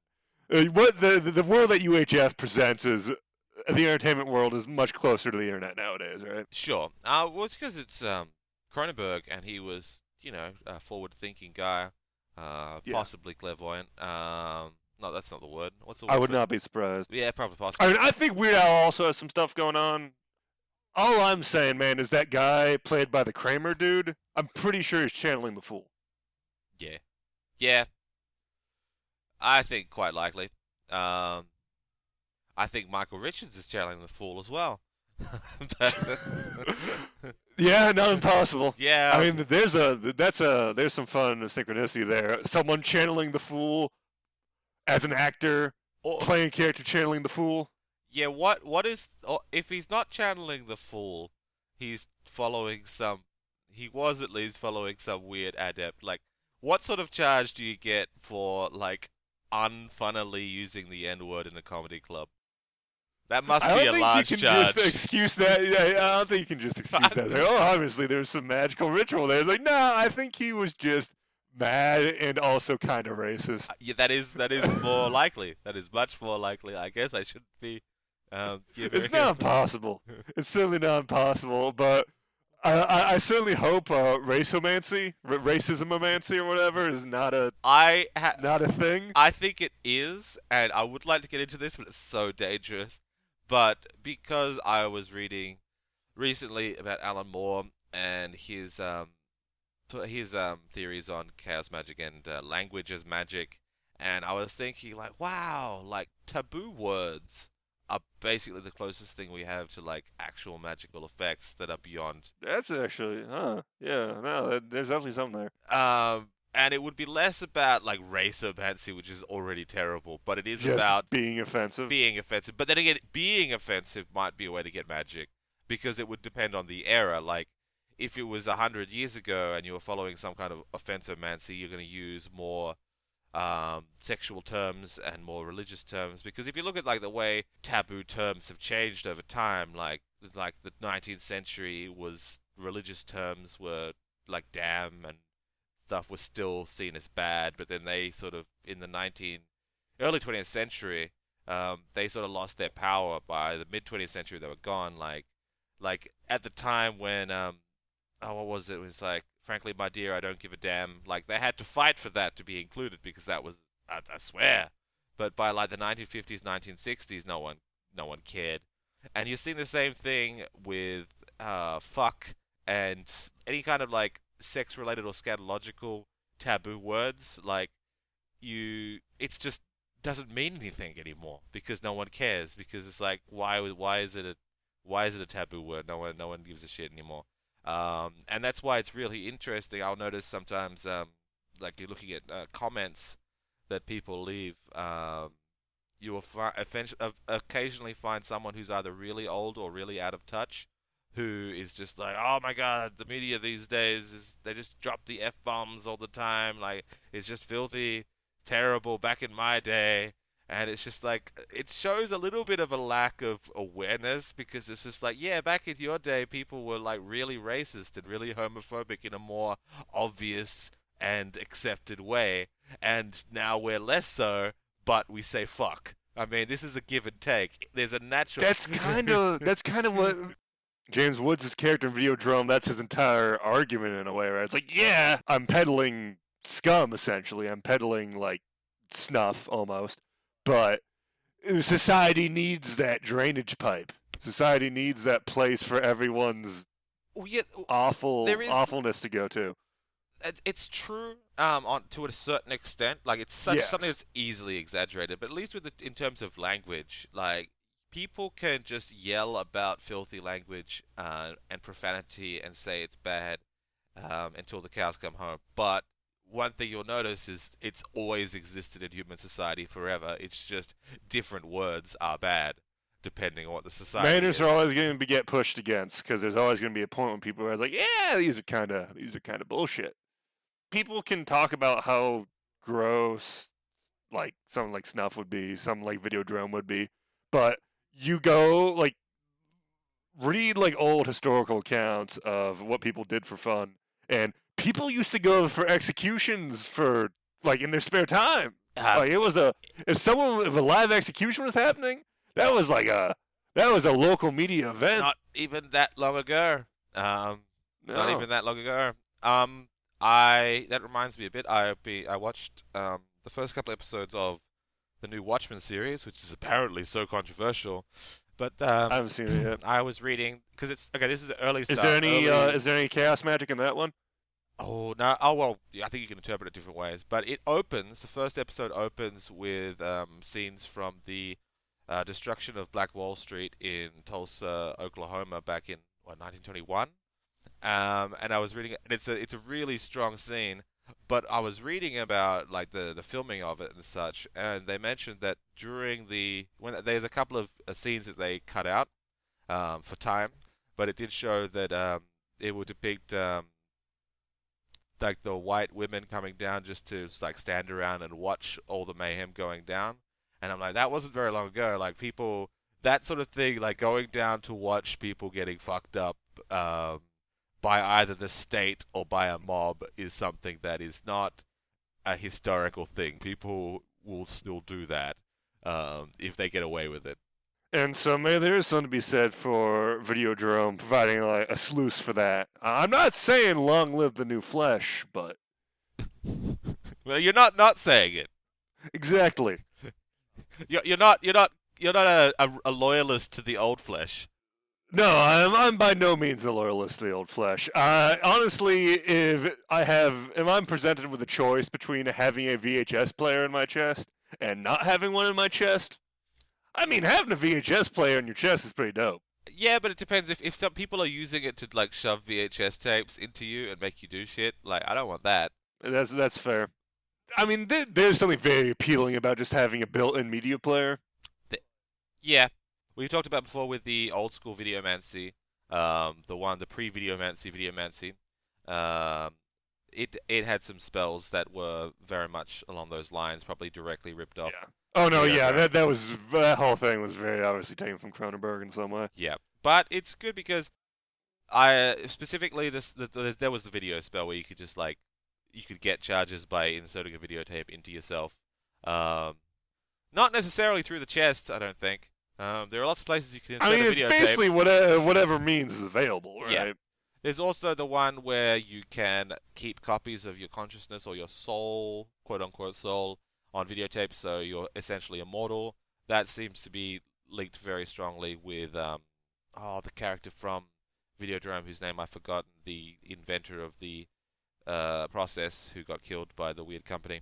Uh, what the, the world that UHF presents is the entertainment world is much closer to the internet nowadays, right? Sure. Uh, well, it's because it's um, Cronenberg, and he was, you know, a forward-thinking guy uh, Yeah. possibly clairvoyant. Um, no, that's not the word. What's the word? I would it? not be surprised. Yeah, probably possible. I mean, I think Weird Al also has some stuff going on. All I'm saying, man, is that guy played by the Kramer dude. I'm pretty sure he's channeling the Fool. Yeah, yeah. I think quite likely. Um, I think Michael Richards is channeling the fool as well. Yeah, not impossible. yeah, I mean, there's a that's a there's some fun synchronicity there. Someone channeling the Fool as an actor or- playing a character channeling the Fool. Yeah. What what is oh, if he's not channeling the fool, he's following some. He was at least following some weird adept. Like, what sort of charge do you get for like unfunnily using the N word in a comedy club? That must I be don't a think large you can charge. just excuse that. Yeah, I don't think you can just excuse that. Like, oh, obviously there's some magical ritual there. It's like, nah, I think he was just mad and also kind of racist. Yeah, that is that is more likely. That is much more likely. I guess I shouldn't be. Um, It's not impossible. It's certainly not impossible, but I, I, I certainly hope uh, raceomancy, r- racismomancy, or whatever, is not a I ha- not a thing. I think it is, and I would like to get into this, but it's so dangerous. But because I was reading recently about Alan Moore and his um his um theories on chaos magic and uh, language as magic, and I was thinking like, wow, like taboo words are basically the closest thing we have to like actual magical effects that are beyond That's actually, huh? Yeah, no, that- there's definitely something there. um, and it would be less about like racer Mancy, which is already terrible, but it is Just about being offensive. being offensive. But then again, being offensive might be a way to get magic because it would depend on the era. Like if it was a hundred years ago and you were following some kind of offensive mancy, you're going to use more um, sexual terms and more religious terms. Because if you look at like the way taboo terms have changed over time, like like the 19th century was religious terms were like damn and stuff was still seen as bad, but then they sort of in the 19 early 20th century um, they sort of lost their power by the mid 20th century they were gone like like at the time when um oh what was it? it was like frankly my dear I don't give a damn. Like they had to fight for that to be included because that was I, I swear. But by like the 1950s 1960s no one no one cared. And you're seeing the same thing with uh fuck and any kind of like sex related or scatological taboo words. Like you it's just doesn't mean anything anymore because no one cares because it's like why why is it a why is it a taboo word? No one no one gives a shit anymore um, and that's why it's really interesting I'll notice sometimes um, like you're looking at uh, comments that people leave um, you will fi- occasionally find someone who's either really old or really out of touch who is just like, oh my god, the media these days is they just drop the f bombs all the time. Like it's just filthy, terrible. Back in my day, and it's just like it shows a little bit of a lack of awareness because it's just like, yeah, back in your day, people were like really racist and really homophobic in a more obvious and accepted way, and now we're less so, but we say fuck. I mean, this is a give and take. There's a natural. That's kind of that's kind of what James Woods' character in Videodrome. That's his entire argument in a way, right? It's like, yeah, I'm peddling scum essentially. I'm peddling like snuff almost, but society needs that drainage pipe. Society needs that place for everyone's Well, yeah, awful is- awfulness to go to. it's true um, on to a certain extent. Like it's such Yes. something that's easily exaggerated, but at least with the, in terms of language, like people can just yell about filthy language uh, and profanity and say it's bad um, until the cows come home. But one thing you'll notice is it's always existed in human society forever. It's just different words are bad depending on what the society Manners is. are always going to get pushed against because there's always going to be a point when people are like, "Yeah, these are kind of these are kind of bullshit." People can talk about how gross, like something like snuff would be, something like Videodrome would be, but you go like read like old historical accounts of what people did for fun, and people used to go for executions for like in their spare time. Uh, Like it was a if someone if a live execution was happening, that was like a that was a local media event. not even that long ago. Um, Not even that long ago. Um, I that reminds me a bit. I be I watched um, the first couple episodes of the new Watchmen series, which is apparently so controversial. But um, I haven't seen it yet. I was reading because it's okay. This is the early Is stuff. there any early- uh, is there any chaos magic in that one? Oh no! Oh well, I think you can interpret it different ways. But it opens. The first episode opens with um, scenes from the uh, destruction of Black Wall Street in Tulsa, Oklahoma, back in what 1921. Um, and I was reading and it's a it's a really strong scene. But I was reading about like the the filming of it and such, and they mentioned that during the when there's a couple of uh, scenes that they cut out um, for time, but it did show that um, it would depict um, like the white women coming down just to like stand around and watch all the mayhem going down. And I'm like, that wasn't very long ago. Like people, that sort of thing, like going down to watch people getting fucked up um, by either the state or by a mob is something that is not a historical thing. People will still do that um, if they get away with it. And so maybe there is something to be said for Videodrome providing like a sluice for that. I'm not saying long live the new flesh, but well, you're not not saying it. exactly. You're, you're not. You're not. You're not a, a, a loyalist to the old flesh. No, I'm I'm by no means a loyalist to the old flesh. Uh, honestly, if I have, if I'm presented with a choice between having a VHS player in my chest and not having one in my chest, I mean, having a VHS player in your chest is pretty dope. Yeah, but it depends. If if some people are using it to like shove VHS tapes into you and make you do shit, like I don't want that. That's that's fair. I mean, there, there's something very appealing about just having a built-in media player. Yeah, we talked about before with the old school Videomancy, um, the one, the pre-Videomancy Videomancy. Um, it it had some spells that were very much along those lines, probably directly ripped off. Yeah. Oh no, Yeah, yeah, that that was that whole thing was very obviously taken from Cronenberg in some way. Yeah, but it's good because I specifically this the, the, there was the video spell where you could just like you could get charges by inserting a videotape into yourself. Um, not necessarily through the chest, I don't think. Um, there are lots of places you can insert I mean, a it's basically whatever whatever means is available, right? Yeah. There's also the one where you can keep copies of your consciousness or your soul, quote unquote soul, on videotape, so you're essentially immortal. That seems to be linked very strongly with um, oh the character from Videodrome whose name I've forgotten, the inventor of the uh, process who got killed by the weird company.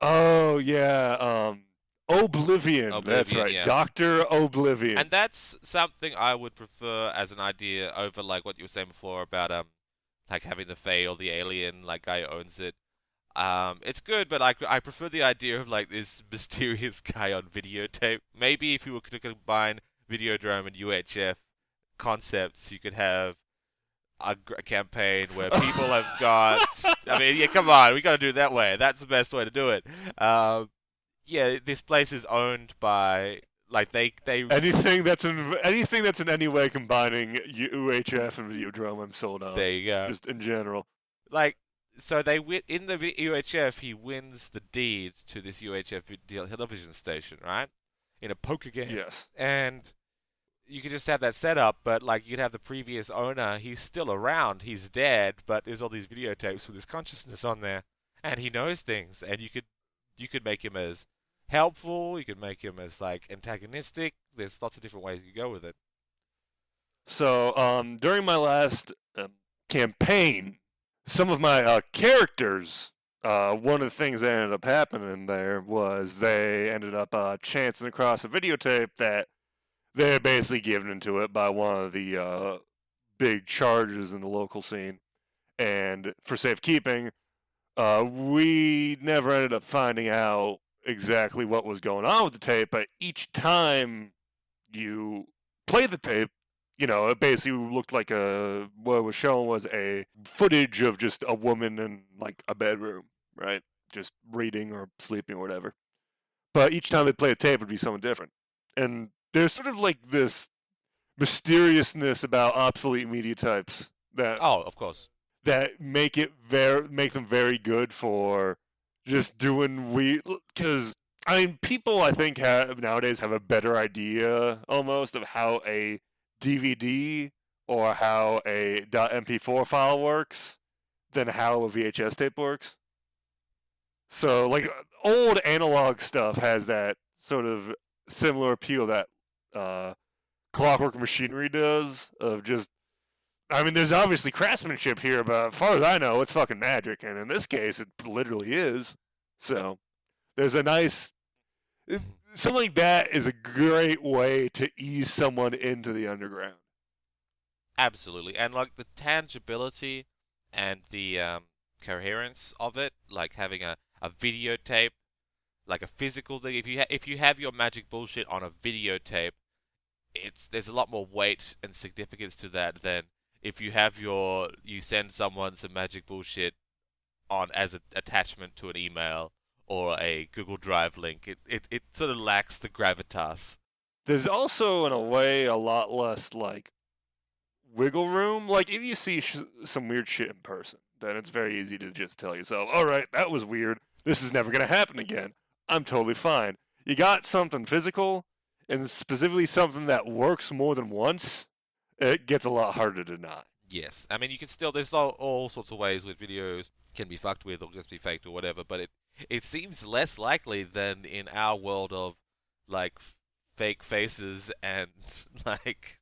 Oh yeah, um, O'Blivion. that's right, yeah. Doctor O'Blivion. And that's something I would prefer as an idea over like what you were saying before about um like having the Fae or the alien like guy who owns it. Um, it's good, but like I prefer the idea of like this mysterious guy on videotape. Maybe if you were to combine Videodrome and UHF concepts, you could have a, a campaign where people have got. I mean, yeah, come on, we got to do it that way. That's the best way to do it. Um, yeah, this place is owned by like they they anything that's in anything that's in any way combining UHF and Videodrome, I'm sold on. There you go. Just in general. Like, so they win in the UHF. He wins the deed to this UHF television station, right? In a poker game, Yes. and you could just have that set up. But like, you could have the previous owner. He's still around. He's dead, but there's all these videotapes with his consciousness on there, and he knows things. And you could you could make him as helpful. You could make him as like antagonistic. There's lots of different ways you go with it. So, um, during my last um, campaign, some of my uh, characters, uh, one of the things that ended up happening there was they ended up uh, chancing across a videotape that they're basically given into it by one of the uh, big charges in the local scene. And for safekeeping, uh, we never ended up finding out exactly what was going on with the tape, but each time you play the tape, you know, it basically looked like a what was shown was a footage of just a woman in like a bedroom, right? Just reading or sleeping or whatever. But each time they play a tape, it would be something different. And there's sort of like this mysteriousness about obsolete media types that Oh, of course. that make it very make them very good for just doing we because I mean people I think have nowadays have a better idea almost of how a DVD or how a .mp4 file works than how a VHS tape works. So, like old analog stuff has that sort of similar appeal that uh, Clockwork Machinery does of just. I mean, there's obviously craftsmanship here, but as far as I know, it's fucking magic, and in this case, it literally is. So, there's a nice. Something like that is a great way to ease someone into the underground. Absolutely, and like the tangibility and the um, coherence of it, like having a, a videotape, like a physical thing. If you ha- if you have your magic bullshit on a videotape, it's there's a lot more weight and significance to that than if you have your you send someone some magic bullshit on as an attachment to an email or a Google Drive link. It it, it sort of lacks the gravitas. There's also, in a way, a lot less like wiggle room. Like if you see sh- some weird shit in person, then it's very easy to just tell yourself, "All right, that was weird. This is never gonna happen again. I'm totally fine." You got something physical, and specifically something that works more than once. It gets a lot harder to deny. Yes, I mean you can still there's all, all sorts of ways with videos can be fucked with or just be faked or whatever, but it it seems less likely than in our world of like fake faces and like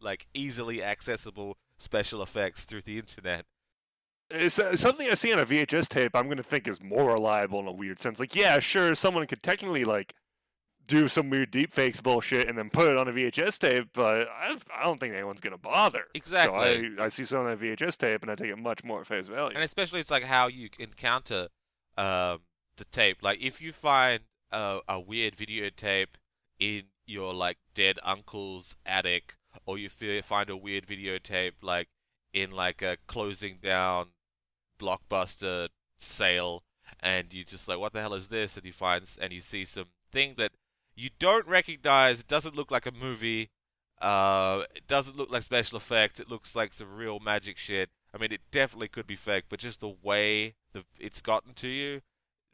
like easily accessible special effects through the internet. It's uh, something I see on a VHS tape. I'm gonna think is more reliable in a weird sense. Like, yeah, sure, someone could technically like do some weird deepfakes bullshit and then put it on a VHS tape, but I, I don't think anyone's gonna bother. Exactly. So I, I see something on a VHS tape and I take it much more at face value. And especially it's like how you encounter um, the tape. Like if you find a, a weird videotape in your like dead uncle's attic, or you find a weird videotape like in like a closing down blockbuster sale, and you just like, what the hell is this? And you find and you see some thing that you don't recognize. It doesn't look like a movie. Uh, it doesn't look like special effects. It looks like some real magic shit. I mean, it definitely could be fake, but just the way the it's gotten to you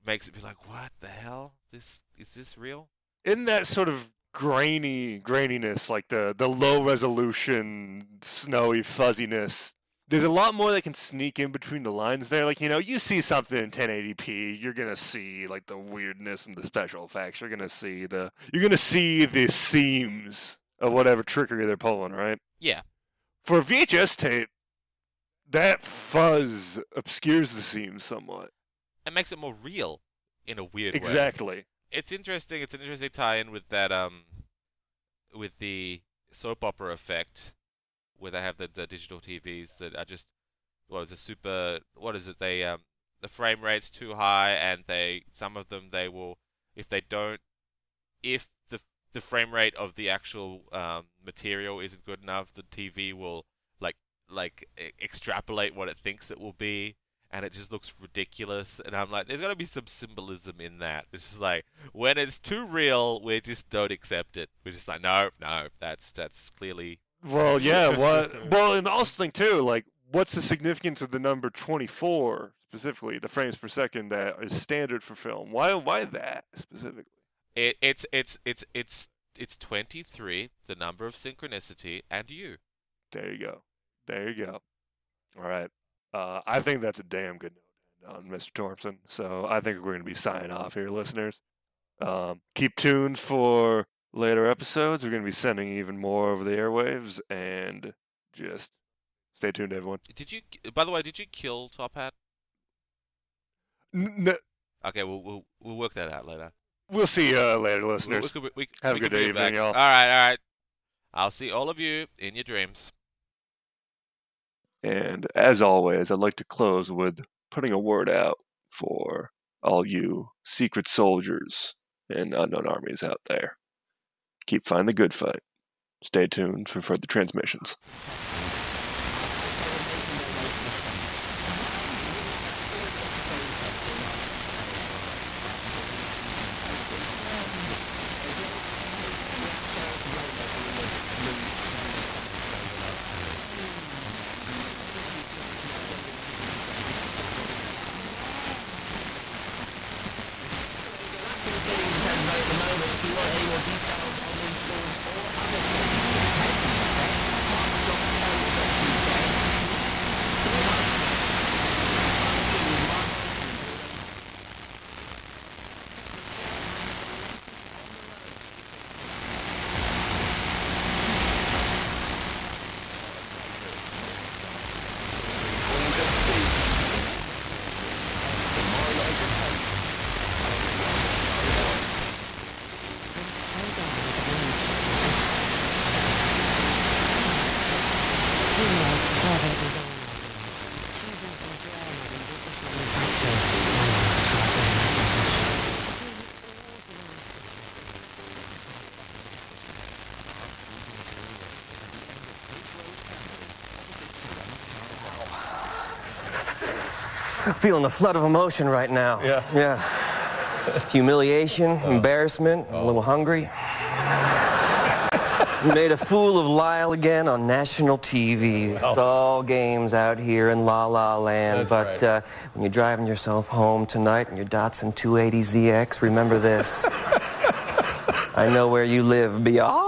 makes it be like, what the hell? This is this real? in that sort of grainy graininess, like the the low resolution, snowy fuzziness. There's a lot more that can sneak in between the lines there. Like you know, you see something in 1080p, you're gonna see like the weirdness and the special effects. You're gonna see the you're gonna see the seams of whatever trickery they're pulling, right? Yeah. For a VHS tape, that fuzz obscures the seams somewhat. It makes it more real in a weird way. Exactly. It's interesting. It's an interesting tie-in with that um, with the soap opera effect, where they have the, the digital TVs that are just what is it super? What is it? They um, the frame rate's too high, and they some of them they will if they don't if the the frame rate of the actual um, material isn't good enough, the TV will like extrapolate what it thinks it will be, and it just looks ridiculous. And I'm like, there's got to be some symbolism in that. It's just like when it's too real, we just don't accept it. We're just like, no, no, that's that's clearly Well, yeah. What? Well, and also think too, like, what's the significance of the number 24 specifically, the frames per second that is standard for film? Why? Why that specifically? it, it's it's it's it's it's 23, the number of synchronicity, and you. There you go. There you go. All right. Uh, I think that's a damn good note on Mr. Thompson. So I think we're going to be signing off here, listeners. Um, keep tuned for later episodes. We're going to be sending even more over the airwaves, and just stay tuned, everyone. Did you? By the way, did you kill Top Hat? N- n- Okay, we'll we'll we'll work that out later. we'll see you uh, later, listeners. we could- we- Have a good day, evening, y'all. All right, all right. I'll see all of you in your dreams. And as always, I'd like to close with putting a word out for all you secret soldiers and unknown armies out there. Keep fighting the good fight. Stay tuned for further transmissions. Feeling the flood of emotion right now. Yeah. Yeah. Humiliation, embarrassment, a little hungry. You made a fool of Lyle again on national TV. It's all games out here in La La Land. That's but uh, when you're driving yourself home tonight in your Datsun 280ZX, remember this. I know where you live beyond